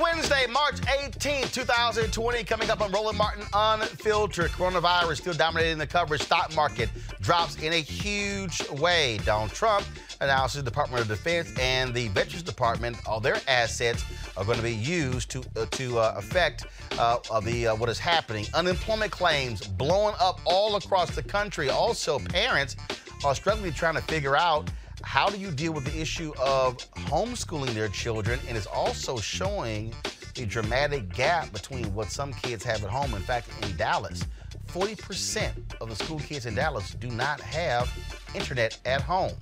Wednesday, March 18th, 2020. Coming up on Roland Martin Unfiltered. Coronavirus still dominating the coverage. Stock market drops in a huge way. Donald Trump announces the Department of Defense and the Veterans Department, all their assets are going to be used to uh, to uh, affect uh, the uh, what is happening. Unemployment claims blowing up all across the country. Also, parents are struggling trying to figure out how do you deal with the issue of homeschooling their children, and it's also showing a dramatic gap between what some kids have at home. In fact, in Dallas, 40% of the school kids in Dallas do not have internet at home.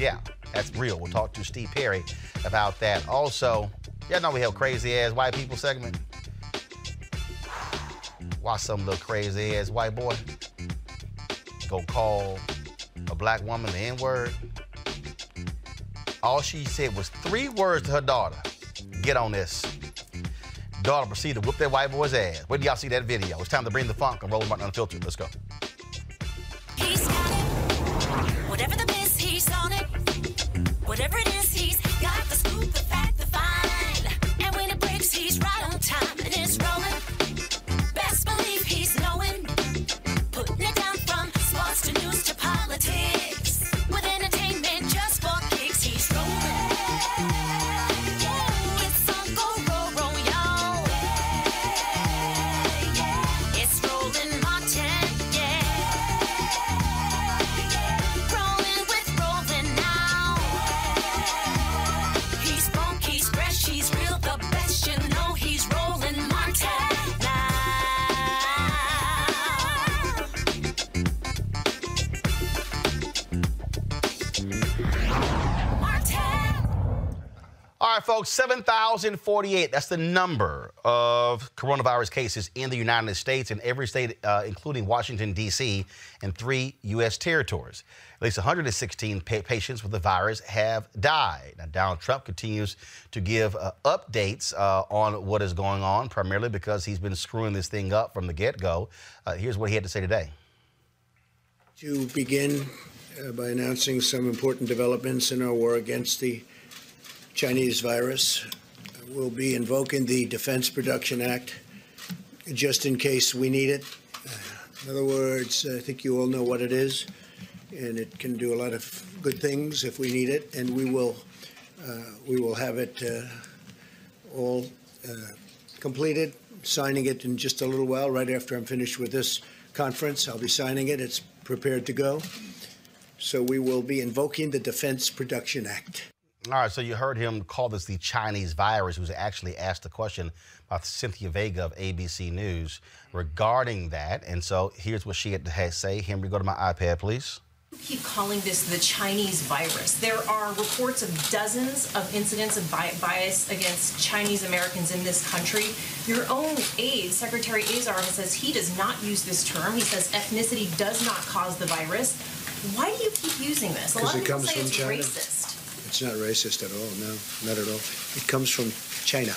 Yeah, that's real. We'll talk to Steve Perry about that. Also, y'all know we have crazy ass white people segment. Watch some little crazy ass white boy go call a black woman the N word. All she said was three words to her daughter get on this. Daughter proceeded to whoop that white boy's ass. Where do y'all see that video? It's time to bring the funk and Roland Martin Unfiltered. Let's go. Folks, 7,048. That's the number of coronavirus cases in the United States, in every state, uh, including Washington, D.C., and three U.S. territories. At least 116 pa- patients with the virus have died. Now, Donald Trump continues to give uh, updates uh, on what is going on, primarily because he's been screwing this thing up from the get go. Uh, here's what he had to say today. to begin uh, by announcing some important developments in our war against the Chinese virus. We'll be invoking the Defense Production Act just in case we need it. In other words, I think you all know what it is, and it can do a lot of good things if we need it, and we will uh, we will have it uh, all uh, completed, signing it in just a little while, right after I'm finished with this conference. I'll be signing it. It's prepared to go. So we will be invoking the Defense Production Act. All right, so you heard him call this the Chinese virus, who's actually asked a question by Cecilia Vega of ABC News regarding that. And so here's what she had to say. Henry, go to my iPad, please. keep calling this the Chinese virus. There are reports of dozens of incidents of bi- bias against Chinese Americans in this country. Your own aide, Secretary Azar, says he does not use this term. He says ethnicity does not cause the virus. Why do you keep using this? A lot Because of it people comes say from it's China. racist. It's not racist at all. No, not at all. It comes from China.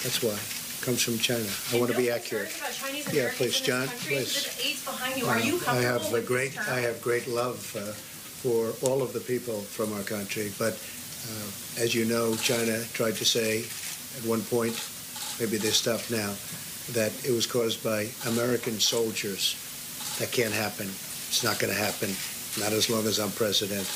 That's why. It comes from China. I want to be accurate. Yeah, please, John, please. The aides behind you. Uh, Are you I have a great. I have great love uh, for all of the people from our country. But uh, as you know, China tried to say at one point, maybe they stopped now, that it was caused by American soldiers. That can't happen. It's not going to happen. Not as long as I'm president.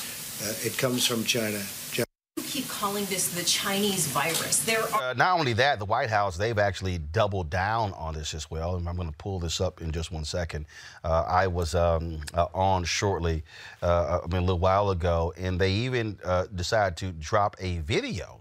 Uh, it comes from China. China You keep calling this the Chinese virus. There are. Uh, not only that, the White House, they've actually doubled down on this as well. And I'm going to pull this up in just one second. Uh, I was um, uh, on shortly, uh, I mean, a little while ago, and they even uh, decided to drop a video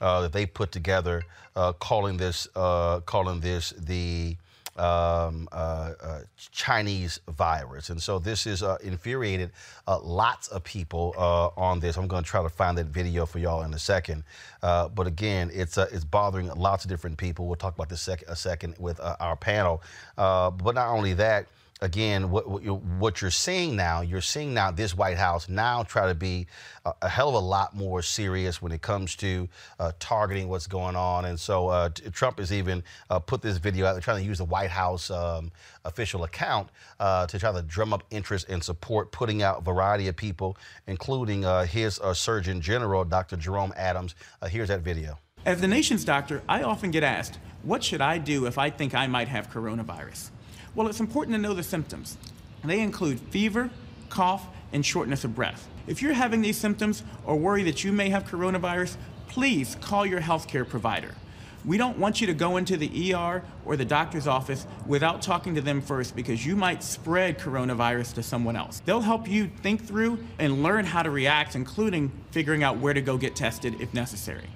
uh, that they put together uh, calling this uh, calling this the um, uh, uh, Chinese virus. And so this is uh, infuriated uh, lots of people uh, on this. I'm going to try to find that video for y'all in a second. Uh, but again, it's it's bothering lots of different people. We'll talk about this sec- a second with our panel. But not only that, again, what, what, you, what you're seeing now, you're seeing now this White House now try to be a, a hell of a lot more serious when it comes to uh, targeting what's going on. And so uh, Trump has even uh, put this video out. Trying to use the White House um, official account uh, to try to drum up interest and support, putting out a variety of people, including uh, his uh, Surgeon General, Dr. Jerome Adams. Here's that video. As the nation's doctor, I often get asked, what should I do if I think I might have coronavirus? Well, it's important to know the symptoms. They include fever, cough, and shortness of breath. If you're having these symptoms or worry that you may have coronavirus, please call your healthcare provider. We don't want you to go into the ER or the doctor's office without talking to them first because you might spread coronavirus to someone else. They'll help you think through and learn how to react, including figuring out where to go get tested if necessary.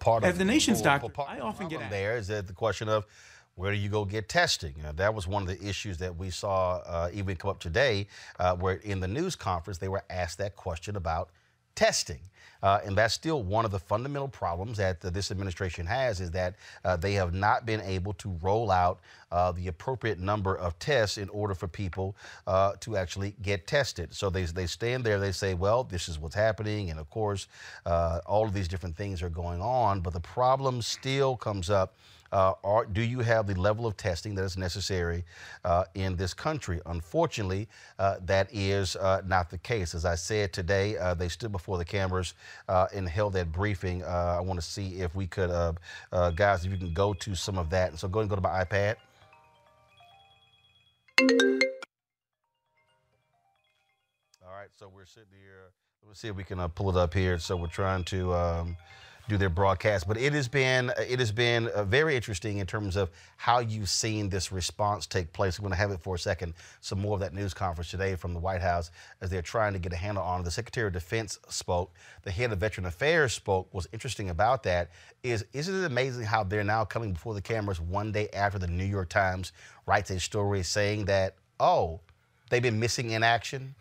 Part As the nation's doctor, part I of often get asked. there is the question of where do you go get testing? That was one of the issues that we saw uh, even come up today, uh, where in the news conference they were asked that question about testing. Uh, and that's still one of the fundamental problems that this administration has is that uh, they have not been able to roll out uh, the appropriate number of tests in order for people uh, to actually get tested. So they, they stand there, they say, well, this is what's happening. And of course, uh, all of these different things are going on. But the problem still comes up uh, are, do you have the level of testing that is necessary uh, in this country? Unfortunately, uh, that is uh, not the case. As I said today, uh, they stood before the cameras uh, and held that briefing. I want to see if we could, guys, if you can go to some of that. And so go and go to my iPad. All right, so we're sitting here. Let's see if we can pull it up here. So we're trying to. Um, do their broadcast. But it has been it has been uh, very interesting in terms of how you've seen this response take place. I'm going to have it for a second. Some more of that news conference today from the White House as they're trying to get a handle on it. The Secretary of Defense spoke. The head of Veteran Affairs spoke. What's interesting about that is isn't it amazing how they're now coming before the cameras one day after the New York Times writes a story saying that oh they've been missing in action.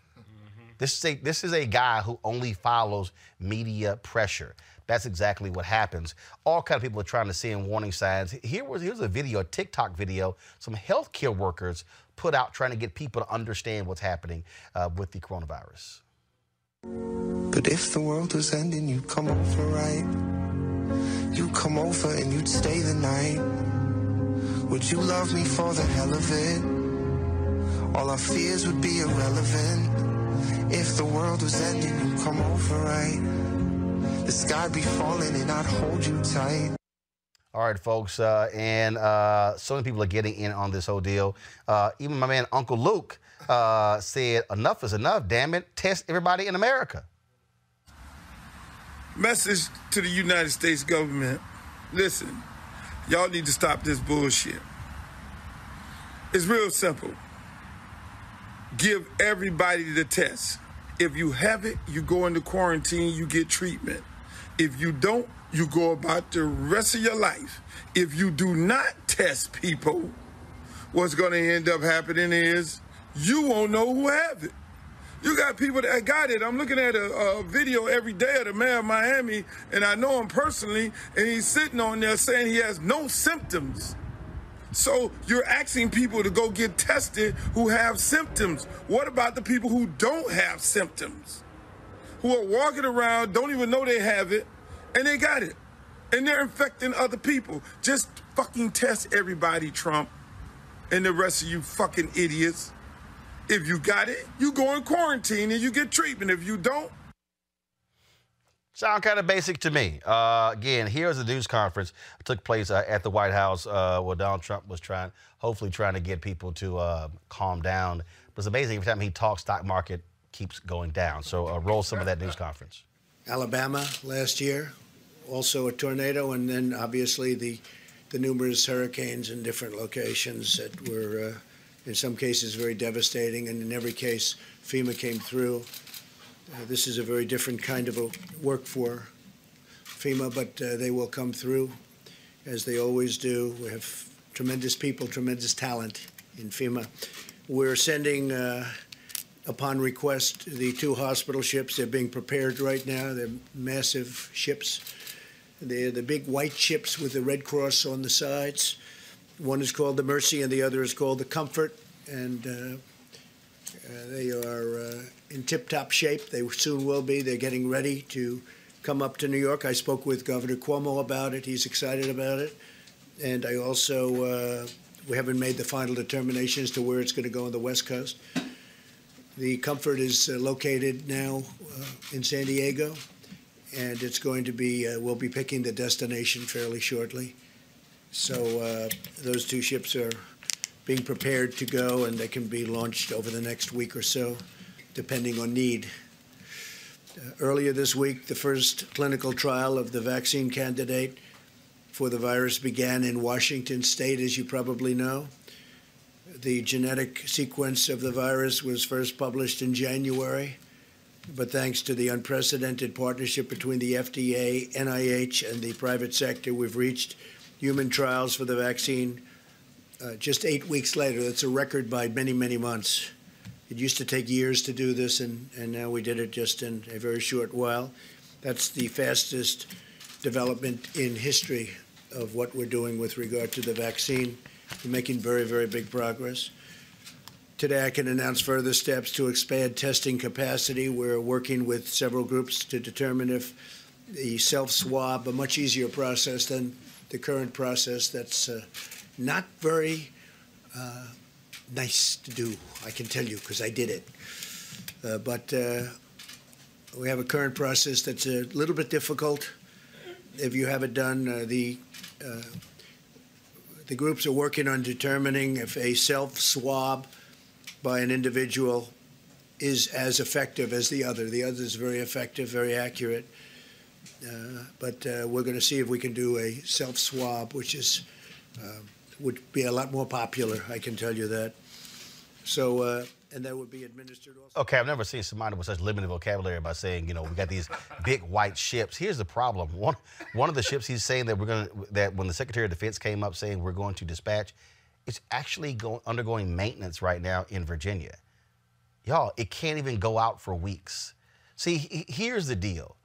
This is a this is a guy who only follows media pressure. That's exactly what happens. All kind of people are trying to send warning signs. Here was here's a video, a TikTok video, some healthcare workers put out trying to get people to understand what's happening uh, with the coronavirus. But if the world was ending, you'd come over, right? You'd come over and you'd stay the night. Would you love me for the hell of it? All our fears would be irrelevant. If the world was ending, you'd come over, right? The sky be falling and I'd hold you tight. All right, folks, uh, and uh, so many people are getting in on this whole deal. Uh, even my man Uncle Luke uh, said, "Enough is enough. Damn it, test everybody in America." Message to the United States government: Listen, y'all need to stop this bullshit. It's real simple. Give everybody the test. If you have it, you go into quarantine, you get treatment. If you don't, you go about the rest of your life. If you do not test people, what's going to end up happening is you won't know who have it. You got people that got it. I'm looking at a, a, video every day of the mayor of Miami, and I know him personally, and he's sitting on there saying he has no symptoms. So you're asking people to go get tested who have symptoms. What about the people who don't have symptoms? who are walking around, don't even know they have it, and they got it. And they're infecting other people. Just fucking test everybody, Trump, and the rest of you fucking idiots. If you got it, you go in quarantine and you get treatment. If you don't, Sound kind of basic to me. Uh, again, here's the news conference that took place uh, at the White House uh, where Donald Trump was trying, hopefully trying to get people to uh, calm down. But it's amazing every time he talks stock market keeps going down. So uh, roll some of that news conference. Alabama last year, also a tornado, and then obviously the the numerous hurricanes in different locations that were, uh, in some cases, very devastating, and in every case, FEMA came through. Uh, this is a very different kind of a work for FEMA, but uh, they will come through as they always do. We have tremendous people, tremendous talent in FEMA. We're sending uh, upon request, the two hospital ships. They're being prepared right now. They're massive ships. They're the big white ships with the Red Cross on the sides. One is called the Mercy, and the other is called the Comfort. And uh, they are uh, in tip-top shape. They soon will be. They're getting ready to come up to New York. I spoke with Governor Cuomo about it. He's excited about it. And I also, uh, we haven't made the final determination as to where it's going to go on the West Coast. The Comfort is uh, located now uh, in San Diego, and it's going to be, uh, we'll be picking the destination fairly shortly. So uh, those two ships are being prepared to go, and they can be launched over the next week or so, depending on need. Uh, earlier this week, the first clinical trial of the vaccine candidate for the virus began in Washington state, as you probably know. The genetic sequence of the virus was first published in January, but thanks to the unprecedented partnership between the FDA, NIH, and the private sector, we've reached human trials for the vaccine uh, just eight weeks later. That's a record by many, many months. It used to take years to do this, and, and now we did it just in a very short while. That's the fastest development in history of what we're doing with regard to the vaccine. We're making very, very big progress. Today, I can announce further steps to expand testing capacity. We're working with several groups to determine if the self swab, a much easier process than the current process that's uh, not very uh, nice to do, I can tell you, because I did it. Uh, but uh, we have a current process that's a little bit difficult. If you have it done, uh, the uh, the groups are working on determining if a self swab by an individual is as effective as the other. The other is very effective, very accurate. Uh, but uh, we're going to see if we can do a self swab, which is uh, would be a lot more popular. I can tell you that. So, uh, and that would be administered also. Okay, I've never seen somebody with such limited vocabulary by saying, you know, we got these big white ships. Here's the problem. One one of the ships he's saying that we're going to that when the Secretary of Defense came up saying we're going to dispatch, it's actually go, undergoing maintenance right now in Virginia. Y'all, it can't even go out for weeks. See, he- here's the deal.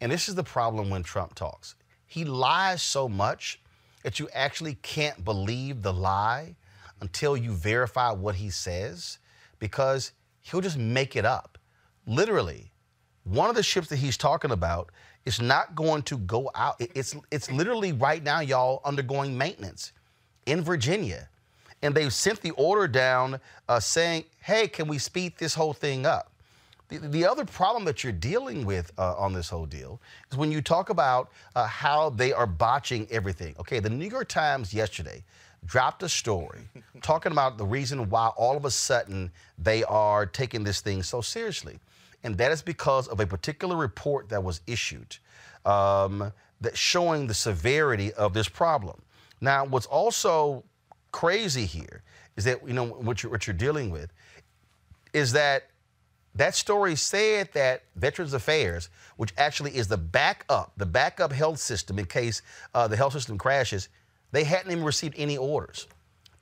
And this is the problem when Trump talks. He lies so much that you actually can't believe the lie until you verify what he says because he'll just make it up. Literally, one of the ships that he's talking about is not going to go out. It's, it's literally right now, y'all, undergoing maintenance in Virginia. And they've sent the order down uh, saying, hey, can we speed this whole thing up? The, the other problem that you're dealing with uh, on this whole deal is when you talk about uh, how they are botching everything. Okay, the New York Times yesterday dropped a story talking about the reason why all of a sudden they are taking this thing so seriously. And that is because of a particular report that was issued um, that showing the severity of this problem. Now, what's also crazy here is that, you know, what you're, what you're dealing with is that that story said that Veterans Affairs, which actually is the backup, the backup health system in case uh, the health system crashes, they hadn't even received any orders.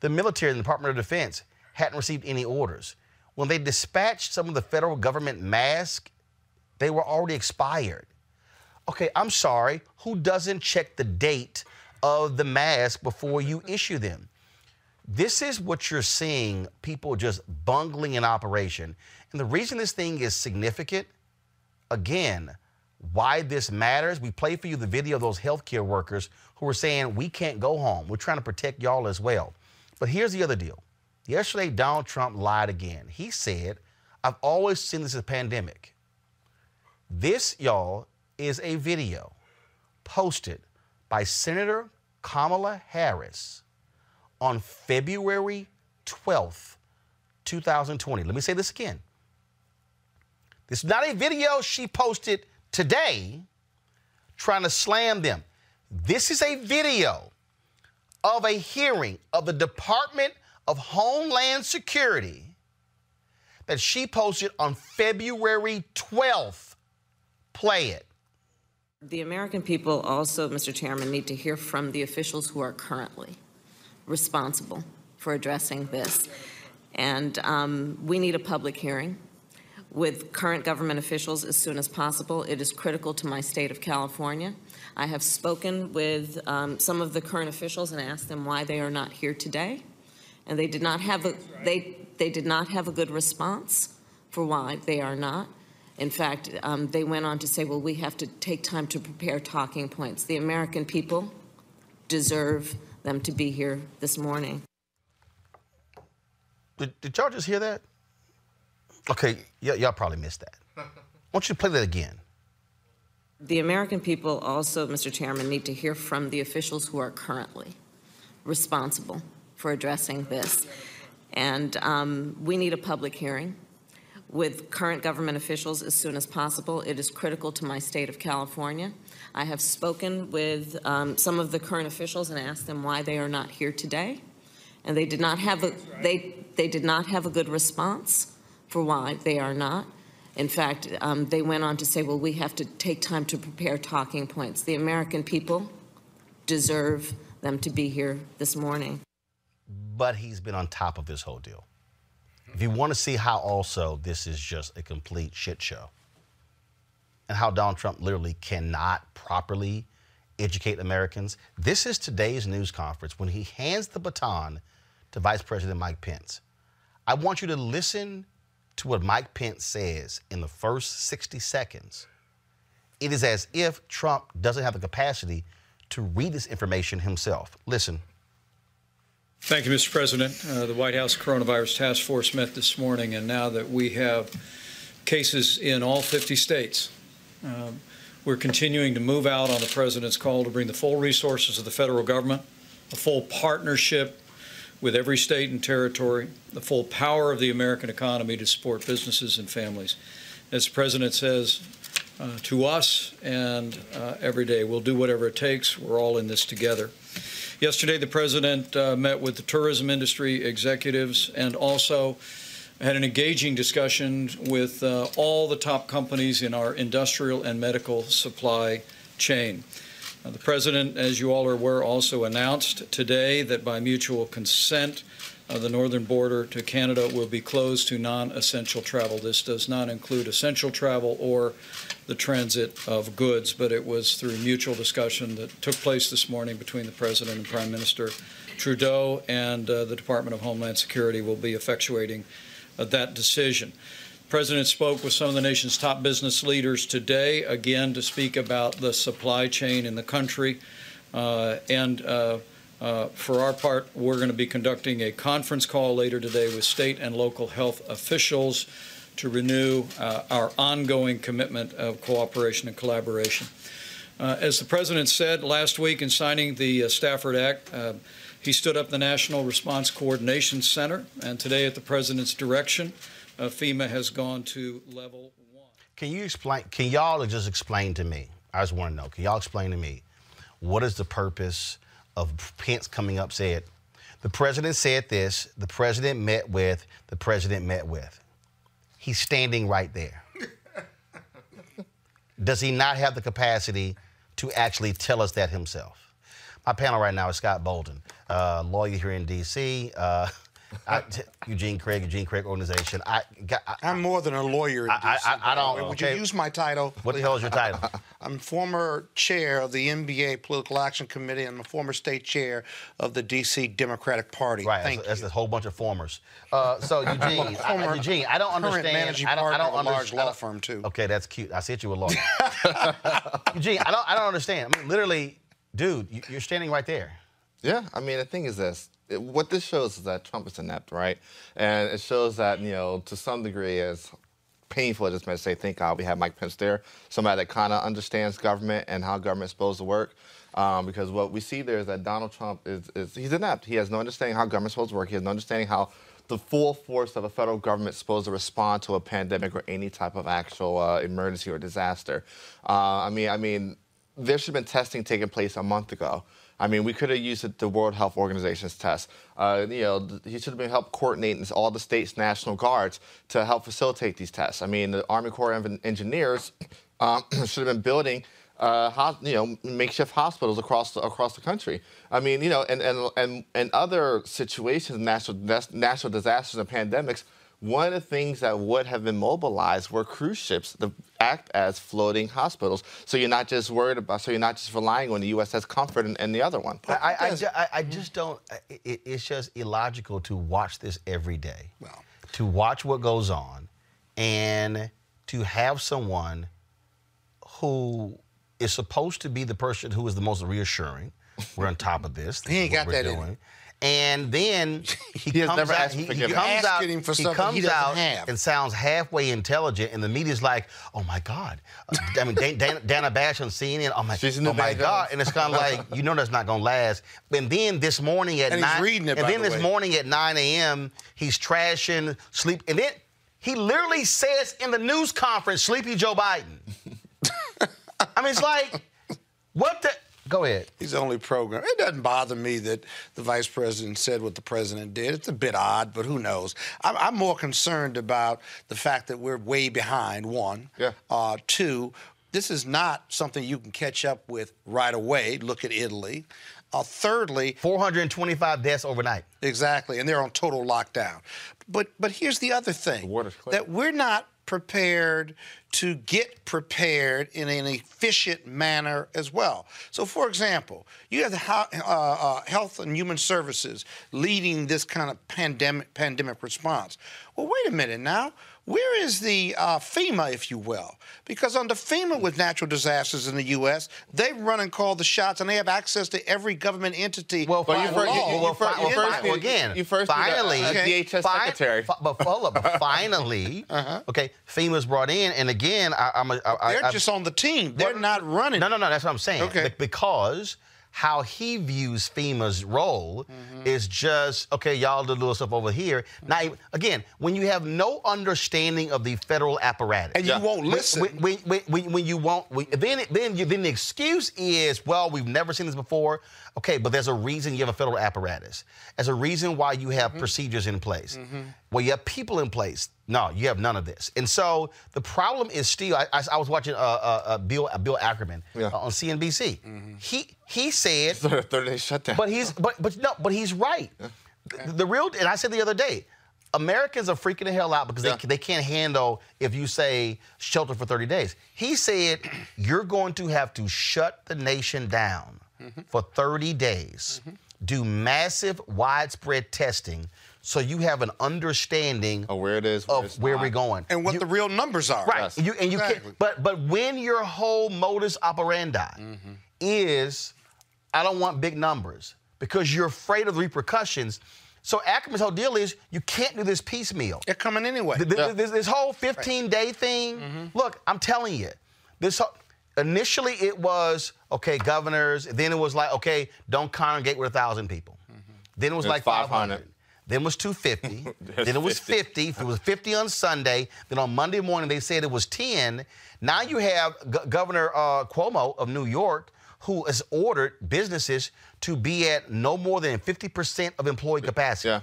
The military and the Department of Defense hadn't received any orders. When they dispatched some of the federal government masks, they were already expired. Okay, I'm sorry, who doesn't check the date of the mask before you issue them? This is what you're seeing people just bungling in operation. And the reason this thing is significant, again, why this matters, we play for you the video of those healthcare workers who were saying, We can't go home. We're trying to protect y'all as well. But here's the other deal. Yesterday, Donald Trump lied again. He said, I've always seen this as a pandemic. This, y'all, is a video posted by Senator Kamala Harris on February 12th, 2020. Let me say this again. Is not a video she posted today trying to slam them. This is a video of a hearing of the Department of Homeland Security that she posted on February 12th. Play it. The American people also, Mr. Chairman, need to hear from the officials who are currently responsible for addressing this. And um, we need a public hearing with current government officials as soon as possible. It is critical to my state of California. I have spoken with um, some of the current officials and asked them why they are not here today. And they did not have a, they, they did not have a good response for why they are not. In fact, um, they went on to say, well, we have to take time to prepare talking points. The American people deserve them to be here this morning. Did, did y'all just hear that? Okay, y- y'all probably missed that. I want you to play that again. The American people also, Mr. Chairman, need to hear from the officials who are currently responsible for addressing this. And um, we need a public hearing with current government officials as soon as possible. It is critical to my state of California. I have spoken with um, some of the current officials and asked them why they are not here today. And they did not have a, they, they did not have a good response for why they are not. In fact, um, they went on to say, well, we have to take time to prepare talking points. The American people deserve them to be here this morning. But he's been on top of this whole deal. If you want to see how also this is just a complete shit show and how Donald Trump literally cannot properly educate Americans, this is today's news conference when he hands the baton to Vice President Mike Pence. I want you to listen to what Mike Pence says in the first 60 seconds. It is as if Trump doesn't have the capacity to read this information himself. Listen. Thank you, Mr. President. Uh, the White House Coronavirus Task Force met this morning, and now that we have cases in all 50 states, um, we're continuing to move out on the President's call to bring the full resources of the federal government, a full partnership with every state and territory, the full power of the American economy to support businesses and families. As the President says uh, to us and uh, every day, we'll do whatever it takes. We're all in this together. Yesterday, the President uh, met with the tourism industry executives and also had an engaging discussion with uh, all the top companies in our industrial and medical supply chain. The President, as you all are aware, also announced today that by mutual consent, uh, the northern border to Canada will be closed to non essential travel. This does not include essential travel or the transit of goods, but it was through mutual discussion that took place this morning between the President and Prime Minister Trudeau, and uh, the Department of Homeland Security will be effectuating uh, that decision. President spoke with some of the nation's top business leaders today, again, to speak about the supply chain in the country. Uh, and uh, uh, for our part, we're going to be conducting a conference call later today with state and local health officials to renew uh, our ongoing commitment of cooperation and collaboration. Uh, as the President said last week in signing the uh, Stafford Act, he stood up the National Response Coordination Center, and today, at the President's direction, uh, FEMA has gone to level one. Can you explain? Can y'all just explain to me? I just want to know. Can y'all explain to me what is the purpose of Pence coming up said? The president said this. The president met with. The president met with. He's standing right there. Does he not have the capacity to actually tell us that himself? My panel right now is Scott Bolden, uh, lawyer here in D.C. Uh, I, Eugene Craig, Eugene Craig Organization. I, I, am more than a lawyer. In I, I, I don't. Would okay. you use my title? What the hell is your title? I'm former chair of the NBA Political Action Committee. I'm a former state chair of the D.C. Democratic Party. Right. Thank that's, you. that's a whole bunch of formers. Uh, so Eugene, I, Eugene, I don't understand. Managing I don't, partner I don't of a large understand. law firm too. Okay, that's cute. I said you a lawyer. Eugene, I don't. I don't understand. I mean, literally, dude, you're standing right there. Yeah, I mean, the thing is this. What this shows is that Trump is inept, right? And it shows that, you know, to some degree, as painful as this may say, thank God we have Mike Pence there, somebody that kind of understands government and how government is supposed to work. Um, because what we see there is that Donald Trump is, is he's inept. He has no understanding how government's supposed to work. He has no understanding how the full force of a federal government is supposed to respond to a pandemic or any type of actual uh, emergency or disaster. Uh, I mean, I mean, there should have been testing taking place a month ago. I mean, we could have used the World Health Organization's test. Uh, you know, he should have been help coordinating all the states' national guards to help facilitate these tests. I mean, the Army Corps of Engineers um, should have been building. Uh, you know, makeshift hospitals across the, across the country. I mean, you know, and and and, and other situations, natural natural disasters and pandemics one of the things that would have been mobilized were cruise ships to act as floating hospitals. So you're not just worried about, so you're not just relying on the USS Comfort and, and the other one. I, I, I, I just don't, it, it's just illogical to watch this every day. Well. To watch what goes on and to have someone who is supposed to be the person who is the most reassuring. We're on top of this. this he ain't got that doing. in him. And then he, has comes never out, asked for he, he comes You're out, him for he comes he doesn't out have. and sounds halfway intelligent, and the media's like, "Oh my God!" Uh, I mean, Dan- Dan- Dana Bash on CNN. Oh my, She's in the oh my God! And it's kind of like you know that's not gonna last. And then this morning at And he's nine, reading it, and then the this way. morning at 9 a.m. he's trashing sleep, and then he literally says in the news conference, "Sleepy Joe Biden." I mean, it's like, what the? Go ahead. He's the only program. It doesn't bother me that the vice president said what the president did. It's a bit odd, but who knows? I'm, I'm more concerned about the fact that we're way behind. One, Yeah. Uh, two, this is not something you can catch up with right away. Look at Italy. Uh, thirdly, 425 deaths overnight. Exactly, and they're on total lockdown. But but here's the other thing water's clear. that we're not prepared to get prepared in an efficient manner as well. So, for example, you have the uh, uh, Health and Human Services leading this kind of pandemic pandemic response. Well, wait a minute now. Where is the uh, FEMA, if you will? Because under FEMA with natural disasters in the U.S., they run and call the shots, and they have access to every government entity. Well, But you fi- first- well, you- you well, first- fi- well, first well, again, you first need a- finally, a DHS fi- secretary. fi- but hold up, but finally, okay, FEMA's brought in, and again, I, I'm, a, I, They're I, just on the team. They're not running. No, no, no. That's what I'm saying. Okay. Be- because how he views FEMA's role Mm-hmm. is just okay. Y'all do little stuff over here. Now, again, when you have no understanding of the federal apparatus, And you won't listen. When, when, when, when you won't, then then you, then the excuse is, well, we've never seen this before. Okay, but there's a reason you have a federal apparatus. There's a reason why you Mm-hmm. have procedures in place. Well, you have people in place. No, you have none of this. And so the problem is still. I, I, I was watching uh, uh, uh, Bill uh, Bill Ackerman Yeah. uh, on CNBC. He he said, Third day shutdown. but he's but but no, but he's right. The, the real and I said the other day, Americans are freaking the hell out because Yeah. they they can't handle if you say shelter for 30 days. He said you're going to have to shut the nation down for 30 days, do massive widespread testing so you have an understanding of where it is, where of it's where not. we're going. and what You- the real numbers are. Right. Yes. You, and you Exactly. can but but when your whole modus operandi Mm-hmm. is I don't want big numbers because you're afraid of the repercussions. So Ackerman's whole deal is you can't do this piecemeal. They're coming anyway. Th- th- Yeah. This, this whole 15 day thing, Mm-hmm. look, I'm telling you, this initially it was okay, governors. Then it was like okay, don't congregate with a thousand people. Then it was like 500. 500. Then it was 250. Then it was 50. 50. If it was 50 on Sunday, then on Monday morning they said it was 10. Now you have G- Governor uh, Cuomo of New York who has ordered businesses to be at no more than 50% of employee capacity. Yeah.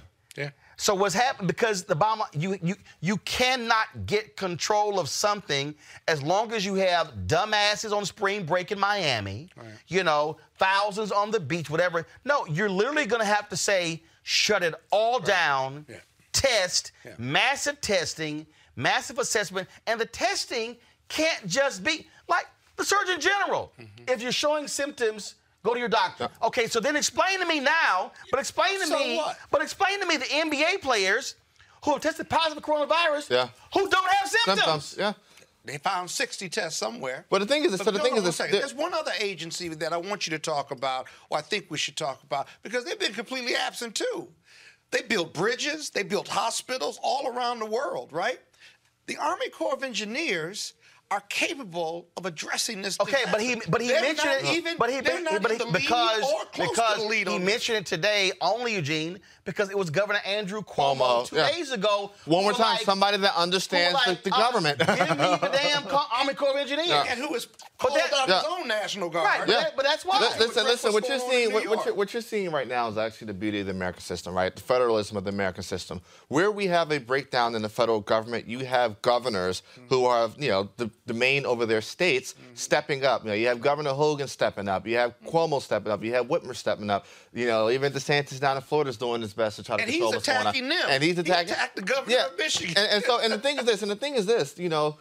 So what's happened because the bomb you you you cannot get control of something as long as you have dumbasses on spring break in Miami, you know, thousands on the beach, whatever. No, you're literally gonna have to say, shut it all down, Yeah. test, Yeah. massive testing, massive assessment, and the testing can't just be like the Surgeon General. Mm-hmm. If you're showing symptoms, go to your doctor. Okay, so then explain to me now, but explain to So me, what? but explain to me the NBA players who have tested positive for coronavirus Yeah. who don't have symptoms. Symptoms. Yeah. They found 60 tests somewhere. But the thing is, But so the thing on is, one second. there's one other agency that I want you to talk about, or I think we should talk about, because they've been completely absent too. They built bridges, they built hospitals all around the world, right? The Army Corps of Engineers are capable of addressing this. Okay, but he but he They're mentioned not it. even, but he, but he the lead because because to the lead he mentioned it today only Eugene because it was Governor Andrew Cuomo, Cuomo, two yeah. days ago. One more time, like- somebody that understands like, the, the uh, government. Give me the damn Army Corps of Engineers. Yeah. and who has But called that- out Yeah. his own National Guard. Right, but, that- but that's why. Li- Listen, listen. What you're seeing, what, what, you're, what you're seeing right now is actually the beauty of the American system, right? The federalism of the American system, where we have a breakdown in the federal government. You have governors who are, you know, the, the main over their states stepping up. You know, you have Governor Hogan stepping up. You have Cuomo stepping up. You have Whitmer stepping up. You know, even DeSantis down in Florida is doing his best to try to And control he's what's going on. attacking them. And he's He attacking. attacked the governor yeah. of Michigan. And, and so, and the thing is this, and the thing is this, you know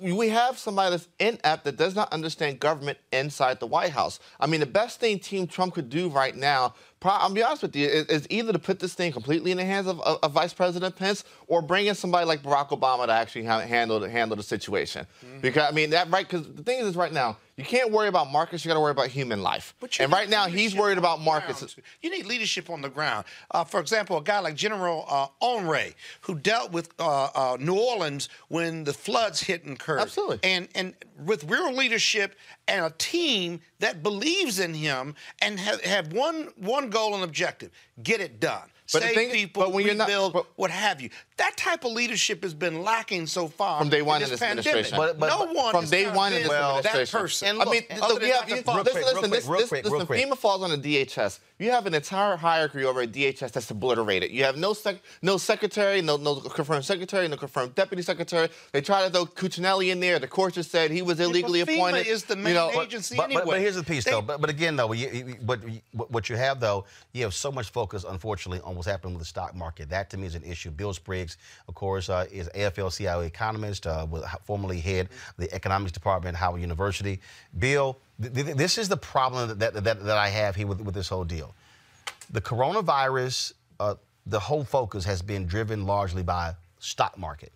we have somebody that's inept that does not understand government inside the White House. I mean, the best thing Team Trump could do right now, I'll be honest with you, is, either to put this thing completely in the hands of, of, of Vice President Pence or bring in somebody like Barack Obama to actually ha- handle the, handle the situation. Mm-hmm. Because I mean that right? Because the thing is, right now you can't worry about markets. You got to worry about human life. But And right now he's worried about markets. You need leadership on the ground. Uh, for example, a guy like General uh, Honoré, who dealt with uh, uh, New Orleans when the floods hit and occurred. Absolutely. And and with real leadership and a team that believes in him and have, have one one goal and objective: get it done. But the Save thing- people, but when you're not- rebuild, what have you. That type of leadership has been lacking so far From day one in in this this pandemic. administration. no one from day one in this that administration. person. I mean, And look, look, we have, other than listen, Dr. listen, Fauci. listen, this, Real this, quick, this, real the quick. FEMA falls on the DHS. You have an entire hierarchy over at DHS that's obliterated. You have no sec, no secretary, no no confirmed secretary, no confirmed deputy secretary. They tried to throw Cuccinelli in there. The court just said he was illegally FEMA appointed. is the you main know, agency But, but, but here's the piece, They- though. But, but again, though, you, you, what, you- what you have, though, you have so much focus, unfortunately, on what's happening with the stock market. That, to me, is an issue. Bill Spriggs, of course, uh, is AFL-CIO economist, uh, was formerly head of the economics department at Howard University. Bill, th- th- this is the problem that, that, that, that I have here with, with this whole deal. The coronavirus, uh, the whole focus has been driven largely by stock market.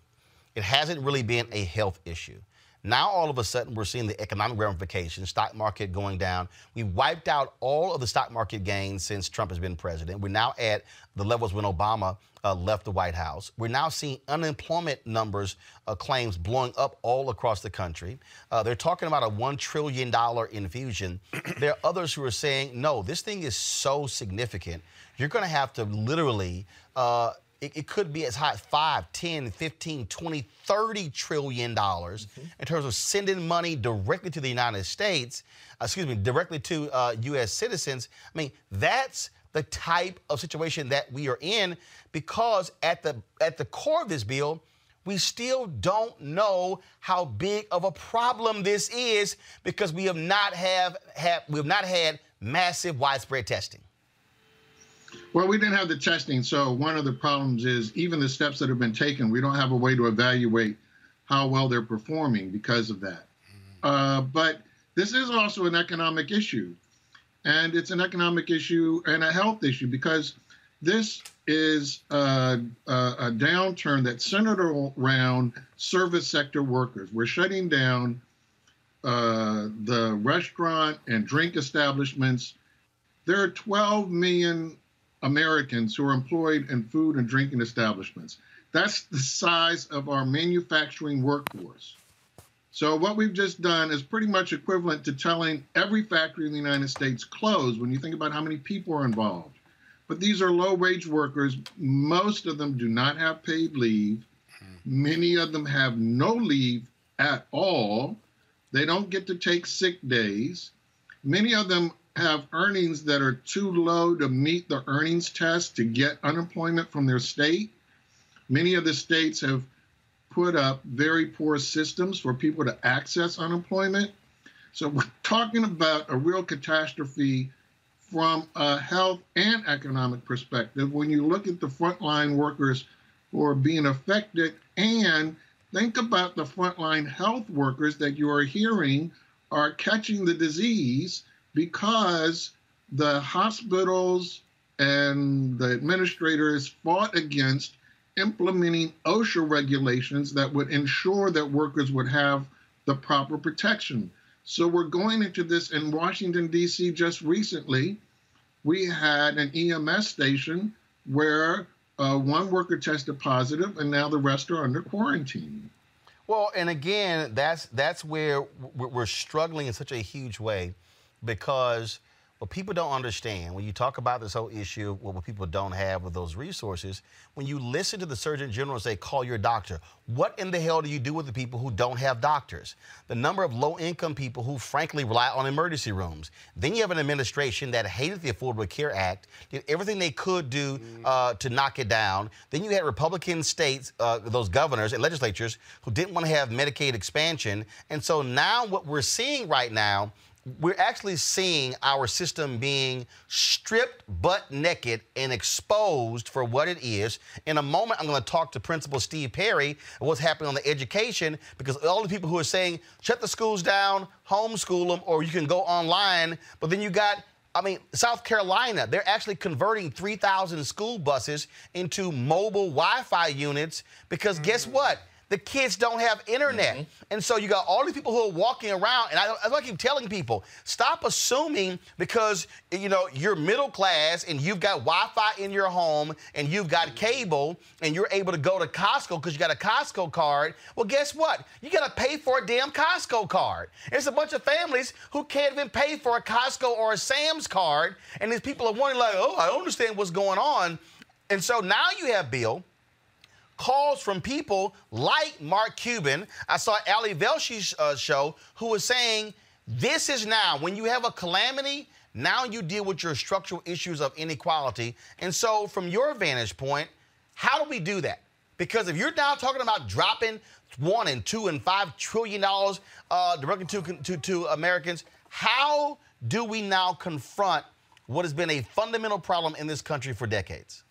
It hasn't really been a health issue. Now all of a sudden we're seeing the economic ramifications, stock market going down. We wiped out all of the stock market gains since Trump has been president. We're now at the levels when Obama uh, left the White House. We're now seeing unemployment numbers, uh, claims blowing up all across the country. Uh, they're talking about a $1 trillion infusion. there are others who are saying, no, this thing is so significant. You're going to have to literally uh, it, it could be as high as 5, 10, 15, 20, 30 trillion dollars in terms of sending money directly to the United States, uh, excuse me, directly to uh, U.S. citizens. I mean, that's the type of situation that we are in because at the at the core of this bill, we still don't know how big of a problem this is because we have not have, have we have not had massive widespread testing. Well, we didn't have the testing, so one of the problems is even the steps that have been taken, we don't have a way to evaluate how well they're performing because of that. Uh, but this is also an economic issue, and it's an economic issue and a health issue because this is a, a, a downturn that's centered around service sector workers. We're shutting down uh, the restaurant and drink establishments. There are 12 million Americans who are employed in food and drinking establishments. That's the size of our manufacturing workforce. So what we've just done is pretty much equivalent to telling every factory in the United States close when you think about how many people are involved. But these are low wage workers. Most of them do not have paid leave. Many of them have no leave at all. They don't get to take sick days. Many of them have earnings that are too low to meet the earnings test to get unemployment from their state. Many of the states have put up very poor systems for people to access unemployment. So we're talking about a real catastrophe from a health and economic perspective when you look at the frontline workers who are being affected and think about the frontline health workers that you are hearing are catching the disease because the hospitals and the administrators fought against implementing OSHA regulations that would ensure that workers would have the proper protection. So we're going into this in Washington, D.C. just recently. We had an EMS station where uh, one worker tested positive, and now the rest are under quarantine. Well, and again, that's that's where we're we're struggling in such a huge way because what people don't understand when you talk about this whole issue, what people don't have with those resources, when you listen to the Surgeon General say, call your doctor, what in the hell do you do with the people who don't have doctors? The number of low income people who frankly rely on emergency rooms. Then you have an administration that hated the Affordable Care Act, did everything they could do uh, to knock it down. Then you had Republican states, uh, those governors and legislatures who didn't want to have Medicaid expansion. And so now what we're seeing right now we're actually seeing our system being stripped butt naked and exposed for what it is. In a moment, I'm going to talk to Principal Steve Perry what's happening on the education because all the people who are saying shut the schools down, homeschool them, or you can go online, but then you got I mean, South Carolina, they're actually converting 3,000 school buses into mobile Wi Fi units because guess mm. what? The kids don't have internet. Mm-hmm. And so you got all these people who are walking around, and I, I keep telling people stop assuming because you know you're middle class and you've got Wi-Fi in your home and you've got cable and you're able to go to Costco because you got a Costco card. Well, guess what? You got to pay for a damn Costco card. There's a bunch of families who can't even pay for a Costco or a Sam's card, and these people are wondering like, oh, I don't understand what's going on. And so now you have Bill calls from people like Mark Cuban. I saw Ali Velshi's uh, show who was saying this is now when you have a calamity. Now you deal with your structural issues of inequality. And so, from your vantage point, how do we do that? Because if you're now talking about dropping one and two and five trillion dollars uh, directly to, to, to Americans, how do we now confront what has been a fundamental problem in this country for decades?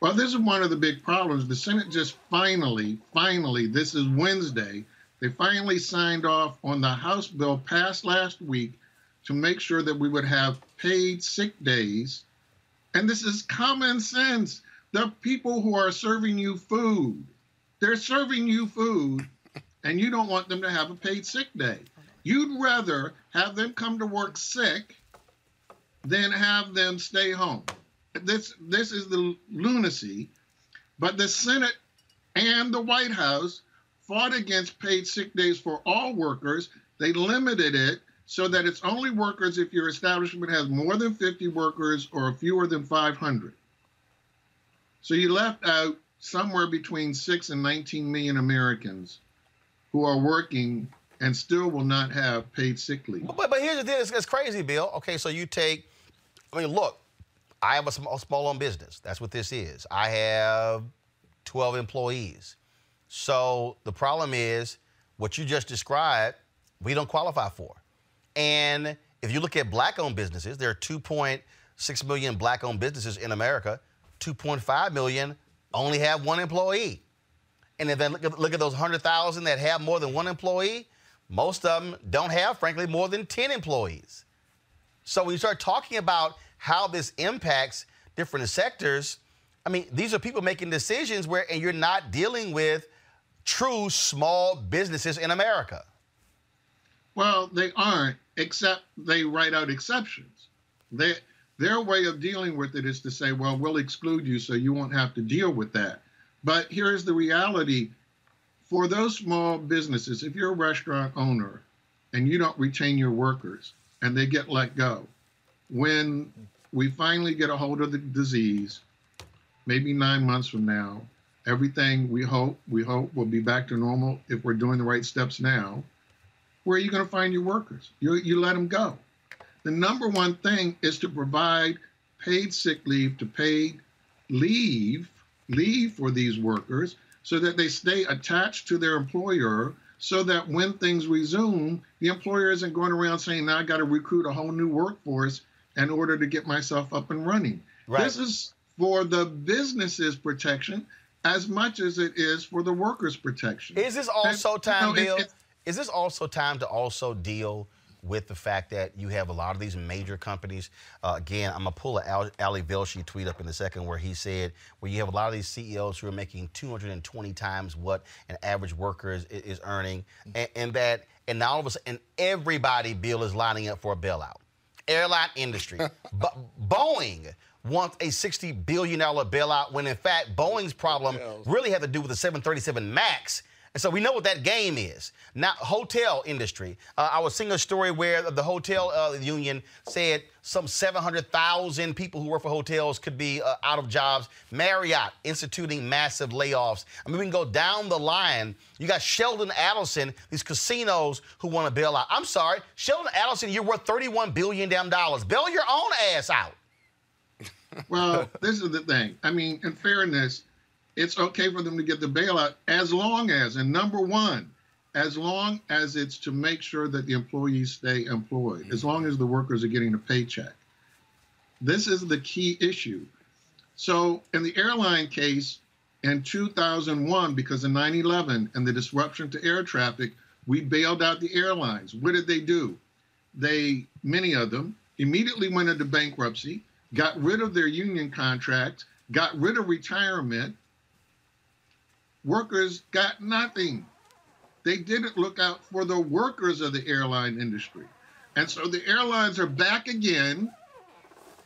Well, this is one of the big problems. The Senate just finally, finally, this is Wednesday, they finally signed off on the House bill passed last week to make sure that we would have paid sick days. And this is common sense. The people who are serving you food, they're serving you food, and you don't want them to have a paid sick day. You'd rather have them come to work sick than have them stay home this this is the lunacy. But the Senate and the White House fought against paid sick days for all workers. They limited it so that it's only workers if your establishment has more than 50 workers or fewer than 500. So you left out somewhere between 6 and 19 million Americans who are working and still will not have paid sick leave. But, but here's the thing it's, it's crazy, Bill. Okay, so you take, I mean, look, I have a small, small owned business. That's what this is. I have 12 employees. So the problem is what you just described, we don't qualify for. And if you look at black owned businesses, there are 2.6 million black owned businesses in America. 2.5 million only have one employee. And if then look at, look at those 100,000 that have more than one employee, most of them don't have, frankly, more than 10 employees. So when you start talking about how this impacts different sectors, I mean, these are people making decisions where, and you're not dealing with true small businesses in America. Well, they aren't, except they write out exceptions. They, their way of dealing with it is to say, well, we'll exclude you so you won't have to deal with that. But here's the reality for those small businesses, if you're a restaurant owner and you don't retain your workers and they get let go, when we finally get a hold of the disease, maybe nine months from now, everything we hope we hope will be back to normal if we're doing the right steps now. Where are you going to find your workers? You you let them go. The number one thing is to provide paid sick leave to paid leave leave for these workers so that they stay attached to their employer so that when things resume, the employer isn't going around saying, now I got to recruit a whole new workforce in order to get myself up and running. Right. This is for the business's protection as much as it is for the workers' protection. Is this also and, time, you know, Bill? It, is this also time to also deal with the fact that you have a lot of these major companies? Uh, again, I'm gonna pull a Ali Velshi tweet up in a second where he said where you have a lot of these CEOs who are making 220 times what an average worker is, is earning, and, and that and now all of a sudden and everybody, Bill, is lining up for a bailout airline industry. but Boeing wants a $60 billion bailout when, in fact, Boeing's problem really had to do with the 737 MAX. And so we know what that game is. Now, hotel industry. Uh, I was seeing a story where the hotel uh, union said some 700,000 people who work for hotels could be uh, out of jobs. Marriott instituting massive layoffs. I mean, we can go down the line. You got Sheldon Adelson, these casinos who want to bail out. I'm sorry, Sheldon Adelson, you're worth 31 billion damn dollars. Bail your own ass out. well, this is the thing. I mean, in fairness, it's okay for them to get the bailout as long as, and number one, as long as it's to make sure that the employees stay employed, as long as the workers are getting a paycheck. This is the key issue. So, in the airline case in 2001, because of 9 11 and the disruption to air traffic, we bailed out the airlines. What did they do? They, many of them, immediately went into bankruptcy, got rid of their union contracts, got rid of retirement. Workers got nothing. They didn't look out for the workers of the airline industry. And so the airlines are back again,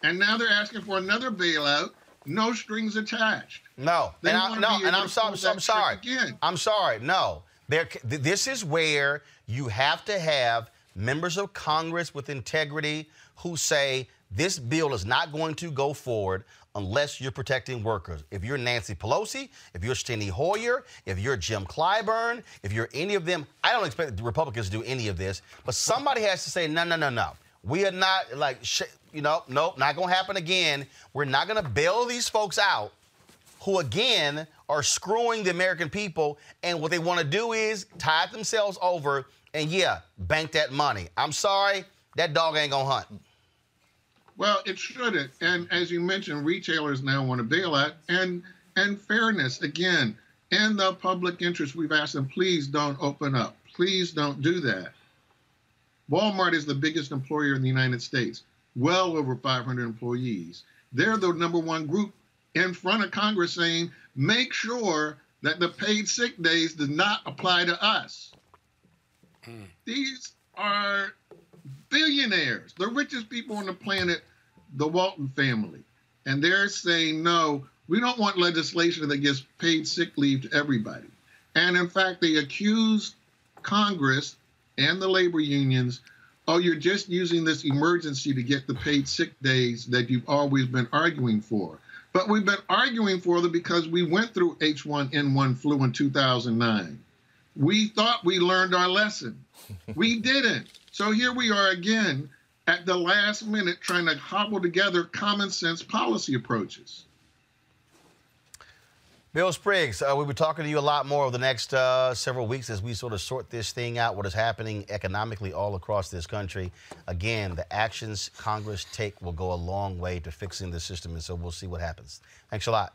and now they're asking for another bailout, no strings attached. No, They and, I, no, and I'm, sorry. pull So I'm sorry. again. I'm sorry. No, there. This is where you have to have members of Congress with integrity who say this bill is not going to go forward unless you're protecting workers. If you're Nancy Pelosi, if you're Steny Hoyer, if you're Jim Clyburn, if you're any of them, I don't expect the Republicans to do any of this, but somebody has to say, no, no, no, no. We are not like, you know, nope, not to happen again. We're not to bail these folks out who again are screwing the American people, and what they want to do is tide themselves over and yeah, bank that money. I'm sorry, that dog ain't gonna hunt. Well, it shouldn't. And as you mentioned, retailers now want a bailout and and fairness again. In the public interest, we've asked them, please don't open up. Please don't do that. Walmart is the biggest employer in the United States, well over 500 employees. They're the number one group in front of Congress saying, make sure that the paid sick days does not apply to us. Hmm. These are billionaires, the richest people on the planet, the Walton family. And they're saying, no, we don't want legislation that gives paid sick leave to everybody. And in fact, they accused Congress and the labor unions oh, you're just using this emergency to get the paid sick days that you've always been arguing for. But we've been arguing for them because we went through H1N1 flu in 2009. We thought we learned our lesson. we didn't. So here we are again at the last minute trying to hobble together common sense policy approaches. Bill Spriggs, uh, we'll be talking to you a lot more over the next uh, several weeks as we sort of sort this thing out, what is happening economically all across this country. Again, the actions Congress take will go a long way to fixing the system, and so we'll see what happens. Thanks a lot.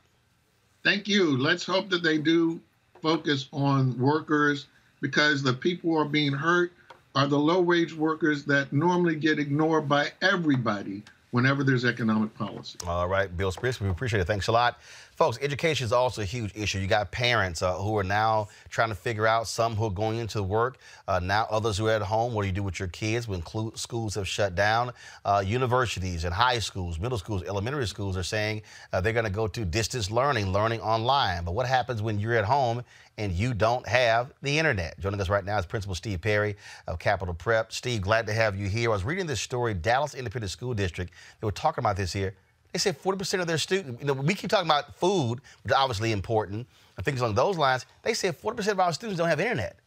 Thank you. Let's hope that they do focus on workers because the people are being hurt are the low wage workers that normally get ignored by everybody whenever there's economic policy. All right, Bill Spriggs, we appreciate it. Thanks a lot. Folks, education is also a huge issue. You got parents uh, who are now trying to figure out some who are going into work, uh, now others who are at home. What do you do with your kids when clu- schools have shut down? Uh, universities and high schools, middle schools, elementary schools are saying uh, they're going to go to distance learning, learning online. But what happens when you're at home and you don't have the internet? Joining us right now is Principal Steve Perry of Capital Prep. Steve, glad to have you here. I was reading this story, Dallas Independent School District. They were talking about this here. They said 40% of their students, you know, we keep talking about food, which is obviously important, and things along those lines. They said 40% of our students don't have internet.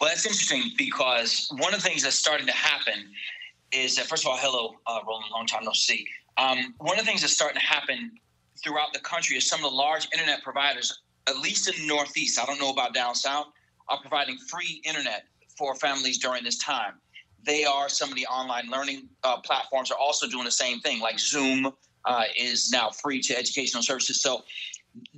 Well, that's interesting because one of the things that's starting to happen is that, first of all, hello, uh, Roland, long time no see. Um, one of the things that's starting to happen throughout the country is some of the large internet providers, at least in the Northeast, I don't know about down south, are providing free internet for families during this time. They are some of the online learning uh, platforms are also doing the same thing, like Zoom uh, is now free to educational services. So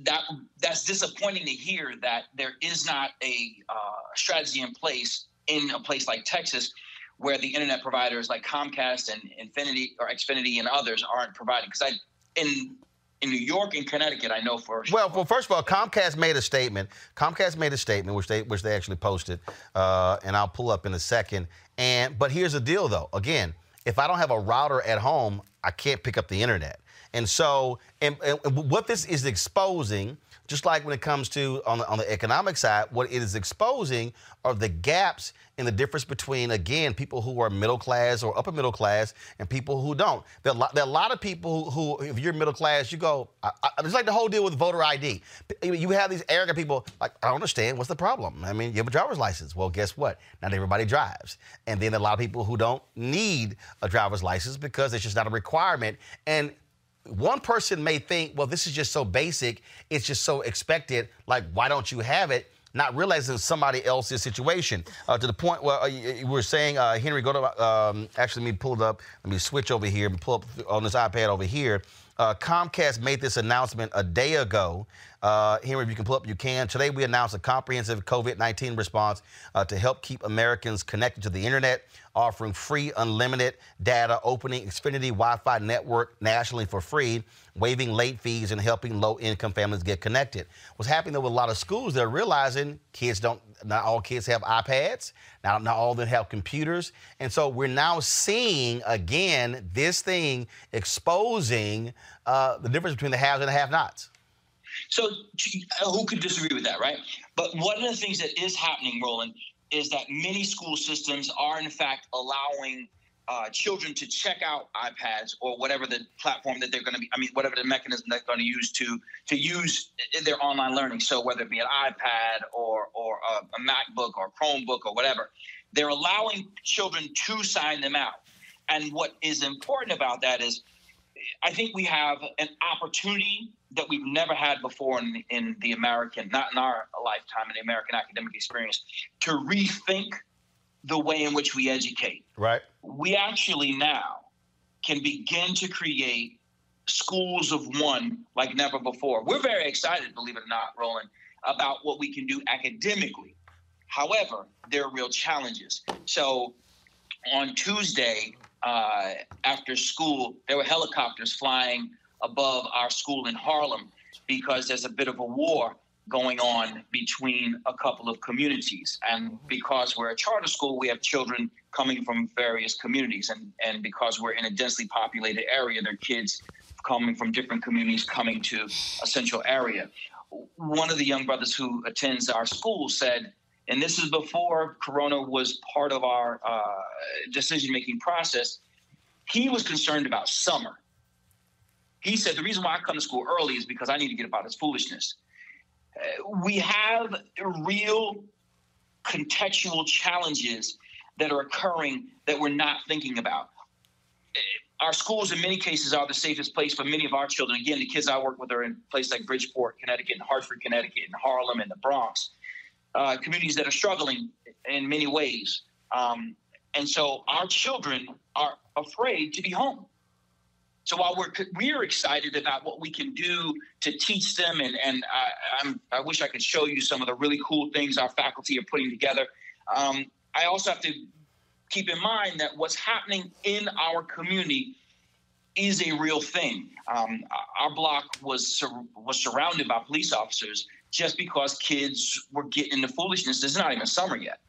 that that's disappointing to hear that there is not a uh, strategy in place in a place like Texas where the internet providers like Comcast and Infinity or Xfinity and others aren't providing. Because I in in New York and Connecticut, I know for Well, well, first of all, Comcast made a statement. Comcast made a statement, which they which they actually posted, uh, and I'll pull up in a second. And but here's the deal, though. Again, if I don't have a router at home, I can't pick up the internet. And so, and, and what this is exposing, just like when it comes to on the, on the economic side, what it is exposing are the gaps in the difference between, again, people who are middle class or upper middle class and people who don't. There are, lo- there are a lot of people who, who, if you're middle class, you go, I, I, it's like the whole deal with voter ID. You have these arrogant people, like, I don't understand, what's the problem? I mean, you have a driver's license. Well, guess what? Not everybody drives. And then a lot of people who don't need a driver's license because it's just not a requirement. And one person may think, well, this is just so basic, it's just so expected, like, why don't you have it? Not realizing somebody else's situation. Uh, to the point where uh, you- saying, uh, Henry, go to, um, actually, let me pull it up. Let me switch over here and pull up on this iPad over here. Uh, Comcast made this announcement a day ago Uh, Henry, if you can pull up, you can. Today, we announced a comprehensive COVID 19 response uh, to help keep Americans connected to the internet, offering free, unlimited data, opening Xfinity Wi Fi network nationally for free, waiving late fees, and helping low income families get connected. What's happening though with a lot of schools, they're realizing kids don't, not all kids have iPads, now not all of them have computers. And so we're now seeing again this thing exposing uh, the difference between the haves and the have nots. So uh, who could disagree with that, right? But one of the things that is happening, Roland, is that many school systems are in fact allowing uh, children to check out iPads or whatever the platform that they're going to be. I mean, whatever the mechanism they're going to use to to use their online learning. So whether it be an iPad or or a, a MacBook or Chromebook or whatever, they're allowing children to sign them out. And what is important about that is, I think we have an opportunity that we've never had before in, in the American, not in our lifetime, in the American academic experience, to rethink the way in which we educate. Right. We actually now can begin to create schools of one like never before. We're very excited, believe it or not, Roland, about what we can do academically. However, there are real challenges. So on Tuesday, uh, after school, there were helicopters flying above our school in Harlem because there's a bit of a war going on between a couple of communities. And because we're a charter school, we have children coming from various communities. And, and because we're in a densely populated area, there are kids coming from different communities coming to a central area. One of the young brothers who attends our school said, and this is before Corona was part of our uh, decision making process, he was concerned about summer. He said, The reason why I come to school early is because I need to get about this foolishness. Uh, we have real contextual challenges that are occurring that we're not thinking about. Uh, our schools, in many cases, are the safest place for many of our children. Again, the kids I work with are in places like Bridgeport, Connecticut, and Hartford, Connecticut, and Harlem, and the Bronx. Uh, communities that are struggling in many ways. Um, and so our children are afraid to be home. So while we're we're excited about what we can do to teach them, and and I, I'm, I wish I could show you some of the really cool things our faculty are putting together. Um, I also have to keep in mind that what's happening in our community is a real thing. Um, our block was sur- was surrounded by police officers just because kids were getting into foolishness. It's not even summer yet.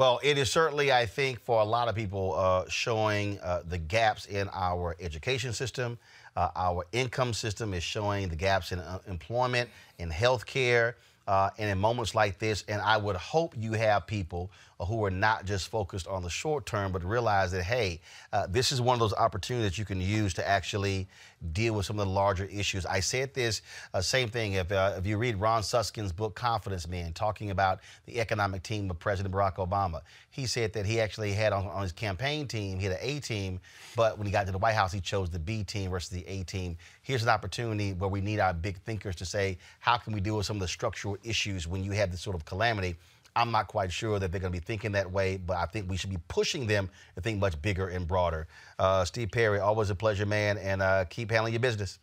Well, it is certainly, I think, for a lot of people, uh, showing uh, the gaps in our education system. Uh, our income system is showing the gaps in uh, employment, in healthcare, uh, and in moments like this. And I would hope you have people who are not just focused on the short term, but realize that, hey, uh, this is one of those opportunities that you can use to actually deal with some of the larger issues. I said this uh, same thing. If, uh, if you read Ron Suskind's book, Confidence Man, talking about the economic team of President Barack Obama, he said that he actually had on, on his campaign team, he had an A team, but when he got to the White House, he chose the B team versus the A team. Here's an opportunity where we need our big thinkers to say, how can we deal with some of the structural issues when you have this sort of calamity? I'm not quite sure that they're going to be thinking that way, but I think we should be pushing them to think much bigger and broader. Uh, Steve Perry, always a pleasure, man, and uh, keep handling your business.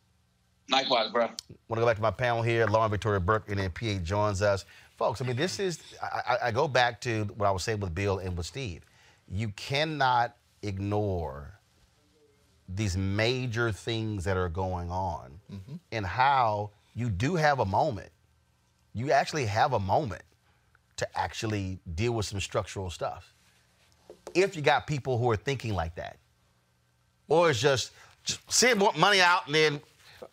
Likewise, bro. Want to go back to my panel here. Lauren Victoria Burke and then PA joins us. Folks, I mean, this is, I, I go back to what I was saying with Bill and with Steve. You cannot ignore these major things that are going on mm-hmm. and how you do have a moment. You actually have a moment to actually deal with some structural stuff. If you got people who are thinking like that, or it's just, just send more money out and then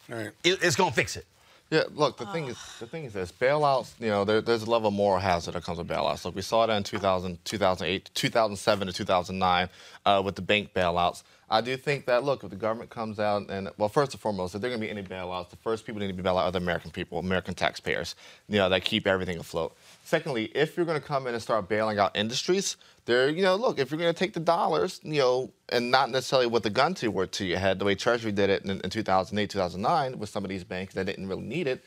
right. it, it's gonna fix it. Yeah, look, the oh. thing is, the thing is this, bailouts, you know, there, there's a level of moral hazard that comes with bailouts. Look, we saw that in 2000, 2008, 2007 to 2009 uh, with the bank bailouts. I do think that, look, if the government comes out and, well, first and foremost, if there are going to be any bailouts, the first people need to be bailout are the American people, American taxpayers, you know, that keep everything afloat. Secondly, if you're going to come in and start bailing out industries, there, you know, look, if you're going to take the dollars, you know, and not necessarily with the gun to, to your head, the way Treasury did it in, in 2008, 2009 with some of these banks that didn't really need it,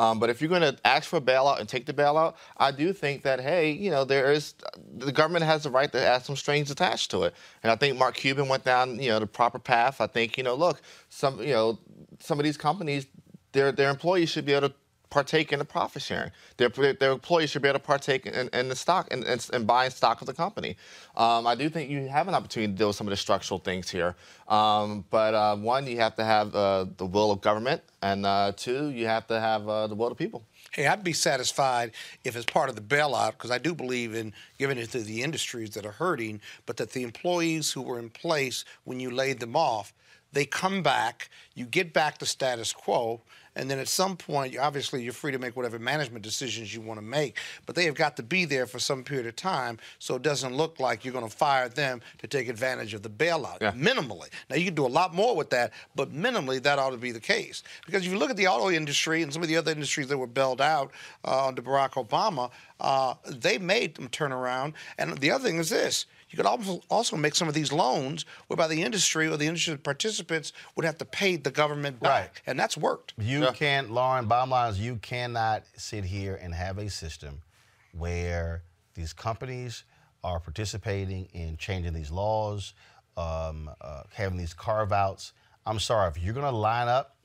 um, but if you're going to ask for a bailout and take the bailout, I do think that hey, you know, there is the government has the right to have some strings attached to it, and I think Mark Cuban went down you know the proper path. I think you know, look, some you know, some of these companies their their employees should be able to partake in the profit sharing. Their, their employees should be able to partake in, in the stock and, buying stock of the company. Um, I do think you have an opportunity to deal with some of the structural things here. Um, but uh, one, you have to have uh, the will of government, and uh, two, you have to have uh, the will of people. Hey, I'd be satisfied if it's part of the bailout because I do believe in giving it to the industries that are hurting, but that the employees who were in place when you laid them off, they come back, you get back to status quo, and then at some point, obviously, you're free to make whatever management decisions you want to make, but they have got to be there for some period of time so it doesn't look like you're going to fire them to take advantage of the bailout. Minimally. Now, you can do a lot more with that, but minimally, that ought to be the case. Because if you look at the auto industry and some of the other industries that were bailed out uh, under Barack Obama, uh, they made them turn around. And the other thing is this you could also also make some of these loans whereby the industry or the industry participants would have to pay the government back. And that's worked. You can't, Lauren, bottom line is you cannot sit here and have a system where these companies are participating in changing these laws, um, uh, having these carve outs. I'm sorry, if you're going to line up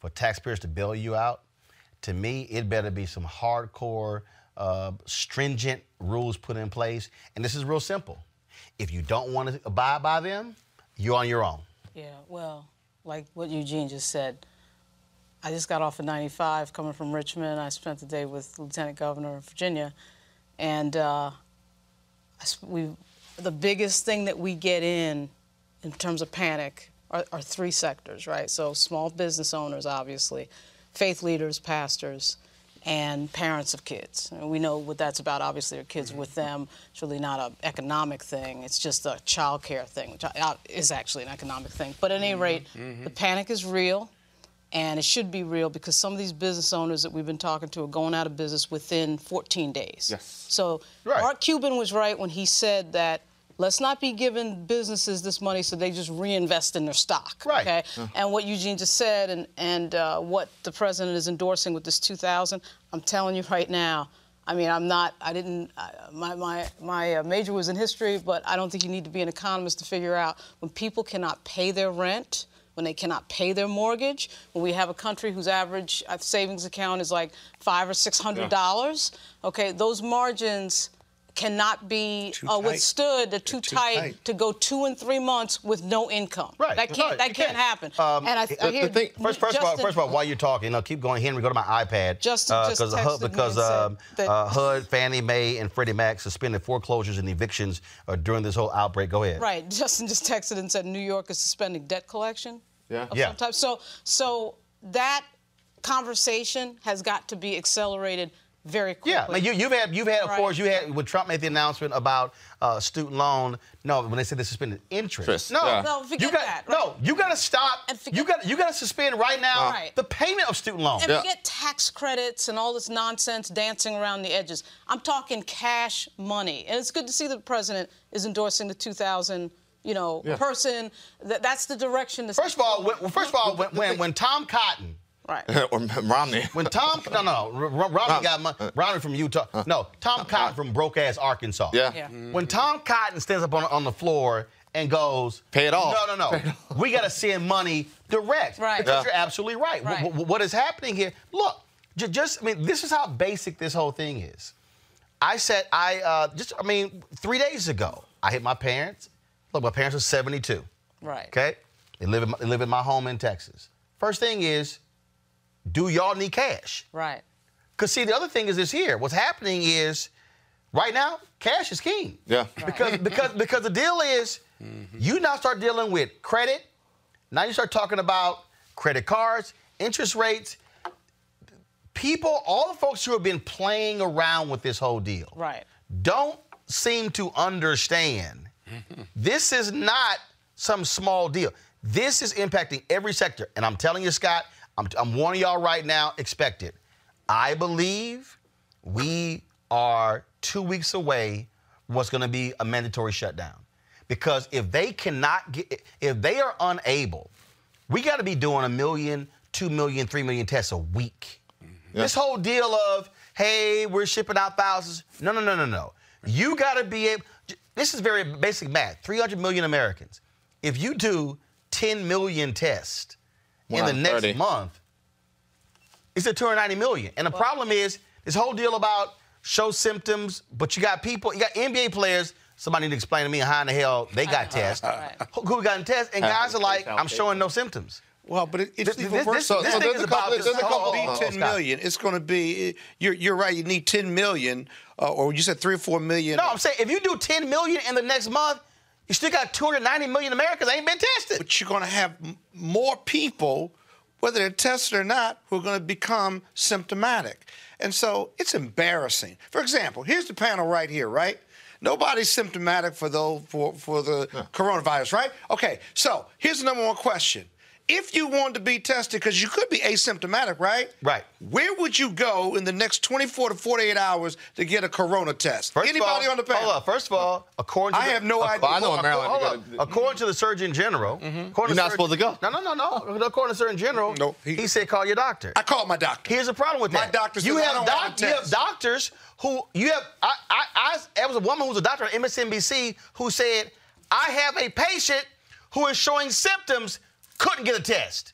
for taxpayers to bail you out, to me, it better be some hardcore, uh, stringent rules put in place. And this is real simple. If you don't want to abide by them, you're on your own. Yeah, well, like what Eugene just said, I just got off of 95 coming from Richmond. I spent the day with Lieutenant Governor of Virginia, and uh, we, the biggest thing that we get in, in terms of panic, are, are three sectors, right? So small business owners, obviously, faith leaders, pastors, and parents of kids. And we know what that's about. Obviously, our kids with them. It's really not an economic thing. It's just a child care thing, which is actually an economic thing. But at any mm-hmm. rate, mm-hmm. the panic is real, and it should be real because some of these business owners that we've been talking to are going out of business within 14 days. Yes. So Mark Cuban was right when he said that let's not be giving businesses this money so they just reinvest in their stock. Right. Okay. Uh. And what Eugene just said, and and uh, what the president is endorsing with this 2,000, I'm telling you right now. I mean, I'm not. I didn't. Uh, my my my uh, major was in history, but I don't think you need to be an economist to figure out when people cannot pay their rent when they cannot pay their mortgage, when we have a country whose average uh, savings account is like five or six hundred dollars. Okay, those margins cannot be uh, withstood. They're too, too tight, tight. to go two and three months with no income. Right. That can't. Right. That can't, can't. happen. Um, and I, I hear the thing, first, first of all, first of all, while you're talking, no, keep going, Henry. Go to my iPad. Justin just because texted me because and said um, that- uh, HUD, Fannie Mae, and Freddie Mac suspended foreclosures and evictions uh, during this whole outbreak. Go ahead. Right. Justin just texted and said New York is suspending debt collection. Yeah. Of Yeah. some type. So so that conversation has got to be accelerated very quickly. Yeah, I mean, you, you've had, you've had, of Right. course, you had when Trump made the announcement about uh, student loan. No, when they said they suspended interest. Interest, No, yeah. No, forget you got, that, No, you got to stop. You got, you got to suspend right now Right. the payment of student loans. And forget tax credits and all this nonsense dancing around the edges. I'm talking cash money. And it's good to see that the president is endorsing the 2000, you know, Yeah. person. That, that's the direction. First of all, when, well, first of all, when, when, when Tom Cotton, right, or Romney. when Tom, no, no, no, R- Romney got money. Romney from Utah. No, Tom Cotton from broke ass Arkansas. Yeah. Yeah. When Tom Cotton stands up on, on the floor and goes, Pay it off. No, no, no. we got to send money direct. Right. Because Yeah. you're absolutely right. Right. Wh- wh- what is happening here? Look, ju- just, I mean, this is how basic this whole thing is. I said, I uh, just, I mean, three days ago, I hit my parents. Look, my parents are 72. right. Okay? They live in my, they live in my home in Texas. First thing is, do y'all need cash? Right. Because see, the other thing is this here. What's happening is, right now, cash is king. Yeah. Because because because the deal is, mm-hmm. you now start dealing with credit. Now you start talking about credit cards, interest rates. People, all the folks who have been playing around with this whole deal, Right. don't seem to understand. This is not some small deal. This is impacting every sector. And I'm telling you, Scott, I'm, I'm warning y'all right now, expect it. I believe we are two weeks away from what's going to be a mandatory shutdown. Because if they cannot get, if they are unable, we got to be doing a million, two million, three million tests a week. This whole deal of, hey, we're shipping out thousands. No, no, no, no, no. You got to be able, this is very basic math 300 million Americans. If you do 10 million tests in the next 130. month, He said 290 million. And the problem is this whole deal about show symptoms, but you got people, you got NBA players. Somebody need to explain to me how in the hell they got tested. Who who got tested? And guys are like, I'm showing no symptoms. Well, but it, it's This- even this- worse. this- So, this so thing there's is a couple. about- There's a couple. Oh, oh, oh, Ten Scott. million. It's going to be. You're you're right. You need ten million, uh, or you said three or four million. No, I'm saying if you do 10 million in the next month, you still got 290 million Americans ain't been tested. But you're going to have more people, whether they're tested or not, who are going to become symptomatic. And so it's embarrassing. For example, here's the panel right here, right? Nobody's symptomatic for the for, for the coronavirus, right? Okay, so here's the number one question. If you wanted to be tested, because you could be asymptomatic, right? Right. Where would you go in the next 24 to 48 hours to get a corona test? First Anybody of all, on the panel? Hold up. First of all, according to I the, have no idea. I know in Maryland Hold you up. According to the Surgeon General, mm-hmm. according You're not Surgeon- supposed to go. No, no, no, no. According to the Surgeon General, No, he, said call your doctor. I called my doctor. Here's the problem with that. My that. doctor you says, "I have don't want a you have doctors who you have. I, I, I, there was a woman who was a doctor at MSNBC who said, "I have a patient who is showing symptoms, couldn't get a test."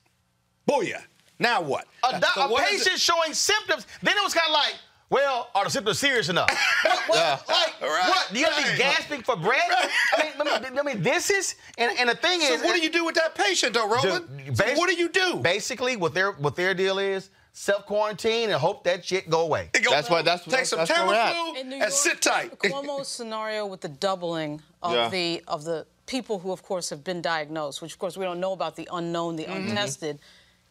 Booyah. Now what? A, doc- So a what is patient showing symptoms. Then it was kind of like, well, are the symptoms serious enough? what, what, Yeah. Like, Right, what? Do you have to be gasping for breath? I mean, I mean, I mean, this is, and, and the thing is. So is, what do you do with that patient, though, Roland? Dude, So what do you do? Basically, what their what their deal is, self quarantine and hope that shit go away. That's what. That's Take some that's where. Tamiflu and sit tight. Cuomo's scenario with the doubling of Yeah. the of the people who, of course, have been diagnosed, which of course we don't know about the unknown, the Mm-hmm. untested,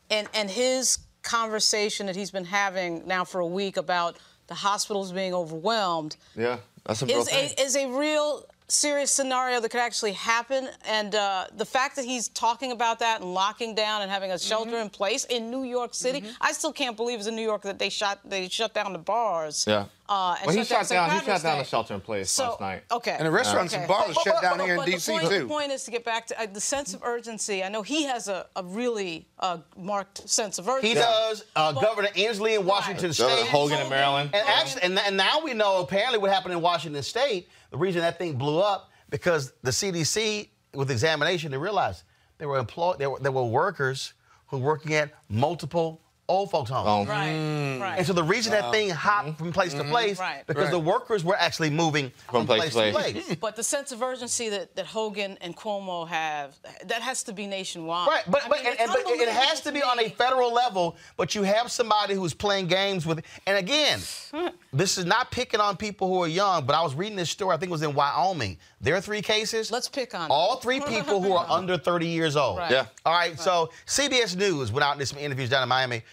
and and his conversation that he's been having now for a week about the hospitals being overwhelmed Yeah, that's a is a is a real serious scenario that could actually happen. And uh, the fact that he's talking about that and locking down and having a shelter Mm-hmm. in place in New York City, I still can't believe it's in New York that they shut they shut down the bars. Yeah. Uh, and well, he shut shut down. He St. shut down the shelter in place So, last night. Okay. And the restaurants and bars But- shut down but- here in but the D.C. point- too. The point is to get back to uh, the sense of urgency. I know he has a, a really uh, marked sense of urgency. He does. Uh, Governor Inslee in Washington State. Governor State. Hogan in Maryland. And actually, and, and now we know apparently what happened in Washington State. The reason that thing blew up because the CDC, with examination, they realized there were employed, there were, there were workers who were working at multiple old folks' homes. Oh. Right. Mm. Right. And so the reason that thing hopped mm-hmm. from place to mm-hmm. place Right. because Right. the workers were actually moving from, place, to place. But the sense of urgency that, that Hogan and Cuomo have, that has to be nationwide. Right, but I but, mean, and, and- but it has to be on a federal level. But you have somebody who's playing games with. And again, hmm. this is not picking on people who are young. But I was reading this story. I think it was in Wyoming. There are three cases. Let's pick on all it. three people who are under 30 years old. Right. Yeah. All right. So CBS News went out and did some interviews down in Miami.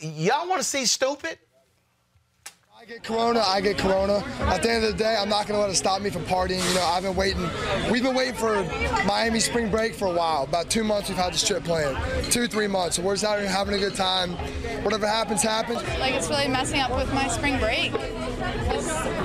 Y'all want to see stupid? I get corona, I get corona. At the end of the day, I'm not gonna let it stop me from partying. You know, I've been waiting. We've been waiting for Miami spring break for a while. About two months we've had this trip planned. Two, three months. So we're just out here having a good time. Whatever happens, happens. Like it's really messing up with my spring break.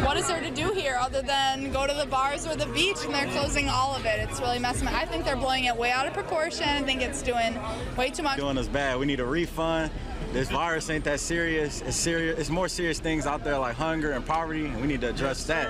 What is there to do here other than go to the bars or the beach and they're closing all of it? It's really messing. up. I think they're blowing it way out of proportion. I think it's doing way too much. doing us bad. We need a refund. This virus ain't that serious. It's serious. It's more serious things out there like hunger and poverty, and we need to address that.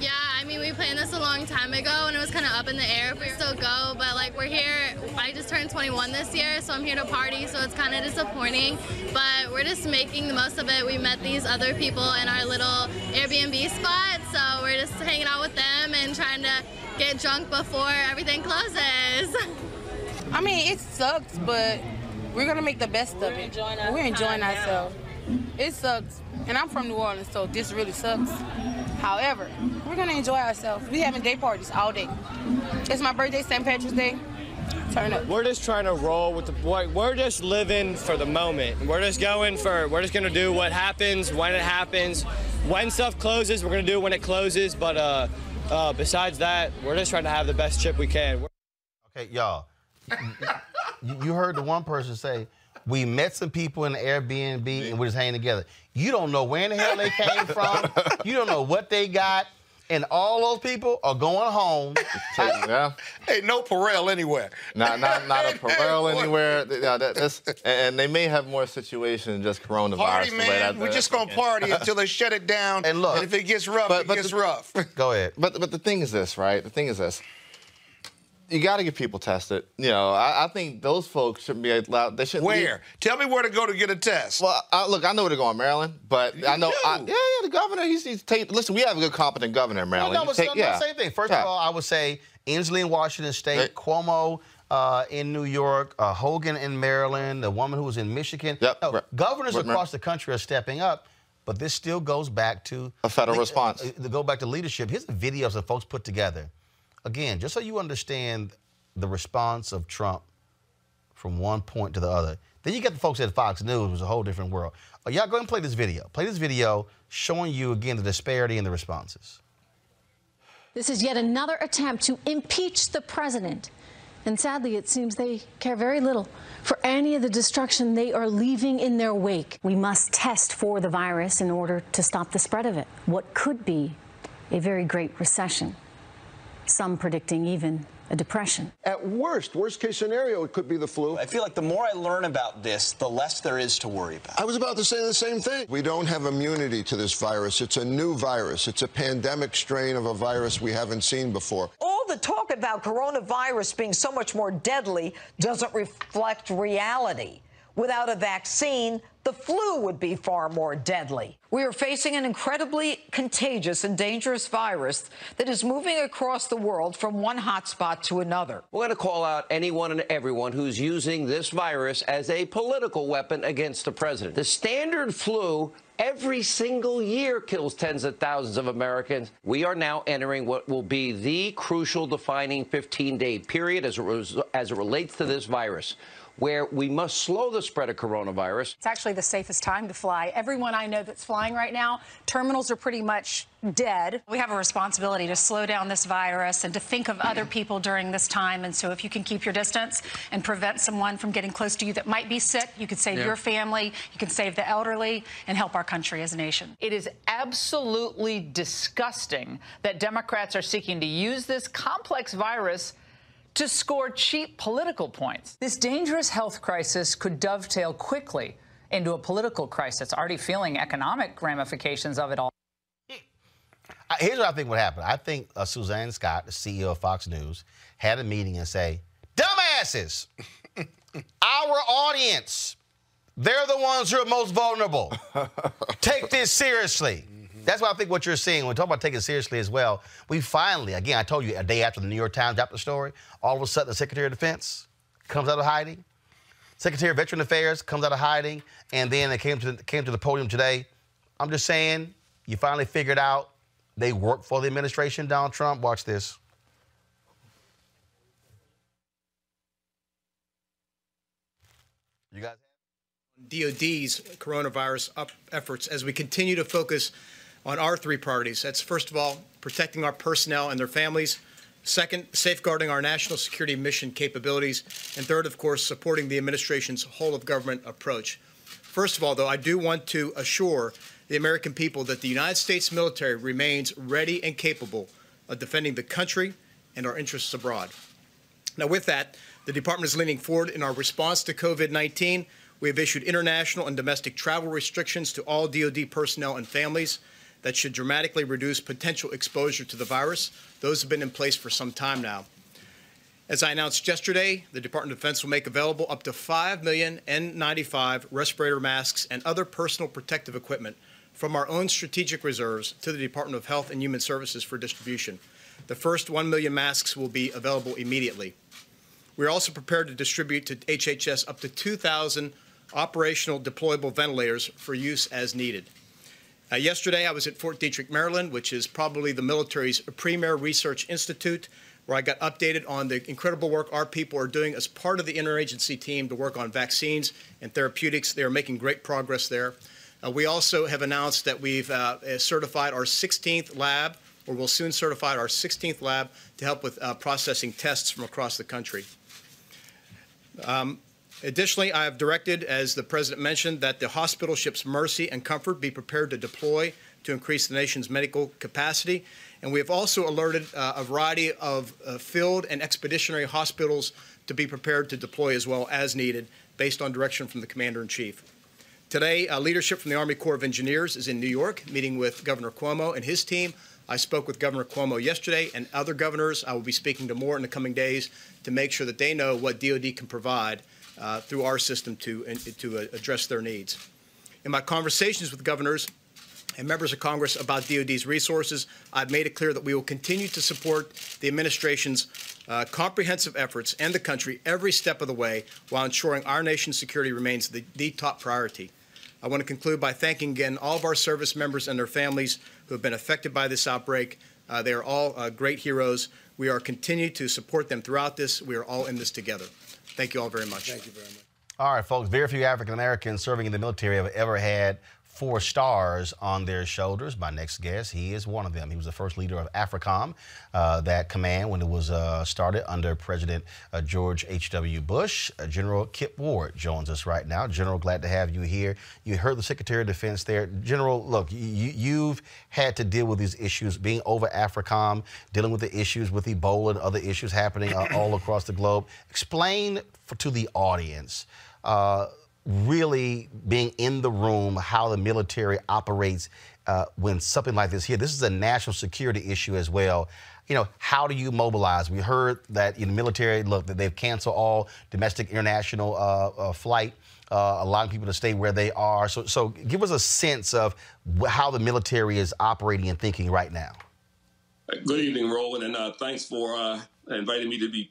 Yeah, I mean, we planned this a long time ago, and it was kind of up in the air if we still go. But like, we're here. I just turned 21 this year, so I'm here to party. So it's kind of disappointing, but we're just making the most of it. We met these other people in our little Airbnb spot, so we're just hanging out with them and trying to get drunk before everything closes. I mean, it sucks, but we're gonna make the best of it. We're enjoying ourselves. It sucks, and I'm from New Orleans, so this really sucks. However, we're gonna enjoy ourselves. We having day parties all day. It's my birthday, St. Patrick's Day. Turn up. We're just trying to roll with the boy. We're just living for the moment. We're just going for. We're just gonna do what happens when it happens. When stuff closes, we're gonna do it when it closes. But uh, uh, besides that, we're just trying to have the best trip we can. Okay, y'all. You, you heard the one person say, we met some people in the Airbnb and we're just hanging together. You don't know where in the hell they came from. You don't know what they got. And all those people are going home. yeah. Hey, no Purell anywhere. Not, not, not a parole anywhere. Yeah, that, that's, and they may have more situations than just coronavirus. Party, the way man. that- We're just gonna party until they shut it down. And look, And if it gets rough, but- it gets the- rough. Go ahead. But but the thing is this, right? The thing is this. You got to get people tested. You know, I, I think those folks shouldn't be allowed. They shouldn't. Where? Tell me where to go to get a test. Well, I, look, I know where to go in Maryland, but I know. I, yeah, yeah, the governor. He's, he's take. Listen, we have a good, competent governor in Maryland. No, no, take- no, yeah. same thing. First Yeah. of all, I would say Inslee in Washington State, Cuomo uh, in New York, uh, Hogan in Maryland, the woman who was in Michigan. No, governors Right, right. across the country are stepping up, but this still goes back to A federal response. uh, to go back to leadership. Here's the videos that folks put together. Again, just so you understand the response of Trump from one point to the other. Then you get the folks at Fox News, it was a whole different world. Uh, y'all go ahead and play this video. Play this video showing you again the disparity in the responses. This is yet another attempt to impeach the president. And sadly, it seems they care very little for any of the destruction they are leaving in their wake. We must test for the virus in order to stop the spread of it. What could be a very great recession. Some predicting even a depression. At worst, worst case scenario, it could be the flu. I feel like the more I learn about this, the less there is to worry about. I was about to say the same thing. We don't have immunity to this virus. It's a new virus. It's a pandemic strain of a virus we haven't seen before. All the talk about coronavirus being so much more deadly doesn't reflect reality. Without a vaccine, the flu would be far more deadly. We are facing an incredibly contagious and dangerous virus that is moving across the world from one hotspot to another. We're going to call out anyone and everyone who's using this virus as a political weapon against the president. The standard flu every single year kills tens of thousands of Americans. We are now entering what will be the crucial defining 15 day period as it, as it relates to this virus. Where we must slow the spread of coronavirus. It's actually the safest time to fly. Everyone I know that's flying right now, terminals are pretty much dead. We have a responsibility to slow down this virus and to think of other people during this time. And so if you can keep your distance and prevent someone from getting close to you that might be sick, you could save Yeah. your family, you can save the elderly, and help our country as a nation. It is absolutely disgusting that Democrats are seeking to use this complex virus to score cheap political points. This dangerous health crisis could dovetail quickly into a political crisis, already feeling economic ramifications of it all. Here's what I think would happen. I think uh, Suzanne Scott, the CEO of Fox News, had a meeting and say, "Dumbasses, our audience, they're the ones who are most vulnerable. Take this seriously." That's why I think what you're seeing. When we talk about taking it seriously as well, we finally, again, I told you a day after the New York Times dropped the story, all of a sudden the Secretary of Defense comes out of hiding. Secretary of Veteran Affairs comes out of hiding, and then they came to the, came to the podium today. I'm just saying, you finally figured out they work for the administration, Donald Trump. Watch this. You guys. DOD's coronavirus up efforts as we continue to focus on our three priorities. That's first of all, protecting our personnel and their families. Second, safeguarding our national security mission capabilities. And third, of course, supporting the administration's whole of government approach. First of all, though, I do want to assure the American people that the United States military remains ready and capable of defending the country and our interests abroad. Now, with that, the Department is leaning forward in our response to COVID 19. We have issued international and domestic travel restrictions to all DoD personnel and families that should dramatically reduce potential exposure to the virus. Those have been in place for some time now. As I announced yesterday, the Department of Defense will make available up to 5 million N95 respirator masks and other personal protective equipment from our own strategic reserves to the Department of Health and Human Services for distribution. The first 1 million masks will be available immediately. We are also prepared to distribute to HHS up to 2,000 operational deployable ventilators for use as needed. Uh, yesterday, I was at Fort Detrick, Maryland, which is probably the military's premier research institute, where I got updated on the incredible work our people are doing as part of the interagency team to work on vaccines and therapeutics. They are making great progress there. Uh, we also have announced that we've uh, certified our 16th lab, or will soon certify our 16th lab to help with uh, processing tests from across the country. Um, Additionally, I have directed, as the President mentioned, that the hospital ships Mercy and Comfort be prepared to deploy to increase the nation's medical capacity. And we have also alerted uh, a variety of uh, field and expeditionary hospitals to be prepared to deploy as well as needed, based on direction from the Commander in Chief. Today, uh, leadership from the Army Corps of Engineers is in New York, meeting with Governor Cuomo and his team I spoke with Governor Cuomo yesterday and other governors. I will be speaking to more in the coming days to make sure that they know what DoD can provide uh, through our system to, to uh, address their needs. In my conversations with governors and members of Congress about DoD's resources, I've made it clear that we will continue to support the administration's uh, comprehensive efforts and the country every step of the way while ensuring our nation's security remains the, the top priority. I want to conclude by thanking again all of our service members and their families who have been affected by this outbreak. Uh, they are all uh, great heroes. We are continuing to support them throughout this. We are all in this together. Thank you all very much. Thank you very much. All right, folks. Very few African Americans serving in the military have ever had four stars on their shoulders. My next guest, he is one of them. He was the first leader of AFRICOM, uh, that command when it was uh, started under President uh, George H.W. Bush. Uh, General Kip Ward joins us right now. General, glad to have you here. You heard the Secretary of Defense there. General, look, you, have had to deal with these issues being over AFRICOM, dealing with the issues with Ebola and other issues happening uh, all across the globe. Explain for, to the audience uh, really being in the room, how the military operates uh, when something like this here. This is a national security issue as well. You know, how do you mobilize? We heard that in the military, look, that they've canceled all domestic international uh, uh, flight. Uh, allowing people to stay where they are. So, so give us a sense of how the military is operating and thinking right now. Good evening, Roland, and uh, thanks for uh, inviting me to be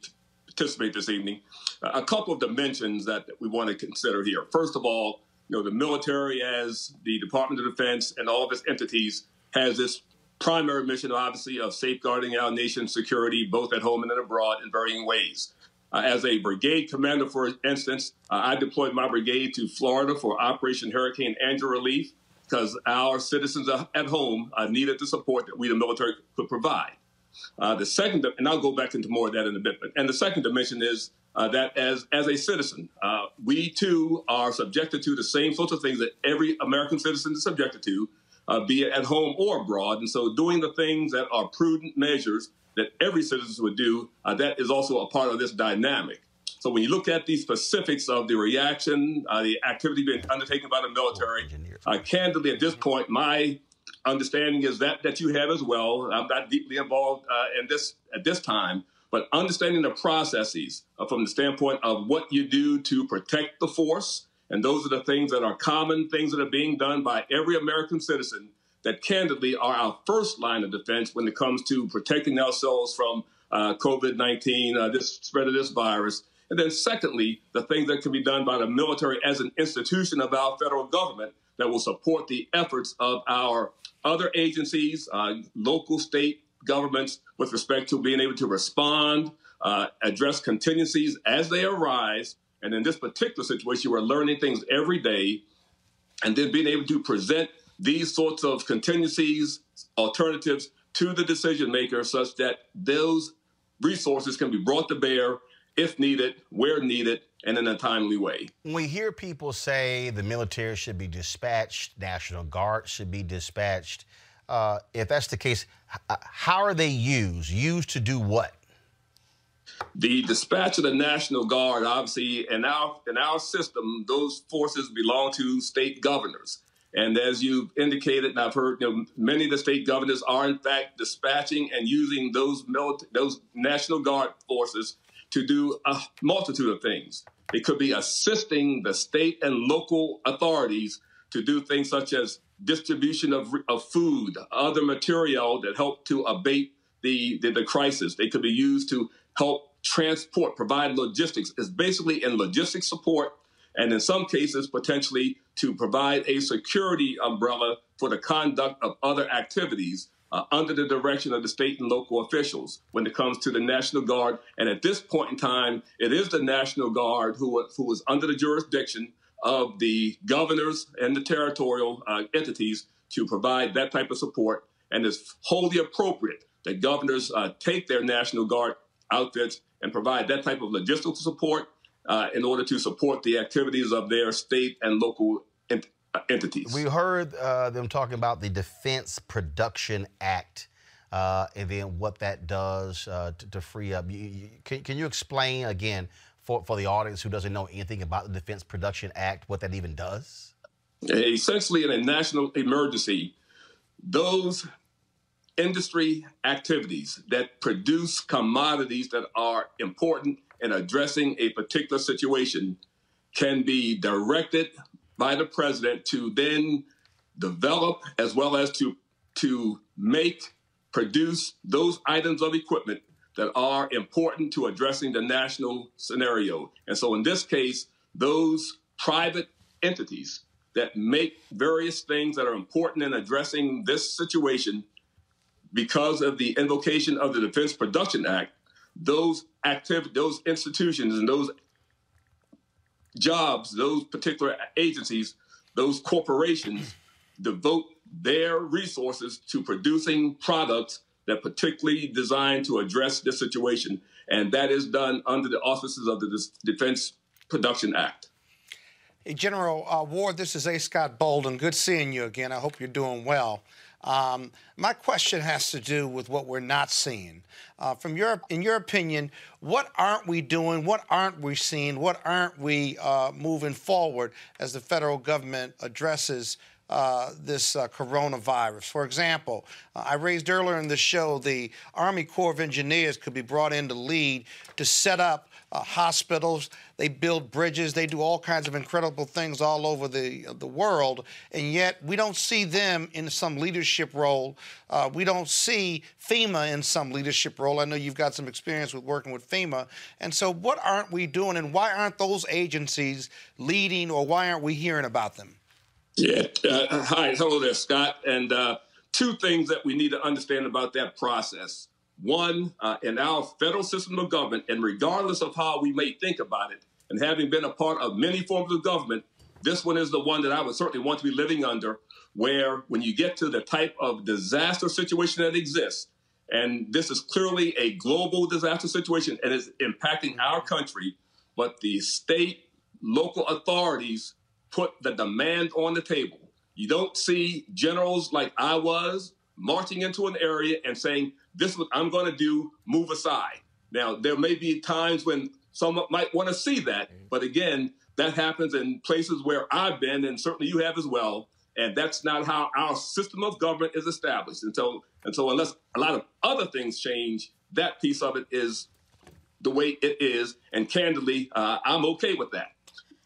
participate this evening. A couple of dimensions that we want to consider here. First of all, you know, the military, as the Department of Defense and all of its entities, has this primary mission, obviously, of safeguarding our nation's security, both at home and abroad, in varying ways. Uh, as a brigade commander, for instance, uh, I deployed my brigade to Florida for Operation Hurricane Andrew relief because our citizens at home uh, needed the support that we, the military, could provide. Uh, the second, and I'll go back into more of that in a bit. But, and the second dimension is uh, that as as a citizen, uh, we too are subjected to the same sorts of things that every American citizen is subjected to, uh, be it at home or abroad. And so, doing the things that are prudent measures that every citizen would do, uh, that is also a part of this dynamic. So, when you look at the specifics of the reaction, uh, the activity being undertaken by the military, candidly, at this point, my understanding is that that you have as well. I'm not deeply involved uh, in this at this time, but understanding the processes uh, from the standpoint of what you do to protect the force, and those are the things that are common things that are being done by every American citizen. That candidly are our first line of defense when it comes to protecting ourselves from uh, COVID-19, uh, this spread of this virus. And then, secondly, the things that can be done by the military as an institution of our federal government that will support the efforts of our other agencies, uh, local, state governments, with respect to being able to respond, uh, address contingencies as they arise. And in this particular situation, we're learning things every day, and then being able to present these sorts of contingencies, alternatives to the decision maker such that those resources can be brought to bear if needed, where needed, and in a timely way. When we hear people say the military should be dispatched, National Guard should be dispatched, uh, if that's the case, uh, how are they used? Used to do what? The dispatch of the National Guard, obviously, in our in our system, those forces belong to state governors. And as you've indicated, and I've heard, you know, many of the state governors are in fact dispatching and using those military, those National Guard forces to do a multitude of things. It could be assisting the state and local authorities to do things such as distribution of, of food, other material that help to abate the, the, the crisis. They could be used to help transport, provide logistics. It's basically in logistics support and in some cases potentially to provide a security umbrella for the conduct of other activities uh, under the direction of the state and local officials when it comes to the National Guard. And at this point in time, it is the National Guard who, who is under the jurisdiction of the governors and the territorial uh, entities to provide that type of support. And it's wholly appropriate that governors uh, take their National Guard outfits and provide that type of logistical support uh, in order to support the activities of their state and local entities. We heard uh, them talking about the Defense Production Act. Uh, and then what that does uh, to, to, free up. You, you, can, can, you explain again for, for the audience who doesn't know anything about the Defense Production Act what that even does? Essentially, in a national emergency, those industry activities that produce commodities that are important in addressing a particular situation can be directed by the president to then develop as well as to to make produce those items of equipment that are important to addressing the national scenario. And so in this case, those private entities that make various things that are important in addressing this situation because of the invocation of the Defense Production Act, those active those institutions and those jobs, those particular agencies, those corporations devote their resources to producing products that are particularly designed to address this situation. And that is done under the auspices of the Defense Production Act. Hey, General uh, Ward, this is A. Scott Bolden. Good seeing you again. I hope you're doing well. Um, my question has to do with what we're not seeing. Uh, from your, in your opinion, what aren't we doing? What aren't we seeing? What aren't we uh, moving forward as the federal government addresses uh, this uh, coronavirus. For example, uh, I raised earlier in the show the Army Corps of Engineers could be brought in to lead to set up uh, hospitals. They build bridges. They do all kinds of incredible things all over the the world, and yet we don't see them in some leadership role. Uh, we don't see FEMA in some leadership role. I know you've got some experience with working with FEMA, and so what aren't we doing, and why aren't those agencies leading, or why aren't we hearing about them? Yeah. Uh, hi. Hello there, Scott. And uh, two things that we need to understand about that process. One, uh, in our federal system of government, and regardless of how we may think about it, and having been a part of many forms of government, this one is the one that I would certainly want to be living under, where when you get to the type of disaster situation that exists, and this is clearly a global disaster situation and is impacting our country, but the state, local authorities put the demand on the table. You don't see generals like I was marching into an area and saying, This is what I'm going to do, move aside. Now, there may be times when some might want to see that, but again, that happens in places where I've been, and certainly you have as well. And that's not how our system of government is established. And so, and so unless a lot of other things change, that piece of it is the way it is. And candidly, uh, I'm okay with that.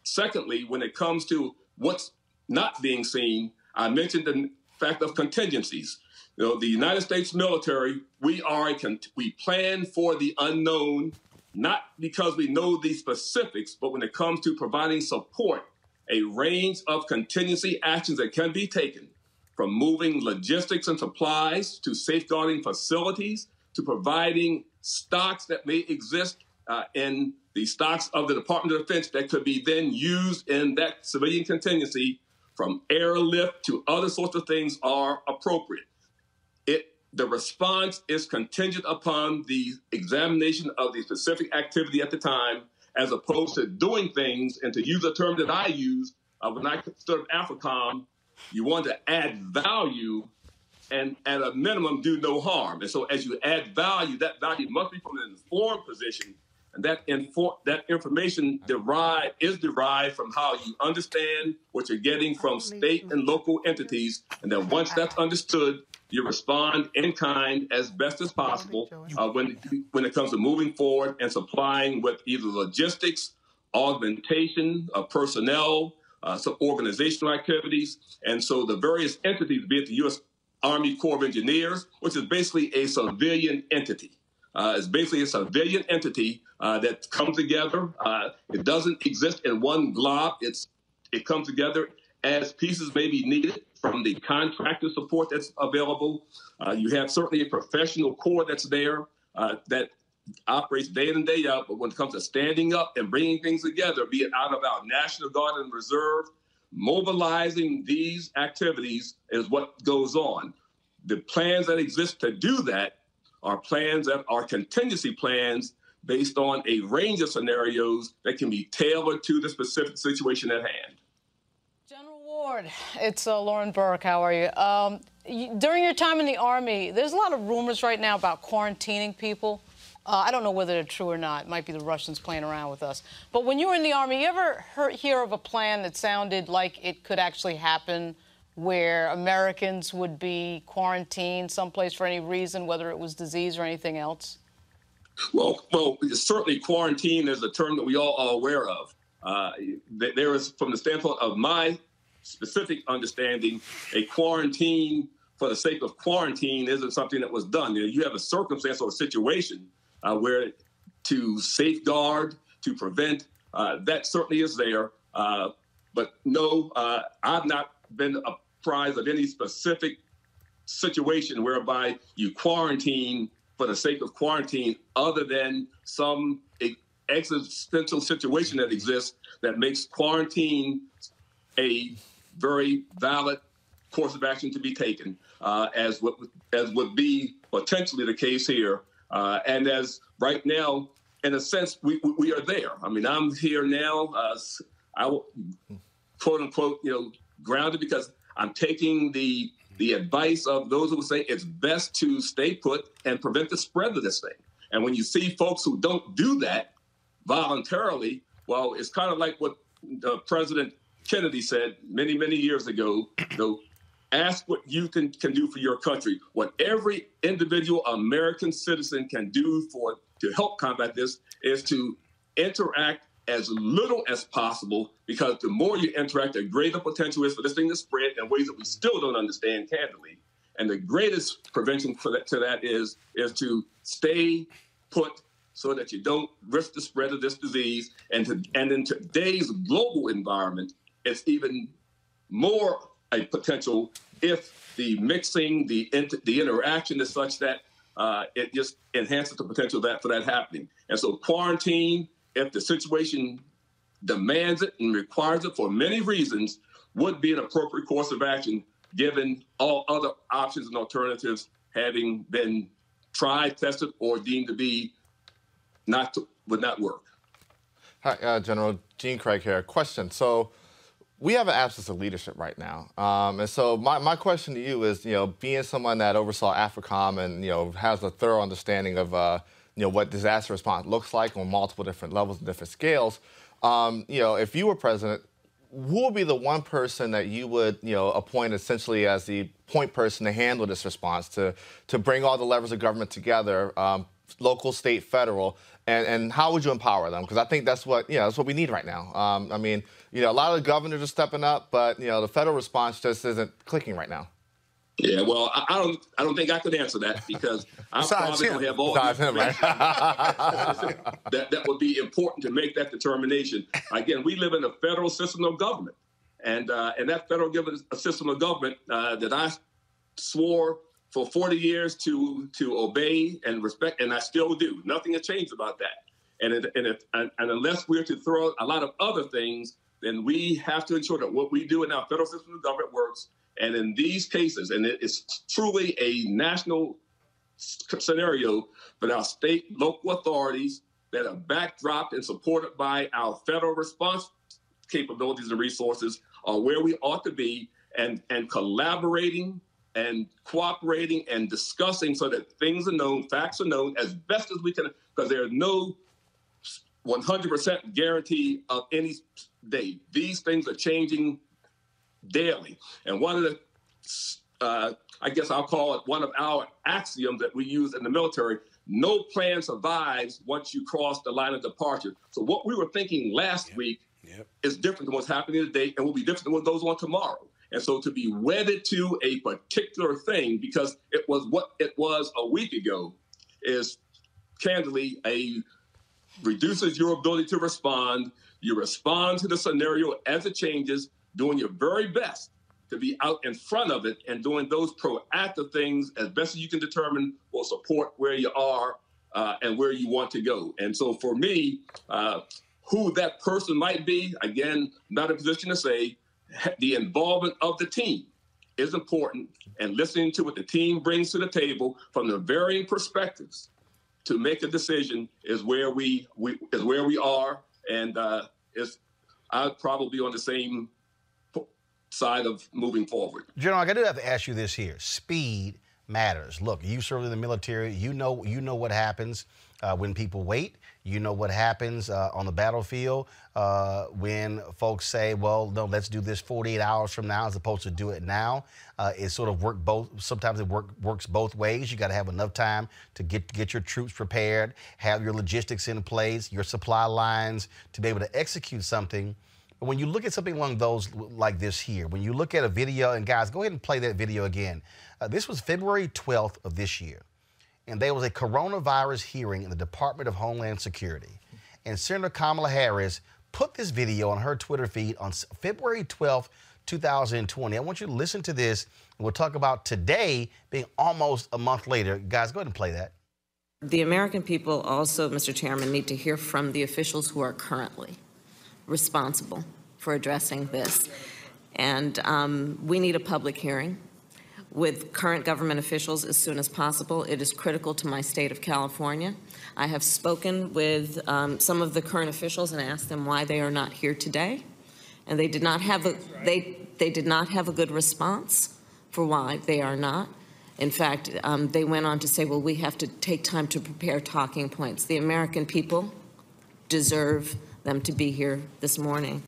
Secondly, when it comes to what's not being seen, I mentioned the fact of contingencies. You know, the United States military, we are we plan for the unknown, not because we know the specifics, but when it comes to providing support, a range of contingency actions that can be taken, from moving logistics and supplies to safeguarding facilities to providing stocks that may exist uh, in the stocks of the Department of Defense that could be then used in that civilian contingency from airlift to other sorts of things are appropriate. The response is contingent upon the examination of the specific activity at the time, as opposed to doing things, and to use a term that I use uh, when I served AFRICOM, you want to add value and at a minimum do no harm. And so as you add value, that value must be from an informed position and that infor- that information derived is derived from how you understand what you're getting from state and local entities, and then once that's understood, you respond in kind as best as possible uh, when when it comes to moving forward and supplying with either logistics, augmentation of personnel, uh, some organizational activities, and so the various entities, be it the U.S. Army Corps of Engineers, which is basically a civilian entity. Uh, it's basically a civilian entity uh, that comes together. Uh, it doesn't exist in one glob. It's it comes together as pieces may be needed from the contractor support that's available. Uh, you have certainly a professional core that's there uh, that operates day in and day out. But when it comes to standing up and bringing things together, be it out of our National Guard and Reserve, mobilizing these activities is what goes on. The plans that exist to do that are plans that are contingency plans based on a range of scenarios that can be tailored to the specific situation at hand. Ward, it's uh, Lauren Burke. How are you? Um, you? During your time in the Army, there's a lot of rumors right now about quarantining people. Uh, I don't know whether they're true or not. It might be the Russians playing around with us. But when you were in the Army, you ever heard, hear of a plan that sounded like it could actually happen where Americans would be quarantined someplace for any reason, whether it was disease or anything else? Well, well, certainly quarantine is a term that we all are aware of. Uh, there is, from the standpoint of my specific understanding, a quarantine for the sake of quarantine isn't something that was done. You, know, you have a circumstance or a situation uh, where to safeguard, to prevent, uh, that certainly is there. Uh, but no, uh, I've not been apprised of any specific situation whereby you quarantine for the sake of quarantine, other than some existential situation that exists that makes quarantine a very valid course of action to be taken, uh, as what as would be potentially the case here, uh, and as right now, in a sense, we we are there. I mean, I'm here now. Uh, I quote unquote, you know, grounded because I'm taking the the advice of those who say it's best to stay put and prevent the spread of this thing. And when you see folks who don't do that voluntarily, well, it's kind of like what uh, President Kennedy said many, many years ago. though, ask what you can, can do for your country. What every individual American citizen can do for to help combat this is to interact as little as possible because the more you interact, the greater potential is for this thing to spread in ways that we still don't understand candidly. And the greatest prevention for that, to that is is to stay put so that you don't risk the spread of this disease. And to, and in today's global environment, it's even more a potential if the mixing, the the interaction is such that uh, it just enhances the potential that for that happening. And so quarantine if the situation demands it and requires it for many reasons, would be an appropriate course of action given all other options and alternatives having been tried, tested, or deemed to be not to, would not work. Hi, uh, General Gene Craig here. Question. So we have an absence of leadership right now. Um, and so my, my question to you is, you know, being someone that oversaw AFRICOM and, you know, has a thorough understanding of uh, you know, what disaster response looks like on multiple different levels and different scales. Um, you know, if you were president, who would be the one person that you would, you know, appoint essentially as the point person to handle this response, to to bring all the levers of government together, um, local, state, federal, and, and how would you empower them? Because I think that's what, you know, that's what we need right now. Um, I mean, you know, a lot of the governors are stepping up, but, you know, the federal response just isn't clicking right now. Yeah, well, I, I, don't. I don't think I could answer that because I probably him. don't have all the him, right? that that would be important to make that determination. Again, we live in a federal system of government, and uh, and that federal a system of government uh, that I swore for 40 years to to obey and respect, and I still do. Nothing has changed about that. And it, and, if, and, and unless we're to throw a lot of other things, then we have to ensure that what we do in our federal system of government works. And in these cases, and it is truly a national scenario, but our state, local authorities that are backdropped and supported by our federal response capabilities and resources are where we ought to be and, and collaborating and cooperating and discussing so that things are known, facts are known as best as we can, because there's no 100% guarantee of any day. These things are changing daily. And one of the, uh, I guess I'll call it one of our axioms that we use in the military no plan survives once you cross the line of departure. So what we were thinking last yep. week yep. is different than what's happening today and will be different than what goes on tomorrow. And so to be wedded to a particular thing because it was what it was a week ago is candidly a reduces your ability to respond. You respond to the scenario as it changes doing your very best to be out in front of it and doing those proactive things as best as you can determine will support where you are uh, and where you want to go. And so for me, uh, who that person might be, again, not in a position to say, the involvement of the team is important and listening to what the team brings to the table from the varying perspectives to make a decision is where we, we is where we are and uh, is I'd probably be on the same side of moving forward. General, I do have to ask you this here: speed matters. Look, you serve in the military. You know, you know what happens uh, when people wait. You know what happens uh, on the battlefield uh, when folks say, "Well, no, let's do this 48 hours from now," as opposed to do it now. Uh, it sort of work both. Sometimes it work, works both ways. You got to have enough time to get get your troops prepared, have your logistics in place, your supply lines to be able to execute something. But when you look at something along those like this here, when you look at a video, and guys, go ahead and play that video again. Uh, this was February 12th of this year and there was a coronavirus hearing in the Department of Homeland Security. And Senator Kamala Harris put this video on her Twitter feed on February 12th, 2020. I want you to listen to this, and we'll talk about today being almost a month later. Guys, go ahead and play that. The American people also, Mr. Chairman, need to hear from the officials who are currently responsible for addressing this. And um, we need a public hearing with current government officials as soon as possible. It is critical to my state of California. I have spoken with um, some of the current officials and asked them why they are not here today, and they did not have a they they did not have a good response for why they are not. In fact, um, they went on to say, "Well, we have to take time to prepare talking points. The American people deserve them to be here this morning."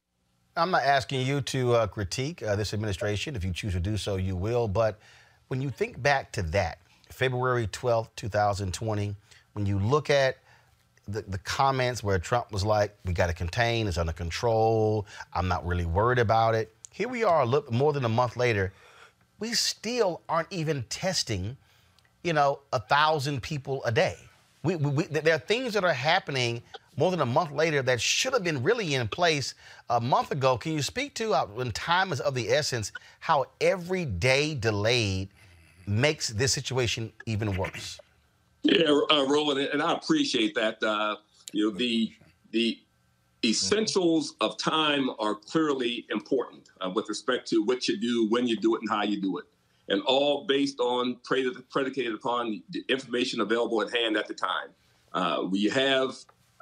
I'm not asking you to uh, critique uh, this administration. If you choose to do so, you will. But when you think back to that, February 12th, 2020, when you look at the, the comments where Trump was like, we got to contain, it's under control, I'm not really worried about it. Here we are, look, more than a month later, we still aren't even testing, you know, a thousand people a day. We, we, we, there are things that are happening more than a month later that should have been really in place a month ago. Can you speak to, uh, when time is of the essence, how every day delayed makes this situation even worse? Yeah, uh, Roland, and I appreciate that. Uh, you know, the the essentials of time are clearly important uh, with respect to what you do, when you do it, and how you do it, and all based on predicated upon the information available at hand at the time. Uh, we have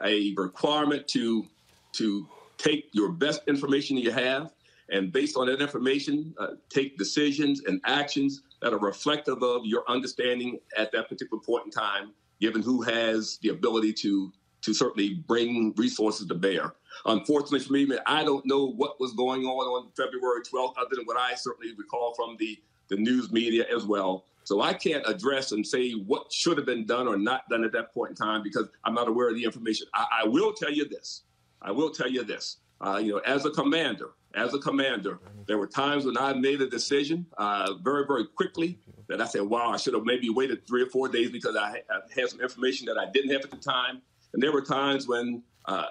a requirement to to take your best information you have and based on that information uh, take decisions and actions that are reflective of your understanding at that particular point in time given who has the ability to to certainly bring resources to bear. Unfortunately for me i don't know what was going on on february 12th other than what i certainly recall from the the news media as well so I can't address and say what should have been done or not done at that point in time because I'm not aware of the information. I, I will tell you this. I will tell you this. Uh, you know, as a commander, as a commander, there were times when I made a decision uh, very, very quickly that I said, wow, I should have maybe waited three or four days because I, I had some information that I didn't have at the time. And there were times when uh,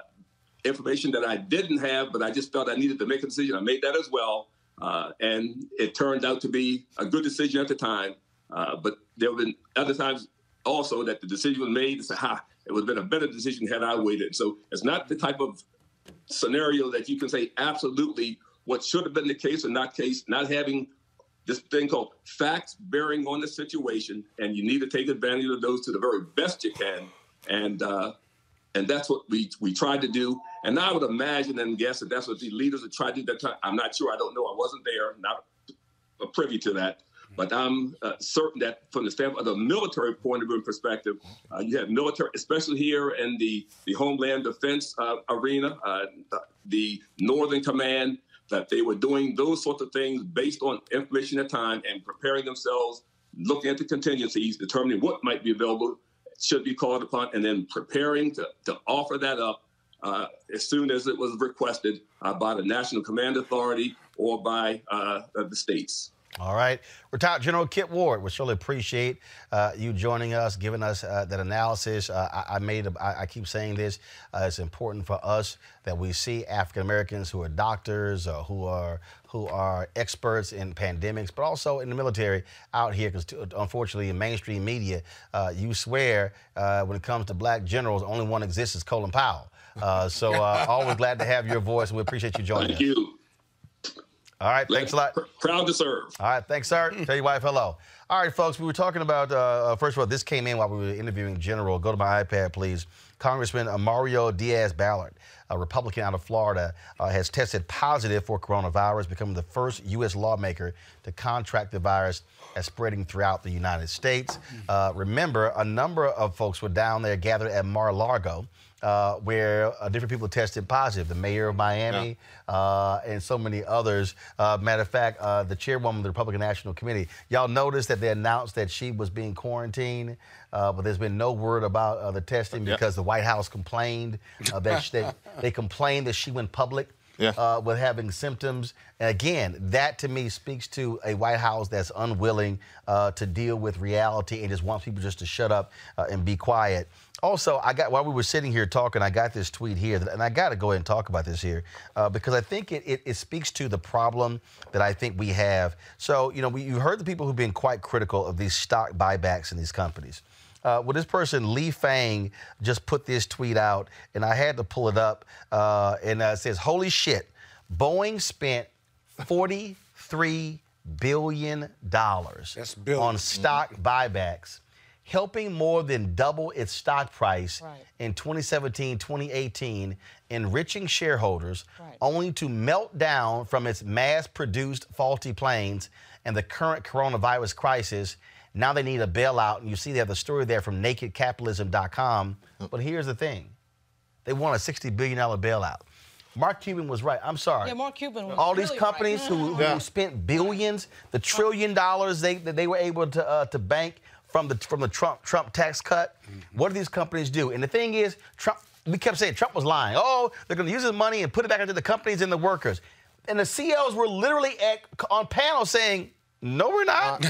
information that I didn't have, but I just felt I needed to make a decision. I made that as well. Uh, and it turned out to be a good decision at the time. Uh, but there have been other times also that the decision was made and say, ha, it would have been a better decision had I waited. So it's not the type of scenario that you can say absolutely what should have been the case or not case, not having this thing called facts bearing on the situation, and you need to take advantage of those to the very best you can. And uh, and that's what we we tried to do. And I would imagine and guess that that's what the leaders have tried to do. That time. I'm not sure. I don't know. I wasn't there. Not privy to that. But I'm uh, certain that from the standpoint of the military point of view and perspective, uh, you have military, especially here in the, the Homeland Defense uh, arena, uh, the Northern Command, that they were doing those sorts of things based on information at time and preparing themselves, looking at the contingencies, determining what might be available, should be called upon, and then preparing to, to offer that up uh, as soon as it was requested uh, by the National Command Authority or by uh, the states. All right. Retired General Kip Ward, we surely appreciate uh, you joining us, giving us uh, that analysis. Uh, I, I, made, a, I, I keep saying this. Uh, it's important for us that we see African Americans who are doctors, or who are who are experts in pandemics, but also in the military out here. Because unfortunately, in mainstream media, uh, you swear uh, when it comes to black generals, only one exists is Colin Powell. so always glad to have your voice, and we appreciate you joining Thank us. Thank you. All right, thanks a lot. Proud to serve. All right, thanks, sir. Tell your wife hello. All right, folks, we were talking about, uh, first of all, this came in while we were interviewing General. Go to my iPad, please. Congressman Mario Diaz-Balart, a Republican out of Florida, uh, has tested positive for coronavirus, becoming the first U.S. lawmaker to contract the virus as spreading throughout the United States. Uh, remember, a number of folks were down there gathered at Mar-a-Lago. Uh, where uh, different people tested positive. The mayor of Miami uh, and so many others. Uh, matter of fact, uh, the chairwoman of the Republican National Committee. Y'all noticed that they announced that she was being quarantined, uh, but there's been no word about the testing Yeah. because the White House complained that she, they, they complained that she went public. Yeah. Uh, with having symptoms. And again, that to me speaks to a White House that's unwilling uh, to deal with reality and just wants people just to shut up uh, and be quiet. Also, I got while we were sitting here talking, I got this tweet here, that, and I got to go ahead and talk about this here uh, because I think it, it, it speaks to the problem that I think we have. So, you know, we, you've heard the people who've been quite critical of these stock buybacks in these companies. Uh, well, this person, Lee Fang, just put this tweet out, and I had to pull it up. Uh, and uh, it says, Holy shit, Boeing spent $43 billion on stock buybacks, helping more than double its stock price Right. in 2017, 2018, enriching shareholders, Right. only to melt down from its mass produced faulty planes and the current coronavirus crisis. Now they need a bailout. And you see they have the story there from nakedcapitalism.com. But here's the thing they want a $60 billion bailout. Mark Cuban was right. I'm sorry. Yeah, Mark Cuban was All these companies right. who, who Yeah. spent billions, the trillion dollars they, that they were able to, uh, to bank from the, from the Trump, Trump tax cut, what do these companies do? And the thing is, Trump, we kept saying Trump was lying. Oh, they're going to use his money and put it back into the companies and the workers. And the CEOs were literally at, on panel saying, no, we're not.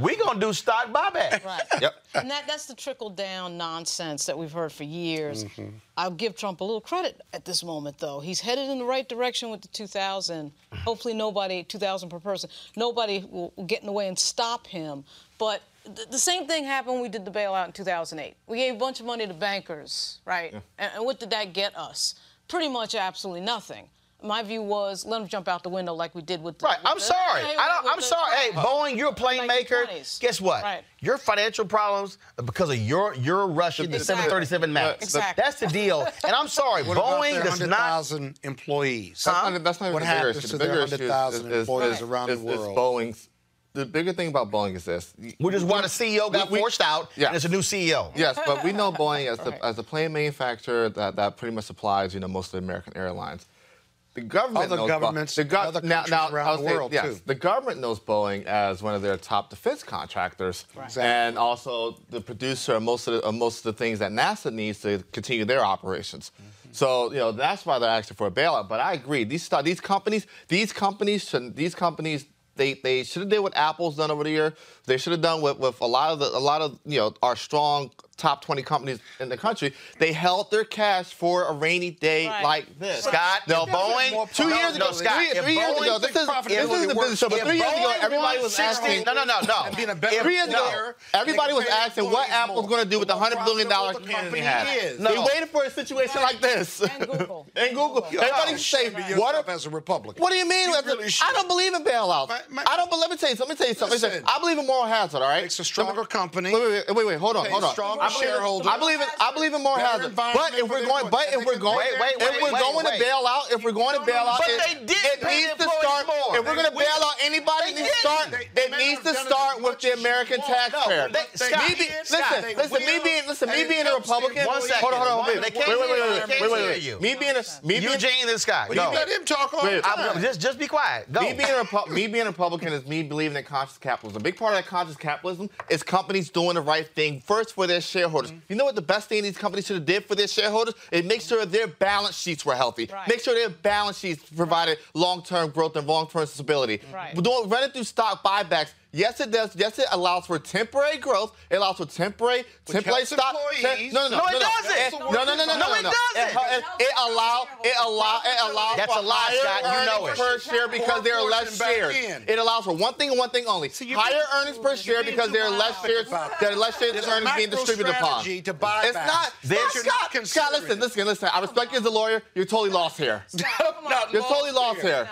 We're going to do stock buyback. Right. Yep. And that, that's the trickle down nonsense that we've heard for years. Mm-hmm. I'll give Trump a little credit at this moment, though. He's headed in the right direction with the 2,000. Hopefully, nobody, 2,000 per person, nobody will, will get in the way and stop him. But th- the same thing happened when we did the bailout in 2008. We gave a bunch of money to bankers, right? And, and what did that get us? Pretty much absolutely nothing. My view was let them jump out the window like we did with the. Right, I'm the- sorry. with I don't, I'm the- sorry. Hey, Boeing, you're a plane maker. 1920s. Guess what? Right. Your financial problems are because of your your Russian the Exactly. 737 Max. Exactly. That's the deal. And I'm sorry, What about Boeing their does not. 100,000 employees? That's not, that's not What even the bigger happens issue. to The bigger issue is- 100,000 is- employees is- around is- the is world? Boeing's. The bigger thing about Boeing is this. Which is why the CEO got we- forced out, Yeah. and it's a new CEO. Yes, but we know Boeing as the as a plane manufacturer that, that pretty much supplies you know most of the American airlines. The government Other knows governments Bo- the in other now, now, around I'll the say, world, yes, too. The government knows Boeing as one of their top defense contractors, Exactly. and also the producer of most of the, of most of the things that NASA needs to continue their operations. Mm-hmm. So you know that's why they're asking for a bailout. But I agree, these these companies, these companies, should, these companies. They, they should have did what Apple's done over the year. They should have done with, with a lot of the a lot of you know our strong top 20 companies in the country. They held their cash for a rainy day Right. like this. Scott, no Boeing- Two no, years no, ago, Scott, three, three years ago. This is this isn't the business show, but three years ago, everybody was wants 60 asking. No, no, no, no. Being a better Three years ago, everybody was asking what Apple's going to do with the The hundred billion dollar the company have. is. They waited for a situation like this. And Google. and Google. Everybody say what? Yourself as a Republican. What do you mean? You as a- should. I don't believe in bailouts. I don't. But let me tell you something. Let me tell you something. I believe in moral hazard. All right. It's a stronger company. Wait, wait, wait, wait, wait. Hold on, hold on. Stronger I believe, shareholders. I believe in. I believe in moral Better hazard. But if we're going, but if we're going, pay Wait, if we're going wait. to bail out, if we're going to bail out, But it, they did it needs to start. more. If we're going to We- bail out anybody, it needs to start. It needs to start with the American taxpayer. they- Scott, Me be- Scott, listen, listen. Me being, listen. Me being a Republican. One second. Hold on, hold on. Wait, They wait, can't wait, wait, hear you. wait, They wait, can't wait, wait, hear wait. you. Me being a, me being. Eugene and Scott. You Go. let him talk all Wait, the I'm- time. just, just be quiet. Go. Me being, a Repu- me being a Republican is me believing in conscious capitalism. A big part of that conscious capitalism is companies doing the right thing first for their shareholders. Mm-hmm. You know what the best thing these companies should have did for their shareholders? Is make sure their balance sheets were healthy. Right. Make sure their balance sheets provided long-term growth and long-term stability. Right. Doing, running through stock buybacks, yes it does. Yes it allows for temporary growth. It allows for temporary, temporary helps stock. employees. no, no, no, No, it no, doesn't. It- No, no, no, no, No, it no. doesn't. It, it, it allow, it allow, it allows That's for a lie, higher Scott. You know earnings it. per share because there are less Portion back shares. in. It allows for one thing and one thing only: you're higher being- earnings per share being because too there are less myopic shares. about There are less shares There's and a earnings being macro distributed upon. strategy to buy It's back. not. This- Scott, You're not Scott, considering listen, it. listen, listen. I respect you as a lawyer. You're totally lost here. Not You're totally lost here.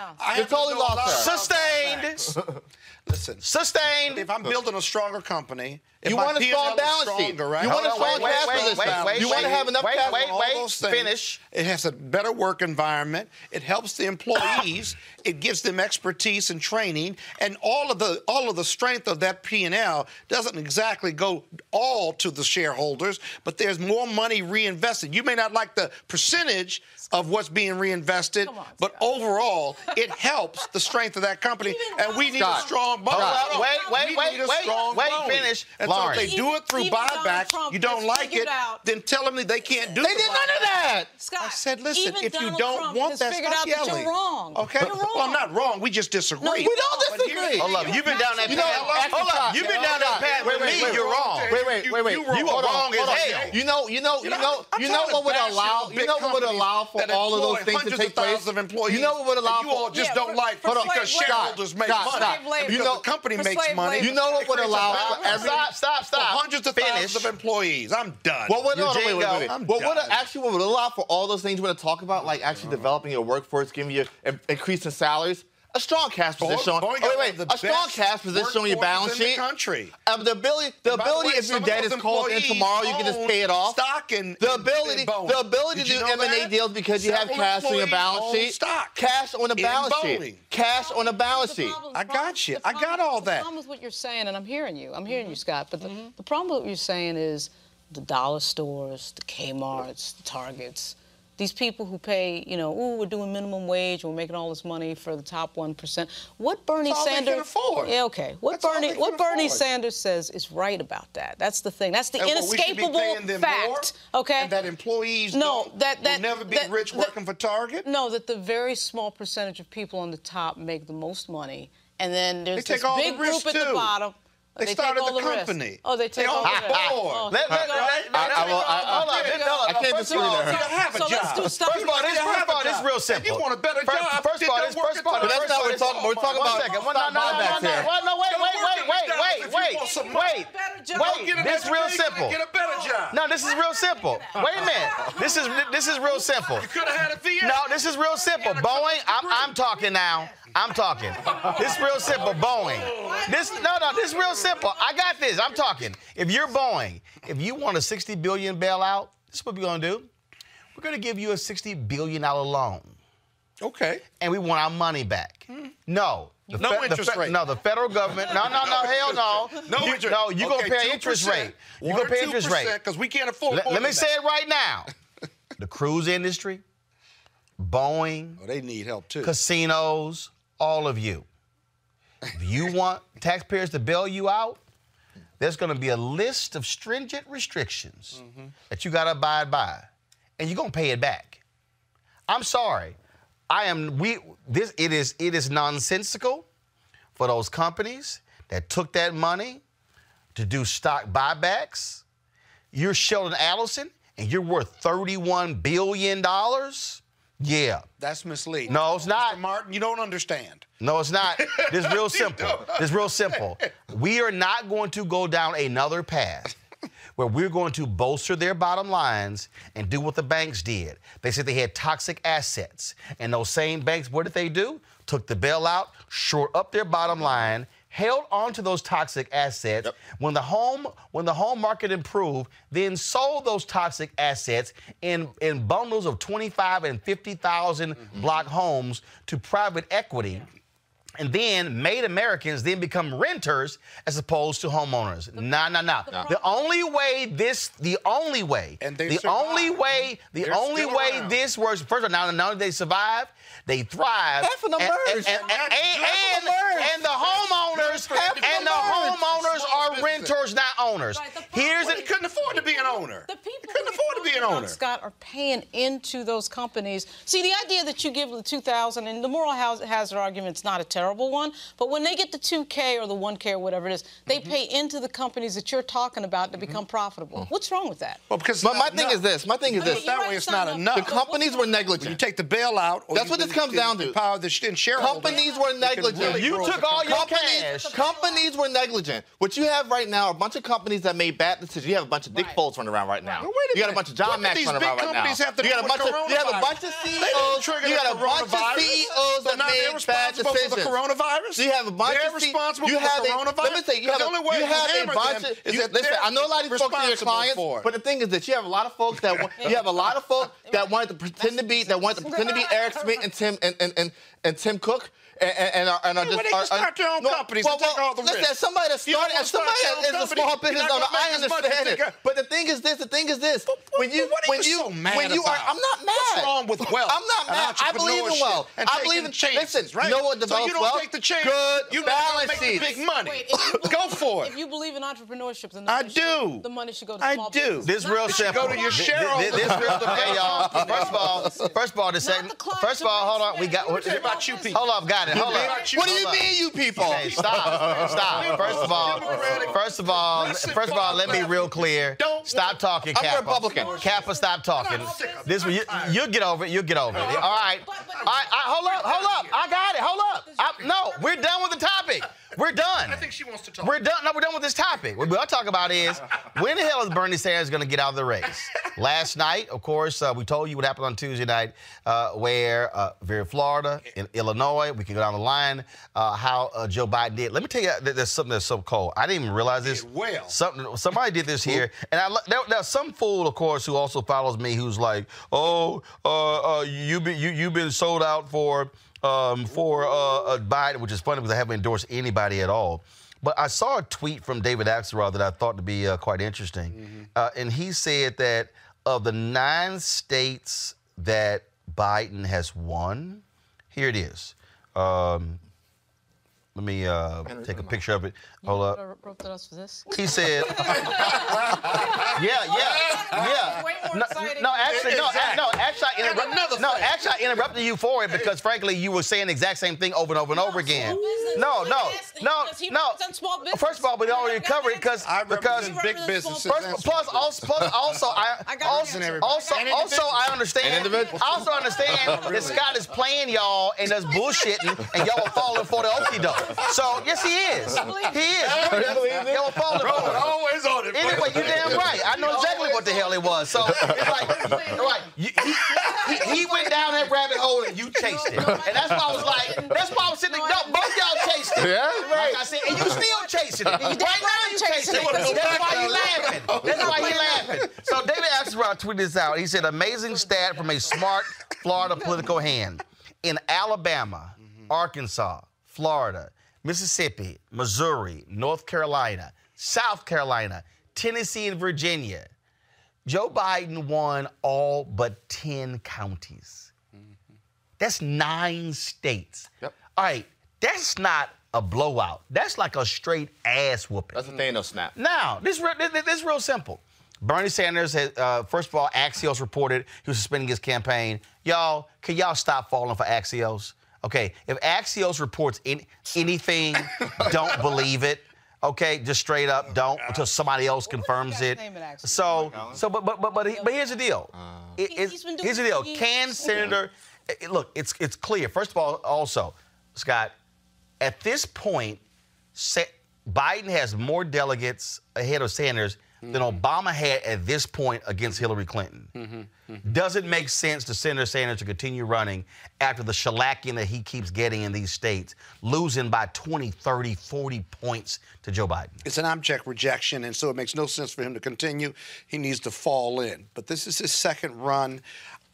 Listen, sustained. If I'm building a stronger company you want a strong balance sheet. You want a strong cash for You want to have enough wait, cash wait, wait, wait. Finish. It has a better work environment. It helps the employees. it gives them expertise and training, and all of the all of the strength of that P and L doesn't exactly go all to the shareholders, but there's more money reinvested. You may not like the percentage of what's being reinvested, on, but overall, it helps the strength of that company, and we need Scott. a strong bone. Wait, wait, wait, wait, wait, finish. And so if they do it through buyback, you don't like it, out. then tell them that they can't do it. They the did none of that. Scott, I said, listen, if Donald you don't Trump want that, stop yelling. That you're wrong. Okay? You're wrong. Well, I'm not wrong. We just disagree. No, we don't disagree. Hold up. You've been down that path. Hold up. You've been down that path with me. You're wrong. Wait, wait, wait, wait. You are wrong as hell. You know, you know, you know, you know what would allow, you know what would allow for all of those things to take place? of employees. You know what would allow you all just don't like because shareholders make money. You know, the company makes money. You know what would allow for every stop, stop. For hundreds of Finish. thousands of employees. I'm done. Well, what, no, wait, wait, wait, I'm well, done. what actually would allow for all those things we're to talk about, like actually uh -huh. developing your workforce, giving you increasing salaries, a strong cash position. Boeing, oh, wait, wait, a strong cash position on your balance sheet. The country. Um, the ability, the ability, the way, if your debt is called in tomorrow, you can just pay it off. Stock and the ability, the ability to do M and A deals because Several you have cash on your balance sheet. Stock. Cash on the balance sheet. Cash on the balance sheet. I got you. I got all that. The problem with what you're saying, and I'm hearing you. I'm hearing you, mm-hmm. Scott. But mm-hmm. the problem with what you're saying is the dollar stores, the Kmart's, the Targets these people who pay, you know, ooh, we're doing minimum wage, we're making all this money for the top one percent. What Bernie Sanders? Yeah, okay. What That's Bernie? What Bernie. Sanders says is right about that. That's the thing. That's the and inescapable fact. More, okay. that employees no that that will never be that, rich that, working for Target. No, that the very small percentage of people on the top make the most money, and then there's this big the group at the bottom. They, they started the, the company. Risk. Oh, they take all the risk. Oh, let, let, right. let, I, I, will, I, I, I, I can't disagree with her. First of all, let's do First of all, this, first of all, this real simple. If you want a better first, job, first of all, this first of But that's not what we're talking about. We're talking about second. No, no, no, no, no, wait, wait, wait, wait, wait, wait, wait, wait. This real simple. Get a better job. No, this is real simple. Wait a minute. This is this is real simple. You could have had a VA. No, this is real simple. Boeing, I'm talking now. I'm talking. This is real simple. Boeing. This no, no, this is real simple. I got this. I'm talking. If you're Boeing, if you want a 60 billion bailout, this is what we're gonna do. We're gonna give you a 60 billion dollar loan. Okay. And we want our money back. Hmm. No. The no fe- interest fe- rate. No, the federal government. No, no, no, hell no. no you, interest. No, you're okay, gonna pay interest rate. You're gonna pay interest rate because we can't afford. L- let me say it right now. the cruise industry, Boeing. Oh, they need help too. Casinos, all of you. If you want taxpayers to bail you out? There's going to be a list of stringent restrictions mm-hmm. that you got to abide by, and you're going to pay it back. I'm sorry. I am we this it is it is nonsensical for those companies that took that money to do stock buybacks. You're Sheldon Adelson and you're worth 31 billion dollars. Yeah. That's misleading. No, it's not. Mr. Martin, you don't understand. No, it's not. It's real simple. It's real simple. We are not going to go down another path where we're going to bolster their bottom lines and do what the banks did. They said they had toxic assets. And those same banks, what did they do? Took the bailout, shore up their bottom line, held onto those toxic assets. Yep. When the home when the home market improved, then sold those toxic assets in in bundles of 25 and 50,000 mm-hmm. block homes to private equity. And then made Americans then become renters as opposed to homeowners. No, nah, nah, nah. The, only way this, the only way, and they the survive. only way, the They're only way around. this works. First of all, now, now they survive, they thrive. And, and, and, and, and, and the home towards not owners. Right, Here's that it couldn't afford to be an owner. The people being owner. Scott are paying into those companies. See, the idea that you give the 2,000 and the moral hazard argument is not a terrible one, but when they get the 2K or the 1K or whatever it is, they mm -hmm. pay into the companies that you're talking about to mm-hmm. become mm -hmm. profitable. Mm -hmm. What's wrong with that? Well, because my, my thing is this. My thing is this. that way, it's not enough. The companies were negligent. You take the bailout. That's what this comes down to. Power the shareholders. Companies were negligent. You took all your companies, cash. Companies were negligent. What you have right now are a bunch of companies that made bad decisions. You have a bunch of dick right. folds running around right now. You got a bunch of do Mack these big right now. have to you got a bunch of you have a bunch of CEOs. You got a bunch of. CEOs that made bad responsible for the decisions. coronavirus? You have a bunch They're of responsible you for the have a- coronavirus? Let me say, you have the only way you have a bunch of. is You, if listen, I know a lot of these folks are your clients, for but the thing is that you have a lot of folks that want, you have a lot of folks that wanted to pretend to be that wanted to pretend to be Eric Schmidt and Tim and and, and, and Tim Cook. And, and, and are, and are Hey, just well, they can start their own no, companies well, and take all the listen, risk. as somebody that You started, as somebody start your that own is a small business owner, I make as much as understand it. But the thing is this, the thing is this. When you what are when you you so mad when you are. I'm not mad. What's wrong with wealth I'm not and mad. I believe in wealth. and I believe in chances, Listen, right? you know what So you don't wealth? take the chance. Good You balance make the big money. Wait, believe- Go for it. If you believe in entrepreneurship, then the I money should do. go- the money should go to I do. business. This real the simple. Go to your client. Shareholders. This, this real hey, y'all. First of all, first of all, the second. the First of all, hold on. We got. Let me you about you people. Hold up, got it. Hold What up. What do you mean, you people? Stop, stop. First of all, first of all, first of all, let me be real clear. Don't- Stop talking, Kappa. I'm a Republican. Kappa, stop talking. This you, you'll get over it. You'll get over it. All right. All right. I, hold up. Hold up. I got it. Hold up. I, no, we're done with the topic. We're done. I think she wants to talk. We're done. No, we're done with this topic. What we'll talk about is when the hell is Bernie Sanders going to get out of the race? Last night, of course, uh, we told you what happened on Tuesday night, uh, where uh, very Florida, in Illinois, we can go down the line, uh, how uh, Joe Biden did. Let me tell you, that there's something that's so cold. I didn't even realize this. Well. Something, somebody did this here, and I, there, there's some fool, of course, who also follows me, who's like, "Oh, uh, uh, you been you you've been sold out for um, for uh, uh, Biden," which is funny because I haven't endorsed anybody at all. But I saw a tweet from David Axelrod that I thought to be uh, quite interesting, uh, and he said that of the nine states that Biden has won, here it is. Um, let me uh, take a picture of it. Hold up. Wrote- wrote us for this. He said, "Yeah, yeah, yeah." No, no, actually, no, Exactly. no, actually, I And interrupted. No, actually, I interrupted you for it because, frankly, you were saying the exact same thing over and over and over again. business. No, no, Yes, no, he no. represents small business. First of all, we already covered it because I because represent big businesses. First, and plus, small also, plus, also, I, I got also, it. also, And also, I understand. Individuals. I also understand that Scott is playing y'all and does bullshitting, and y'all are falling for the okie doke. So yes, he is. He is. Y'all are falling for it. Always on it. Anyway, you damn right. I know exactly what the hell it was. So it's like, right, he, he, he went down that rabbit hole and you chased it. And that's why I was like, that's why I was sitting there, no, both y'all chased it. Yeah? Like I said, and you still chasing it. Right now you chasing it. That's why you laughing. That's why he laughing. So David Axelrod tweeted this out. He said, amazing stat from a smart Florida political hand. In Alabama, Arkansas, Florida, Mississippi, Missouri, North Carolina, South Carolina, Tennessee, and Virginia, Joe Biden won all but 10 counties. That's nine states. Yep. All right, that's not a blowout. That's like a straight ass whooping. That's a Thanos snap. Now, this this, this is real simple. Bernie Sanders has, uh, first of all, Axios reported he was suspending his campaign. Y'all, can y'all stop falling for Axios? Okay, if Axios reports in, anything, don't believe it. Okay, just straight up, don't until somebody else confirms it. name? So, so, but, but, but, but, but here's the deal. It- He- it's- he's been doing here's the deal. for. Can Senator, eh, look, it's it's clear. First of all, also, Scott, at this point, Sa- Biden has more delegates ahead of Sanders than mm-hmm. Obama had at this point against Hillary Clinton. Mm-hmm. Mm-hmm. Does it make sense to Senator Sanders to continue running after the shellacking that he keeps getting in these states, losing by 20, 30, 40 points to Joe Biden? It's an abject rejection, and so it makes no sense for him to continue. He needs to fall in. But this is his second run.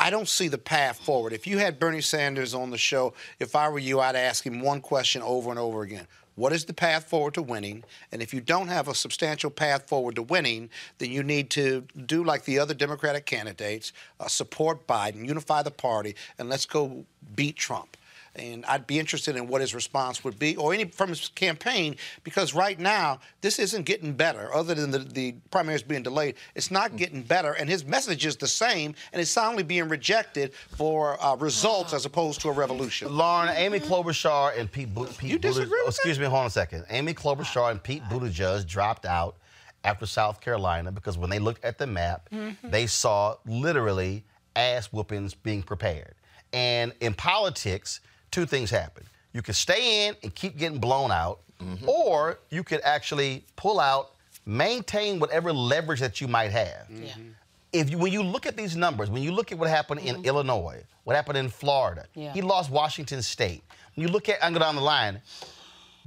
I don't see the path forward. If you had Bernie Sanders on the show, if I were you, I'd ask him one question over and over again. What is the path forward to winning? And if you don't have a substantial path forward to winning, then you need to do like the other Democratic candidates, uh, support Biden, unify the party, and let's go beat Trump. And I'd be interested in what his response would be, or any from his campaign, because right now this isn't getting better. Other than the, the primaries being delayed, it's not mm. getting better, and his message is the same, and it's soundly being rejected for uh, results as opposed to a revolution. Lauren, Amy mm-hmm. Klobuchar and Pete, Bu- Pete You disagree Buttigieg. with oh, excuse me, hold on a second. Amy Klobuchar and Pete Buttigieg dropped out after South Carolina because when they looked at the map, mm-hmm. they saw literally ass whoopings being prepared. And in politics, two things happen. You can stay in and keep getting blown out, mm-hmm. or you could actually pull out, maintain whatever leverage that you might have. Mm-hmm. if you, when you look at these numbers, when you look at what happened in mm-hmm. Illinois, what happened in Florida, Yeah. he lost Washington State. When you look at, I go down the line,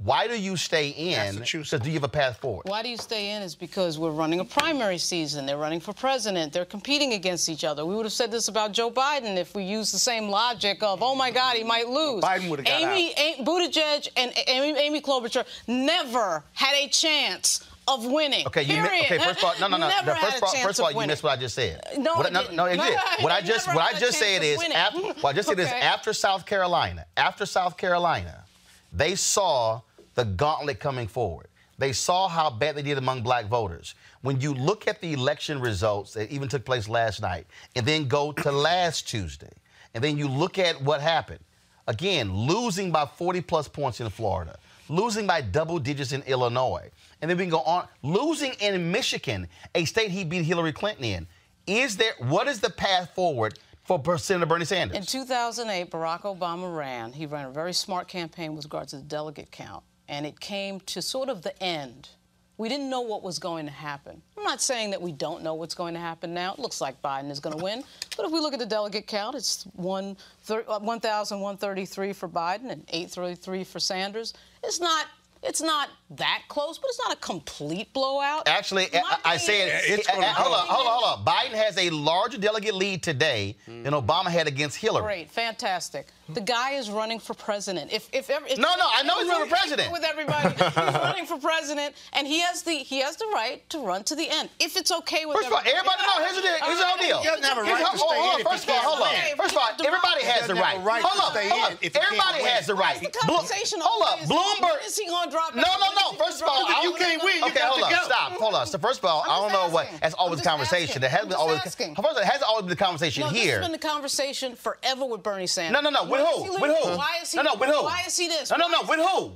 why do you stay in? Because do you have a path forward? Why do you stay in? Is because we're running a primary season. They're running for president. They're competing against each other. We would have said this about Joe Biden if we used the same logic of, oh my God, he might lose. Biden would've got Amy, Amy Buttigieg and Amy, Amy Klobuchar never had a chance of winning. Okay, you mi- okay. First of all, no, no, no. Never The had first a of all, first of all, of you winning. missed what I just said. No, what, I no, didn't. no, you No, did. What I never just, what I a just said chance is, after, what I just said is, after South Carolina, after South Carolina, they saw the gauntlet coming forward. They saw how bad they did among black voters. When you look at the election results that even took place last night, and then go to last Tuesday, and then you look at what happened, again, losing by 40 plus points in Florida, losing by double digits in Illinois, and then we can go on, losing in Michigan, a state he beat Hillary Clinton in. Is there, what is the path forward for Senator Bernie Sanders? In 2008, Barack Obama ran. He ran a very smart campaign with regards to the delegate count, and it came to sort of the end. We didn't know what was going to happen. I'm not saying that we don't know what's going to happen now. It looks like Biden is going to win. But if we look at the delegate count, it's one thir- uh, 1,133 for Biden and 833 for Sanders. It's not. It's not that close, but it's not a complete blowout. Actually, I, I said, It's uh, gonna uh, hold on, hold on, hold on. Biden has a larger delegate lead today than Obama had against Hillary. Great, fantastic. The guy is running for president. If if ever, if, No, no, I know he's running for president. With everybody, he's running for president, and he has the he has the right to run to the end. If it's okay with First of all, everybody know. Here's the deal. Here's the whole deal. He doesn't have a right to hold on, stay hold on. in First of all, hold on. First of all, everybody has the right. He doesn't have a right Hold on, stay hold in on. if he can't Everybody has the right. The conversation Hold up. Bloomberg. When is he gonna drop No, out? no, When no. First of all, dropping out? I When is he gonna Okay, go? hold on. Stop. Hold on. So first of all, I don't know what. That's always the conversation. There hasn't been always. First asking. of all, it hasn't always been the conversation No, this here. has been the conversation forever with Bernie Sanders. No, no, no. With Why who? is he With who? Why is he? No, no. With who? Why is he this? No, no, no. With who?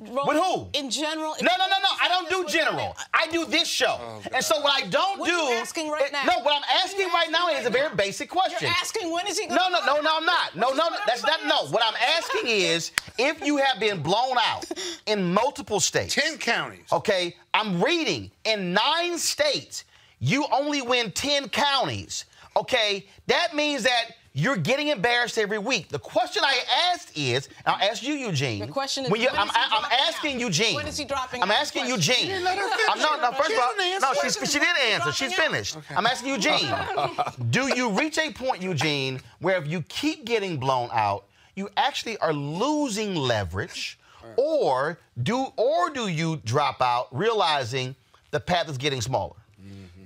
Roland, With who? In general. No, no, no, no. I don't do general. I do this show. Oh, and so what I don't What do. are you asking right now? No, what I'm asking right now is a very basic question. You're asking when is he No, gonna no, no, no. I'm not. No, no, no, that's not. No, what I'm asking is if you have been blown out in multiple states, 10 counties. Okay, I'm reading in nine states, you only win 10 counties. Okay, that means that you're getting embarrassed every week. The question I asked is, I'll ask you, Eugene. The question is, when you, when I'm, is he I'm asking out? Eugene. When is he dropping I'm out? asking Eugene. You didn't let her finish. I'm not, no, first She of all, no, When she, didn't answer. She's out? finished. I'm asking Eugene. do you reach a point, Eugene, where if you keep getting blown out, you actually are losing leverage, or do or do you drop out, realizing the path is getting smaller?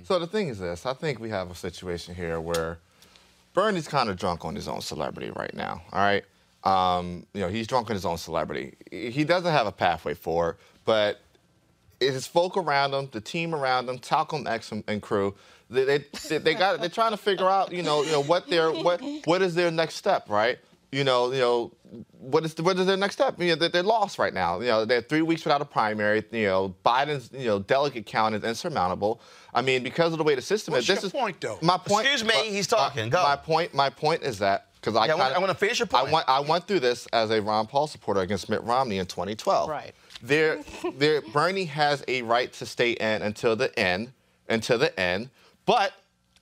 So the thing is this: I think we have a situation here where Bernie's kind of drunk on his own celebrity right now. All right, um, you know he's drunk on his own celebrity. He doesn't have a pathway forward, but his folk around him, the team around him, Talcum X and, crew, they, they, they got they're trying to figure out, you know, you know what their what what is their next step, right? You know, you know, what is what is their next step? You know, they're, they're lost right now. You know, they're three weeks without a primary. You know, Biden's you know delegate count is insurmountable. I mean, because of the way the system What's is. This your is point, though? My point. Excuse me, he's talking. My, Go. My point. My point is that because I Yeah, I wanna- kinda- I wanna finish your I point. went I went through this as a Ron Paul supporter against Mitt Romney in 2012. Right. There, there. Bernie has a right to stay in until the end, until the end. But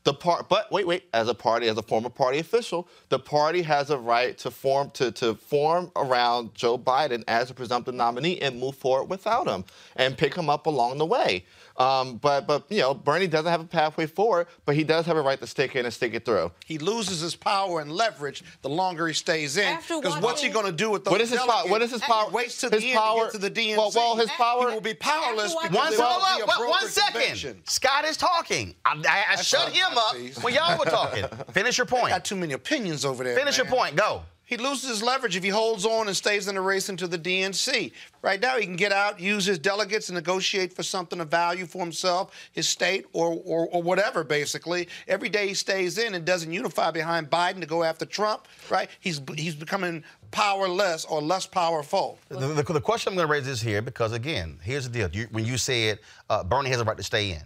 the but wait, wait. As a party, as a former party official, the party has a right to form to to form around Joe Biden as a presumptive nominee and move forward without him and pick him up along the way. Um, but but you know, Bernie doesn't have a pathway forward, but he does have a right to stick in and stick it through. He loses his power and leverage the longer he stays in. Because what's he going to do with those What is his power? delegates? What is his power? waits to his the end power, to get to the DNC. Well, well, his power. He will be powerless After because One, hold will be up, a one- one convention. Scott is talking. I, I, I shut him up Please. when y'all were talking. Finish your point. Got too many opinions over there. Finish your point. Go. He loses his leverage if he holds on and stays in the race into the DNC. Right now, he can get out, use his delegates, and negotiate for something of value for himself, his state, or, or, or whatever, basically. Every day he stays in and doesn't unify behind Biden to go after Trump, right? He's, he's becoming powerless or less powerful. The, the, the question I'm going to raise is here because, again, here's the deal. You, when you said uh, Bernie has a right to stay in,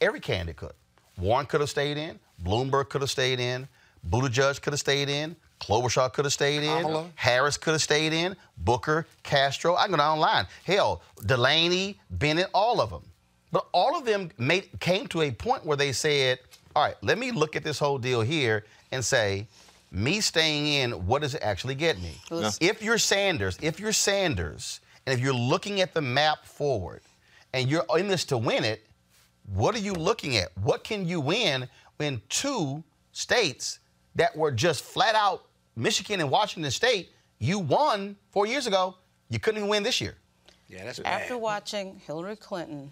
every candidate could. Warren could have stayed in. Bloomberg could have stayed in. Buttigieg could have stayed in. Klobuchar could have stayed in. Kamala. Harris could have stayed in. Booker, Castro. I can go down the line. Hell, Delaney, Bennet, all of them. But all of them made, came to a point where they said, all right, let me look at this whole deal here and say, me staying in, what does it actually get me? No. If you're Sanders, if you're Sanders, and if you're looking at the map forward and you're in this to win it, what are you looking at? What can you win when two states that were just flat out Michigan and Washington State, you won four years ago. You couldn't even win this year. Yeah, that's bad. After watching Hillary Clinton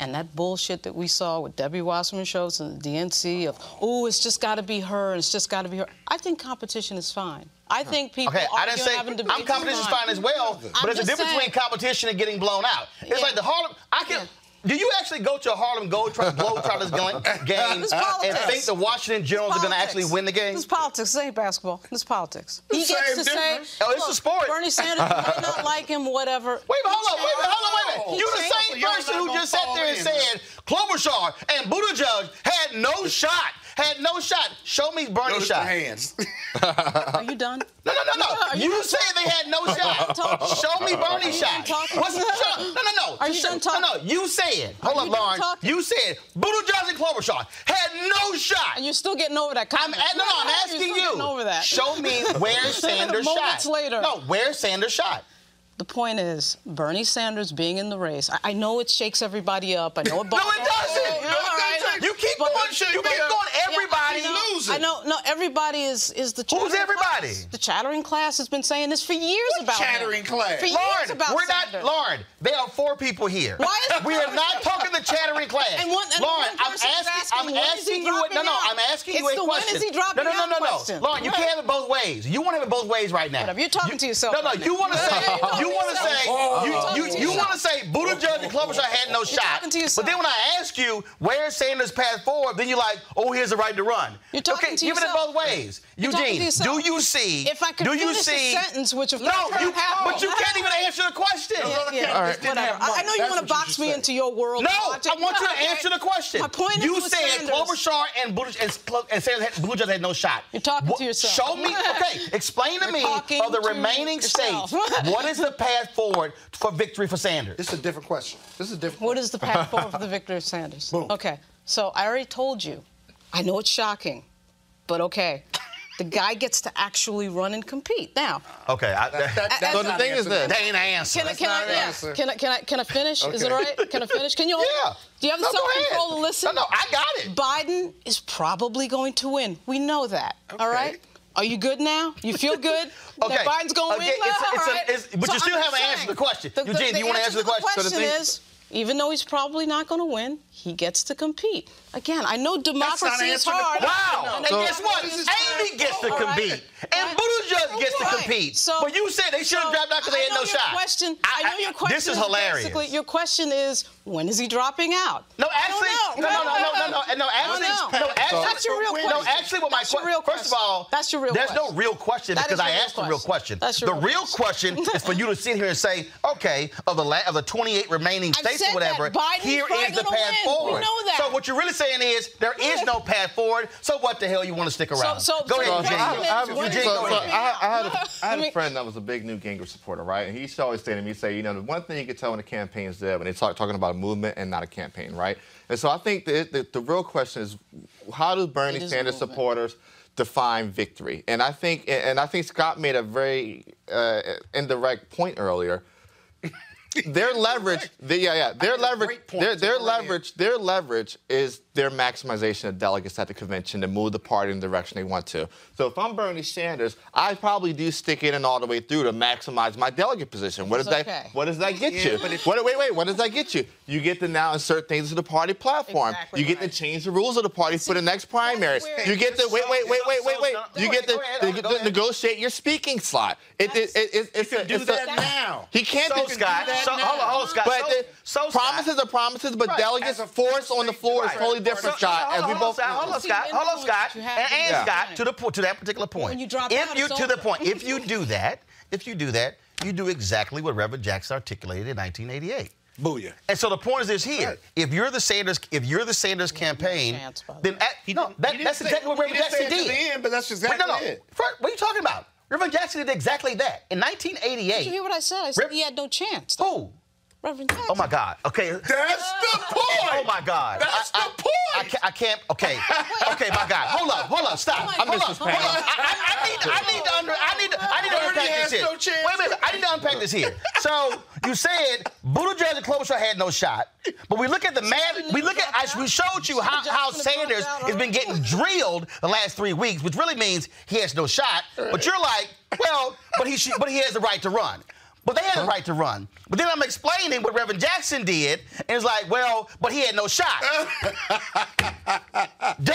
and that bullshit that we saw with Debbie Wasserman Schultz and the DNC of, oh, it's just got to be her, and it's just got to be her. I think competition is fine. I think people okay, I didn't say. I'm competition is fine as well, but there's a difference saying. between competition and getting blown out. It's yeah. like the Harlem. I can. Yeah. Do you actually go to a Harlem Gold try, to blow Globetrotters game and think the Washington Generals are going to actually win the game? It's politics. This ain't basketball. It's politics. He Same gets to difference. say, oh, it's a sport. Bernie Sanders might not like him, whatever. Wait, hold on, wait, hold on, wait hold on. You're the same person who just sat there and said Klobuchar and Buttigieg had no shot had no shot. Show me Bernie shot. hands. Are you done? No, no, no, no. You, you said they had no shot. Show me Bernie shot. What's show? No, no, no. Are you done talking? No, no. You said. Hold up, Lauren. You said Buddha Johnson Klobuchar had no shot. And you're still getting over that. Comment. I'm, no, no, I'm asking you. Over that. Show me where Sanders shot. Moments later. No, where Sanders shot. The point is, Bernie Sanders being in the race, I, I know it shakes everybody up. I know it bothers. no, it doesn't. Yeah. No, pick on uh, should you pick on everybody yeah, I losing. I know, no, everybody is is the who's everybody? Class. The chattering class has been saying this for years what about chattering him. class. For Lord, years about we're Sanders. not Lauren, There are four people here. Why is we are not talking the chattering class? And one, and Lauren, one I'm asking, asking, I'm asking you. No, no, I'm asking you a question. It's the. When is he dropping no, no, no, no, no, no. Lauren, you can't have it both ways. You want to have it both ways right now. You're talking to yourself. No, no, you want to say, you want to say, you want to say, Buttigieg and Klobuchar had no shot. But then when I ask you, where's Sanders' path forward, then you're like, oh, here's the right to run. You're talking okay, to yourself. Give it both ways. You're Eugene, do you see? If I could do you see, a sentence, which of no, you, happen. but you can't even answer the question. Yeah, yeah, yeah. All right. Whatever. I, I know you want to box me say. into your world. No, I, want you to okay. answer the question. My point you is, you said Sanders. And Blue, and, and Sanders Blue Jays had no shot. You're talking what, to yourself. Show me. Okay, explain to me of the remaining states. what is the path forward for victory for Sanders? This is a different question. This is a different. What is the path forward for the victory of Sanders? Boom. Okay. So I already told you. I know it's shocking, but okay. The guy gets to actually run and compete now. Okay. I, that, that, that, so the thing is this. That ain't an answer. Can, I, I, an answer. can, I, can, I, can I finish? okay. Is it all right? Can I finish? Can you all? Yeah. Do you have no, self-control to listen? No, no, I got it. Biden is probably going to win. We know that. Okay. All right? Are you good now? You feel good? okay. That Biden's going to okay. win? It's, it's, a, it's, but so you still haven't answered the question. The, Eugene, the, do you want to answer the question? question so the thing, is, even though he's probably not going to win, he gets to compete. Again, I know democracy is hard. Wow. So guess what? Amy gets to compete. And Buttigieg gets to compete. So, but you said they should have dropped out because they had no shot. Question, I, know your question. This is hilarious. Your question is when is he dropping out? No, actually, no, no, no, no, no, no, no, actually, no, actually, that's your real question. No, actually, what my that's your question. First of all, that's your real. There's question. no real question that because I asked question. the real question. That's your the real question, question is for you to sit here and say, okay, of the la- of the 28 remaining I states or whatever, here is the path win. forward. We know that. So what you're really saying is there is no path forward. So what the hell you want to stick around? So, so go so ahead, Eugene. I, had a friend that was a big Newt Gingrich supporter, right? And he used to always say to me, say, you know, the one thing you could tell when the campaign's dead, when they start talking about movement and not a campaign, right? And so I think the, the, the real question is how do Bernie Sanders supporters define victory? And I think and I think Scott made a very uh, indirect point earlier their leverage, the, yeah, yeah, their leverage, their, their leverage, their leverage is their maximization of delegates at the convention to move the party in the direction they want to. So if I'm Bernie Sanders, I probably do stick in and all the way through to maximize my delegate position. What does okay. that? What does that get yeah, you? What, wait, wait. What does that get you? You get to now insert things to the party platform. Exactly you get right. to change the rules of the party for the next primaries. You get to wait, wait, wait, wait, wait, wait. You get to negotiate your speaking slot. It, it, it, it, it's, you can do that now. He can't do that so, now. Hold on, hold on, Scott. But so, so promises Scott. are promises, but right. delegates forced on the floor right. is totally different, so, Scott. So, hold on, as we both Scott, hold on, Scott. Hold on, Scott. And, and yeah. Scott, to the to that particular point. When you drop if out, you to the point, if you do that, if you do that, you do exactly what Reverend Jackson articulated in 1988. Booyah. And so the point is this here. Right. If you're the Sanders if you're the Sanders campaign, chance, then at, no, that, that's exactly what Reverend Jackson did. But that's exactly no, no. it. First, what are you talking about? Reverend Jackson did exactly that in 1988. Did you hear what I said? I said Rev- he had no chance. Who? Reverend Jackson. Oh my God. Okay. That's the point. Oh my God. That's I- the point. I can't, I can't. Okay, okay, my God. Hold up, hold up, stop. I hold up, hold up. I, I, I need, I need to under, I need to, I need to Bernie unpack this no chance. Wait a minute, I need to unpack this here. So you said Buttigieg and Klobuchar had no shot, but we look at the man. We look at. I, we showed you how, how Sanders has been getting drilled the last three weeks, which really means he has no shot. But you're like, well, but he should, but he has the right to run. But they had the right to run. But then I'm explaining what Reverend Jackson did, and it's like, well, but he had no shot. Duh!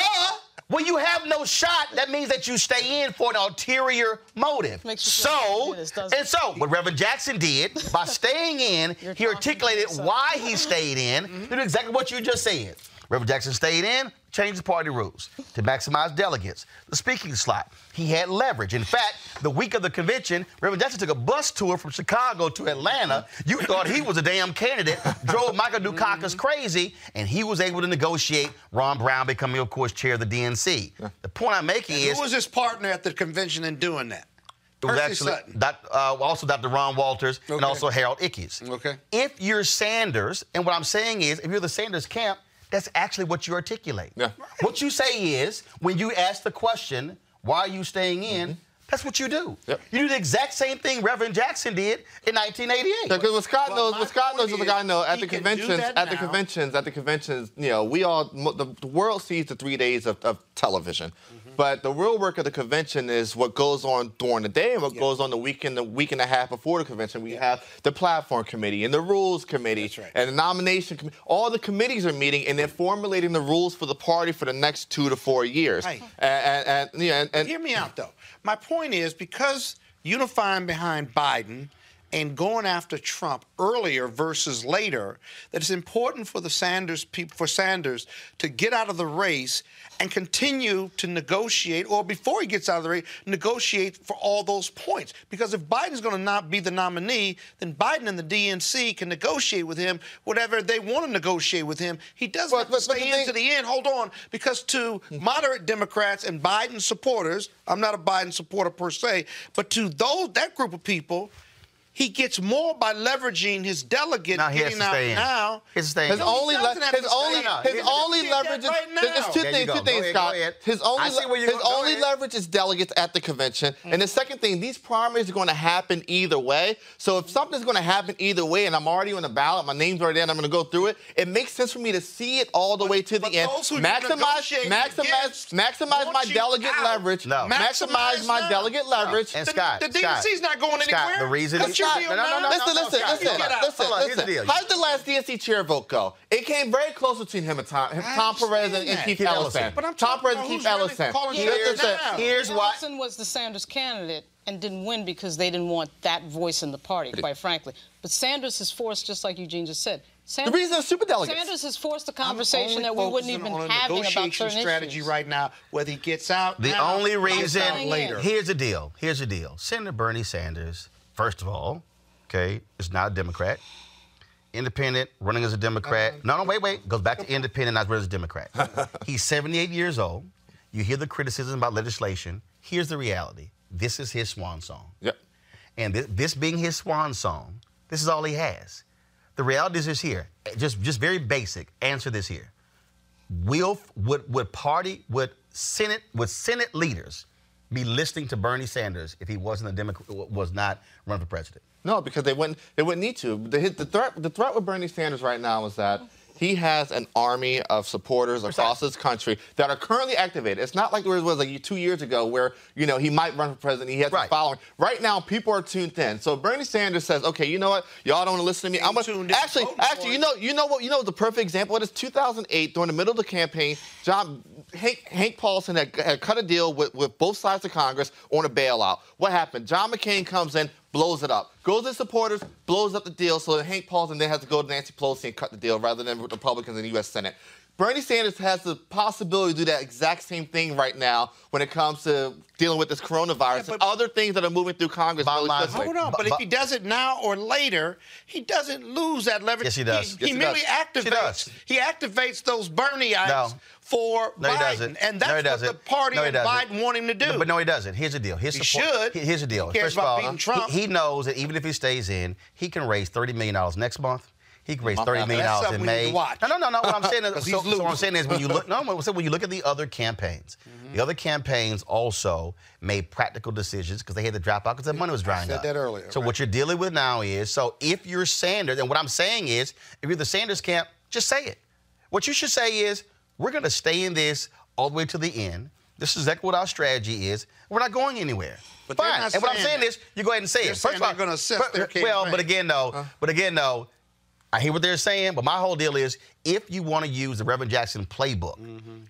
When you have no shot, that means that you stay in for an ulterior motive. So, this, and so, what Reverend Jackson did by staying in, he articulated why he stayed in. He did exactly what you just said. Reverend Jackson stayed in, changed the party rules to maximize delegates. The speaking slot, he had leverage. In fact, the week of the convention, Reverend Jackson took a bus tour from Chicago to Atlanta. You thought he was a damn candidate, drove Michael Dukakis crazy, and he was able to negotiate Ron Brown becoming, of course, chair of the DNC. The point I'm making is Who was his partner at the convention in doing that? it was Percy actually doc- uh, also Dr. Ron Walters and also Harold Ickes. Okay. If you're Sanders, and what I'm saying is, if you're the Sanders camp, that's actually what you articulate. Yeah. What you say is, when you ask the question, why are you staying in? That's what you do. Yep. You do the exact same thing Reverend Jackson did in 1988. Because what Scott Well, knows, what Scott knows is like I is, know at the conventions, that at the conventions, at the conventions, you know, we all the, the world sees the three days of, of television, Mm-hmm. But the real work of the convention is what goes on during the day and what goes on the weekend, the week and a half before the convention. We have the platform committee and the rules committee right. and the nomination committee. All the committees are meeting and they're formulating the rules for the party for the next two to four years. Right. And, and, and, yeah, and, and Hear me out, though. My point is because unifying behind Biden and going after Trump earlier versus later, that it's important for the Sanders people, for Sanders to get out of the race and continue to negotiate, or before he gets out of the race, negotiate for all those points. Because if Biden's going to not be the nominee, then Biden and the DNC can negotiate with him whatever they want to negotiate with him. He doesn't But- have to but- but stay the in thing- to the end. Hold on, because to moderate Democrats and Biden supporters, I'm not a Biden supporter per se, but to those that group of people, he gets more by leveraging his delegate Now he has getting to out stay in. now. His stay His. No, only, le- his only, in. his only gonna see that leverage is right there's two There you things. Two Go things, ahead, Scott. go ahead. His only, I see where you're his. Go only ahead. leverage is delegates at the convention, and the second thing, these primaries are going to happen either way. So if something's going to happen either way, and I'm already on the ballot, my name's already in, I'm going to go through it, it makes sense for me to see it all the way to the end. those who you Maximize, maximize, maximize my delegate out. leverage. No. Maximize Maximize my delegate leverage. And Scott, the Scott, DNC's not going anywhere. the reason Cut is your Scott, deal no, no, no, now. no, Listen, no, listen, listen, listen, Hold on, here's the listen. How did the last DNC chair vote go? It came very close between him and Tom, Tom Perez and, and. Keith Keith Ellison. Ellison. But I'm Tom talking Perez and Keith who's Ellison. Here's shots the- Here's why. Ellison was the Sanders candidate and didn't win because they didn't want that voice in the party, quite frankly. But Sanders is forced, just like Eugene just said, The Sanders, reason they're super delegates. Sanders has forced a I'm conversation that we wouldn't focusing even on a having about negotiation certain strategy issues. right now. Whether he gets out, The now, only or gets out reason later. Here's the deal. Here's the deal. Senator Bernie Sanders, first of all, okay, is not a Democrat. Independent, running as a Democrat. No, no, wait, wait. Goes back to independent, not running as a Democrat. He's 78 years old. You hear the criticism about legislation. Here's the reality. This is his swan song. Yep. And this, this being his swan song, this is all he has. The reality is this here. Just, just very basic. Answer this here. Will would would party would Senate would Senate leaders be listening to Bernie Sanders if he wasn't a Democrat was not running for president? No, because they wouldn't. They wouldn't need to. The, the threat. The threat with Bernie Sanders right now is that he has an army of supporters across this country that are currently activated. It's not like there was like two years ago where you know he might run for president. He has a following. Right now, people are tuned in. So Bernie Sanders says, "Okay, you know what? Y'all don't want to listen to me. I'm gonna actually, actually, you know, you know what? You know the perfect example. It is 2008 during the middle of the campaign. John Hank, Hank Paulson had, had cut a deal with, with both sides of Congress on a bailout. What happened? John McCain comes in, blows it up. Goes to supporters, blows up the deal, so that Hank Paulson then has to go to Nancy Pelosi and cut the deal rather than Republicans in the U.S. Senate. Bernie Sanders has the possibility to do that exact same thing right now when it comes to dealing with this coronavirus and other things that are moving through Congress really. Hold on, but, But- if he does it now or later, he doesn't lose that leverage. Yes, he does. He, Yes, he he merely does. activates. He does. He activates those Bernieites No. for No, Biden, he doesn't. and No, that's he what doesn't. the party No, he and. Biden want him to do. No, but no, he doesn't. Here's the deal. His He support- should. Here's the deal. He cares First of all, beating Trump. He, he knows that even if he stays in, he can raise $30 million next month. He raised thirty million dollars in May. No, no, no, no. What I'm saying is, so, so what I'm saying is, when you look, no, when you look at the other campaigns, Mm-hmm. the other campaigns also made practical decisions because they had to drop out because their money was drying said up. that earlier, So what you're dealing with now is, so if you're Sanders, and what I'm saying is, if you're the Sanders camp, just say it. What you should say is, we're going to stay in this all the way to the end. This is exactly what our strategy is. We're not going anywhere. But Fine. and what I'm saying that. is, you go ahead and say They're it. saying they're gonna assess but- their Well, but again, though, but again, though, I hear what they're saying, but my whole deal is if you want to use the Reverend Jackson playbook,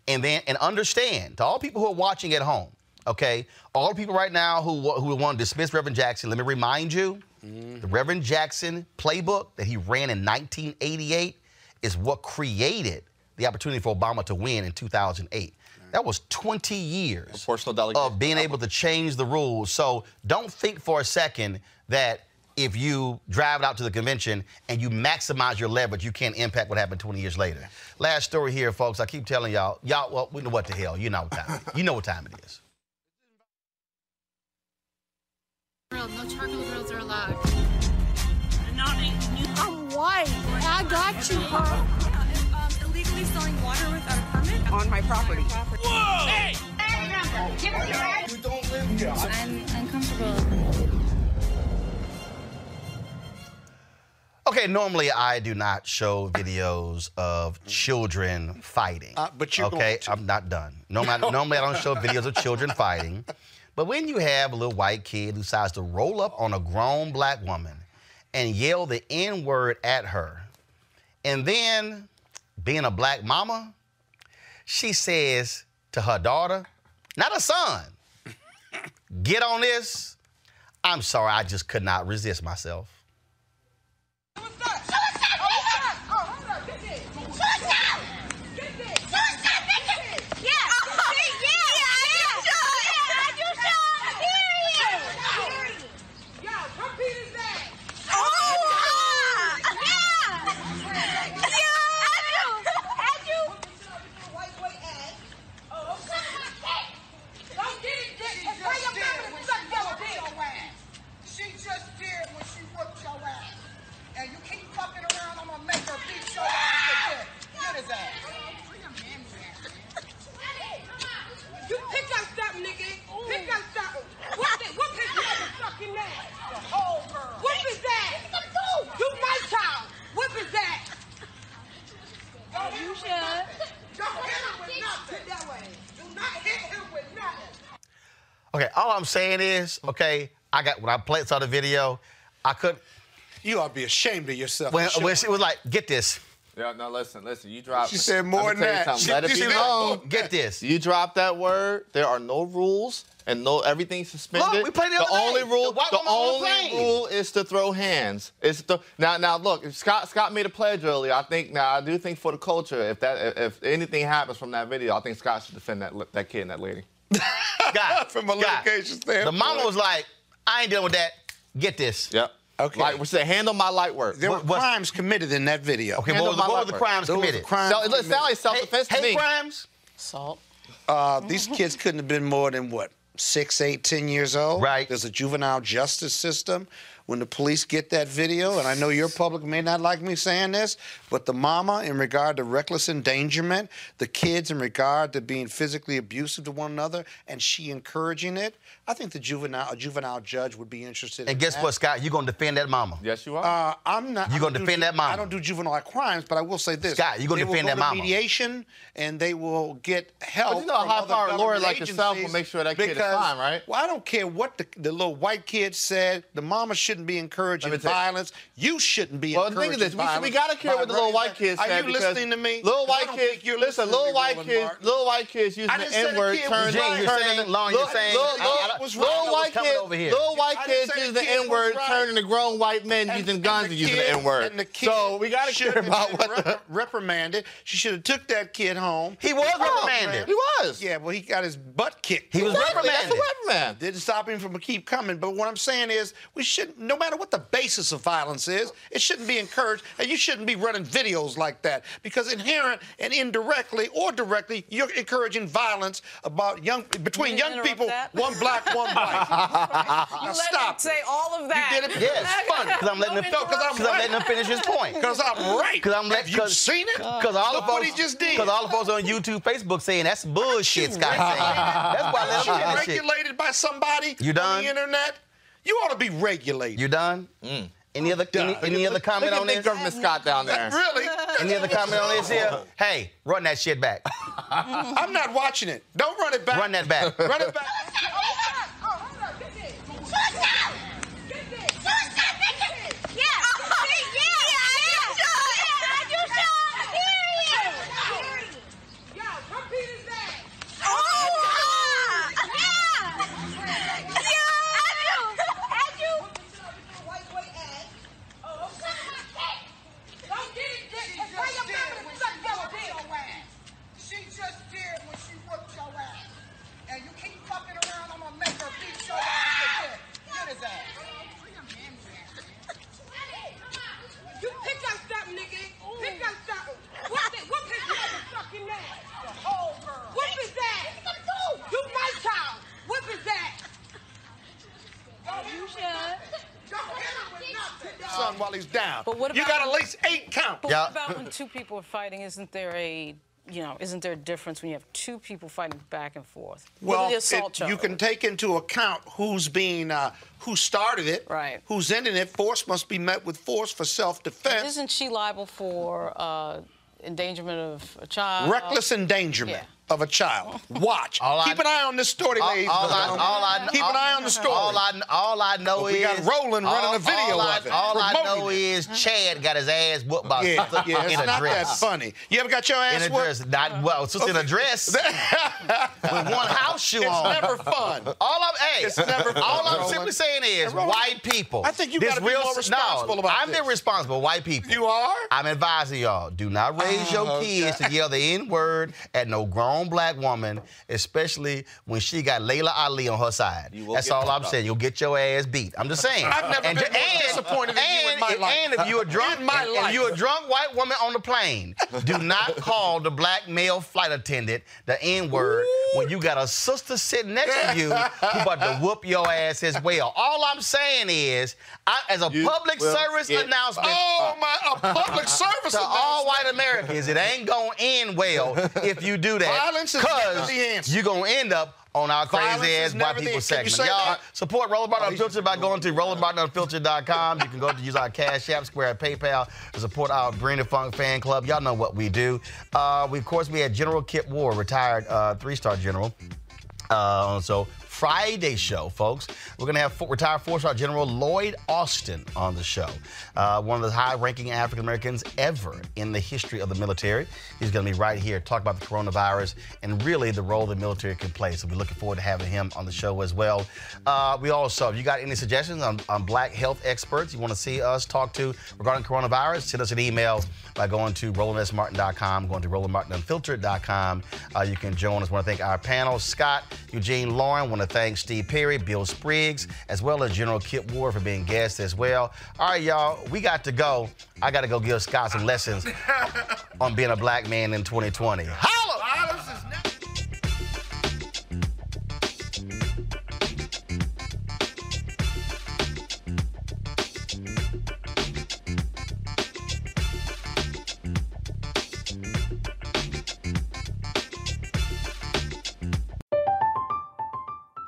and then and understand to all people who are watching at home, okay, all the people right now who who want to dismiss Reverend Jackson, let me remind you, the Reverend Jackson playbook that he ran in 1988 is what created the opportunity for Obama to win in 2008. That was 20 years of being able to change the rules. So don't think for a second that if you drive it out to the convention and you maximize your leverage, you can't impact what happened 20 years later. Last story here, folks. I keep telling y'all, y'all, well, we know what the hell. You know what time. it is. You know what time it is. No charcoal grills are allowed. I'm white. I got you, huh? Um, illegally selling water without a permit On my property. Whoa! Hey! You don't live here. I'm uncomfortable. Okay, normally I do not show videos of children fighting. Uh, but you're okay. I'm not done. Normally, I, normally I don't show videos of children fighting, but when you have a little white kid who decides to roll up on a grown black woman and yell the N word at her, and then being a black mama, she says to her daughter, not a son, get on this. I'm sorry, I just could not resist myself. 什么三？什么三？Saying is, okay, I got when I played saw the video, I couldn't. You ought to be ashamed of yourself. When, when she was like, "Get this," Yeah, no, listen, listen. You dropped. She said more than tell you that. something. She- Let it she be said- known. Oh, get this. You dropped that word. There are no rules and no everything suspended. Look, we played the other only day. rule. The The, woman on the only rule is to throw hands. It's to now. Now look. If Scott Scott made a pledge earlier. I think now I do think for the culture, if that if anything happens from that video, I think Scott should defend that that kid and that lady. God, From a God. litigation The standpoint. mama was like, "I ain't dealing with that. Get this." Yep. Okay. Like we said, handle my light work. There were What- what's- crimes committed in that video. Okay, Handle what, was the, my what were the crimes Those committed? crimes So, it sounds like self-defense to hate me. crimes. Salt. Uh, these kids couldn't have been more than what six, eight, ten years old. Right. There's a juvenile justice system. When the police get that video, and I know your public may not like me saying this, but the mama in regard to reckless endangerment, the kids in regard to being physically abusive to one another, and she encouraging it, I think the juvenile a juvenile judge would be interested. And in guess that. what, Scott? You're gonna defend that mama. Yes, you are. Uh, I'm not. You I gonna don't do defend that mama? I don't do juvenile crimes, but I will say this: Scott, You're gonna they will defend go that to mama? mediation, and they will get help. But you know, a from other high-powered lawyer like yourself will make sure that kid is because- fine, right? Well, I don't care what the, the little white kid said. The mama shouldn't be encouraging Let me tell you- violence. You shouldn't be Well, the encouraging thing is this: we, should, we gotta care by what the little white that- kids Are you listening to me? Little 'Cause I white kids, you're listen. listening Little white kids, little white kids using the didn't say the N word. kid Turn, was you're turning saying, you're little- saying, little- I- I- little- was little right. I was white kids, little white kids using the the N word, turning to grown white men using guns and using the N word. and the kid So we gotta care about what reprimanded. She should have took that kid home. He was Oh, reprimanded. He was. Yeah, well, he got his butt kicked. He was Exactly, That's reprimanded. a reprimand. Didn't stop him from keep coming. But what I'm saying is, we shouldn't no matter what the basis of violence is, it shouldn't be encouraged, and you shouldn't be running videos like that because inherent and indirectly or directly, you're encouraging violence about young between young people, that? one black, one white. You now let stop. him say all of that. You did it. Yes. It's funny. Because I'm letting him. No, 'cause I'm Because I'm letting him finish his point. Because I'm right. Because I'm letting. Have you seen it? Because all the Look what folks. he just did. Because all the folks on YouTube, Facebook saying that's bullshit. Scott saying. That's why I let him You're finish it. regulated by somebody You on done? the internet. You ought to be regulated. You done? Mm. Any other any, any other comment Look on at this? Big Government Scott down there. Really? Any other comment on this here? Hey, run that shit back. I'm not watching it. Don't run it back. Run that back. Run it back. She just did when she whooped your ass. And you keep fucking around, I'm gonna make her beat your ass again. Get his ass. You pick up something, nigga. Pick up something. Whoop it. Whoop his motherfucking ass. Oh, girl. Whoop his ass. You my child. Whoop his ass. Don't you should. Don't hit him with nothing. dog. Son while he's down. But what you about- got at least eight counts. But what about when two people are fighting? Isn't there a you know, isn't there a difference when you have two people fighting back and forth? Well, it- you can take into account who's being, uh, who started it, Right. Who's ending it. Force must be met with force for self-defense. Isn't she liable for uh, endangerment of a child? Reckless endangerment of a child. Watch. All I- Keep an eye on this story, All, ladies. all I, all I, Keep an eye on the story. All I, all I know We is We got Roland running all- a video all I, of it, All I know it. is Chad got his ass whooped by yeah, sister yeah, it's in a not dress. that funny. You ever got your ass whooped? In a dress, not well, sister in a dress with one house shoe It's on. never fun. All I'm, hey, It's never fun, all I'm simply saying is, Roland, white people. I think you this gotta be more responsible no, about I'm this. being responsible. White people. You are? I'm advising y'all: do not raise your Oh, kids to yell the N word at no grown black woman, especially when she got Laila Ali on her side. That's all I'm up. saying. You'll get your ass beat. I'm just saying. I've never and, been more and- disappointed in you in my life. And if you're a drunk, In my and- life. if you're a drunk white woman on the plane, do not call the black male flight attendant the N word when you got a sister sitting next to you who about to whoop your ass as well. All I'm saying is, I, as a You public service announcement, Oh my! A public service to all white Americans, it ain't gonna end well if you do that. Violence is never the answer. you're gonna end up on our Violence crazy ass white people segment. Y'all support Martin Unfiltered by going to rolandmartinunfiltered.com. You can go to use our Cash App, Square, at PayPal to support our Bring the Funk fan club. Y'all know what we do. Uh, we, of course, we had General Kip Ward, retired uh, three-star general. Uh, so Friday show, folks. We're gonna have retired four-star General Lloyd Austin on the show. Uh, one of the high-ranking African Americans ever in the history of the military. He's gonna be right here, talk about the coronavirus and really the role the military can play. So we're looking forward to having him on the show as well. Uh, we also, if you got any suggestions on, on black health experts you want to see us talk to regarding coronavirus, send us an email by going to RolandSMartin.com, going to RolandMartinUnfiltered.com. Uh, you can join us. want to thank our panel, Scott, Eugene Lauren. want to thank Steve Perry, Bill Spriggs, as well as General Kip Ward for being guests as well. All right, y'all, we got to go. I got to go give Scott some lessons on being a black man in 2020. Holla!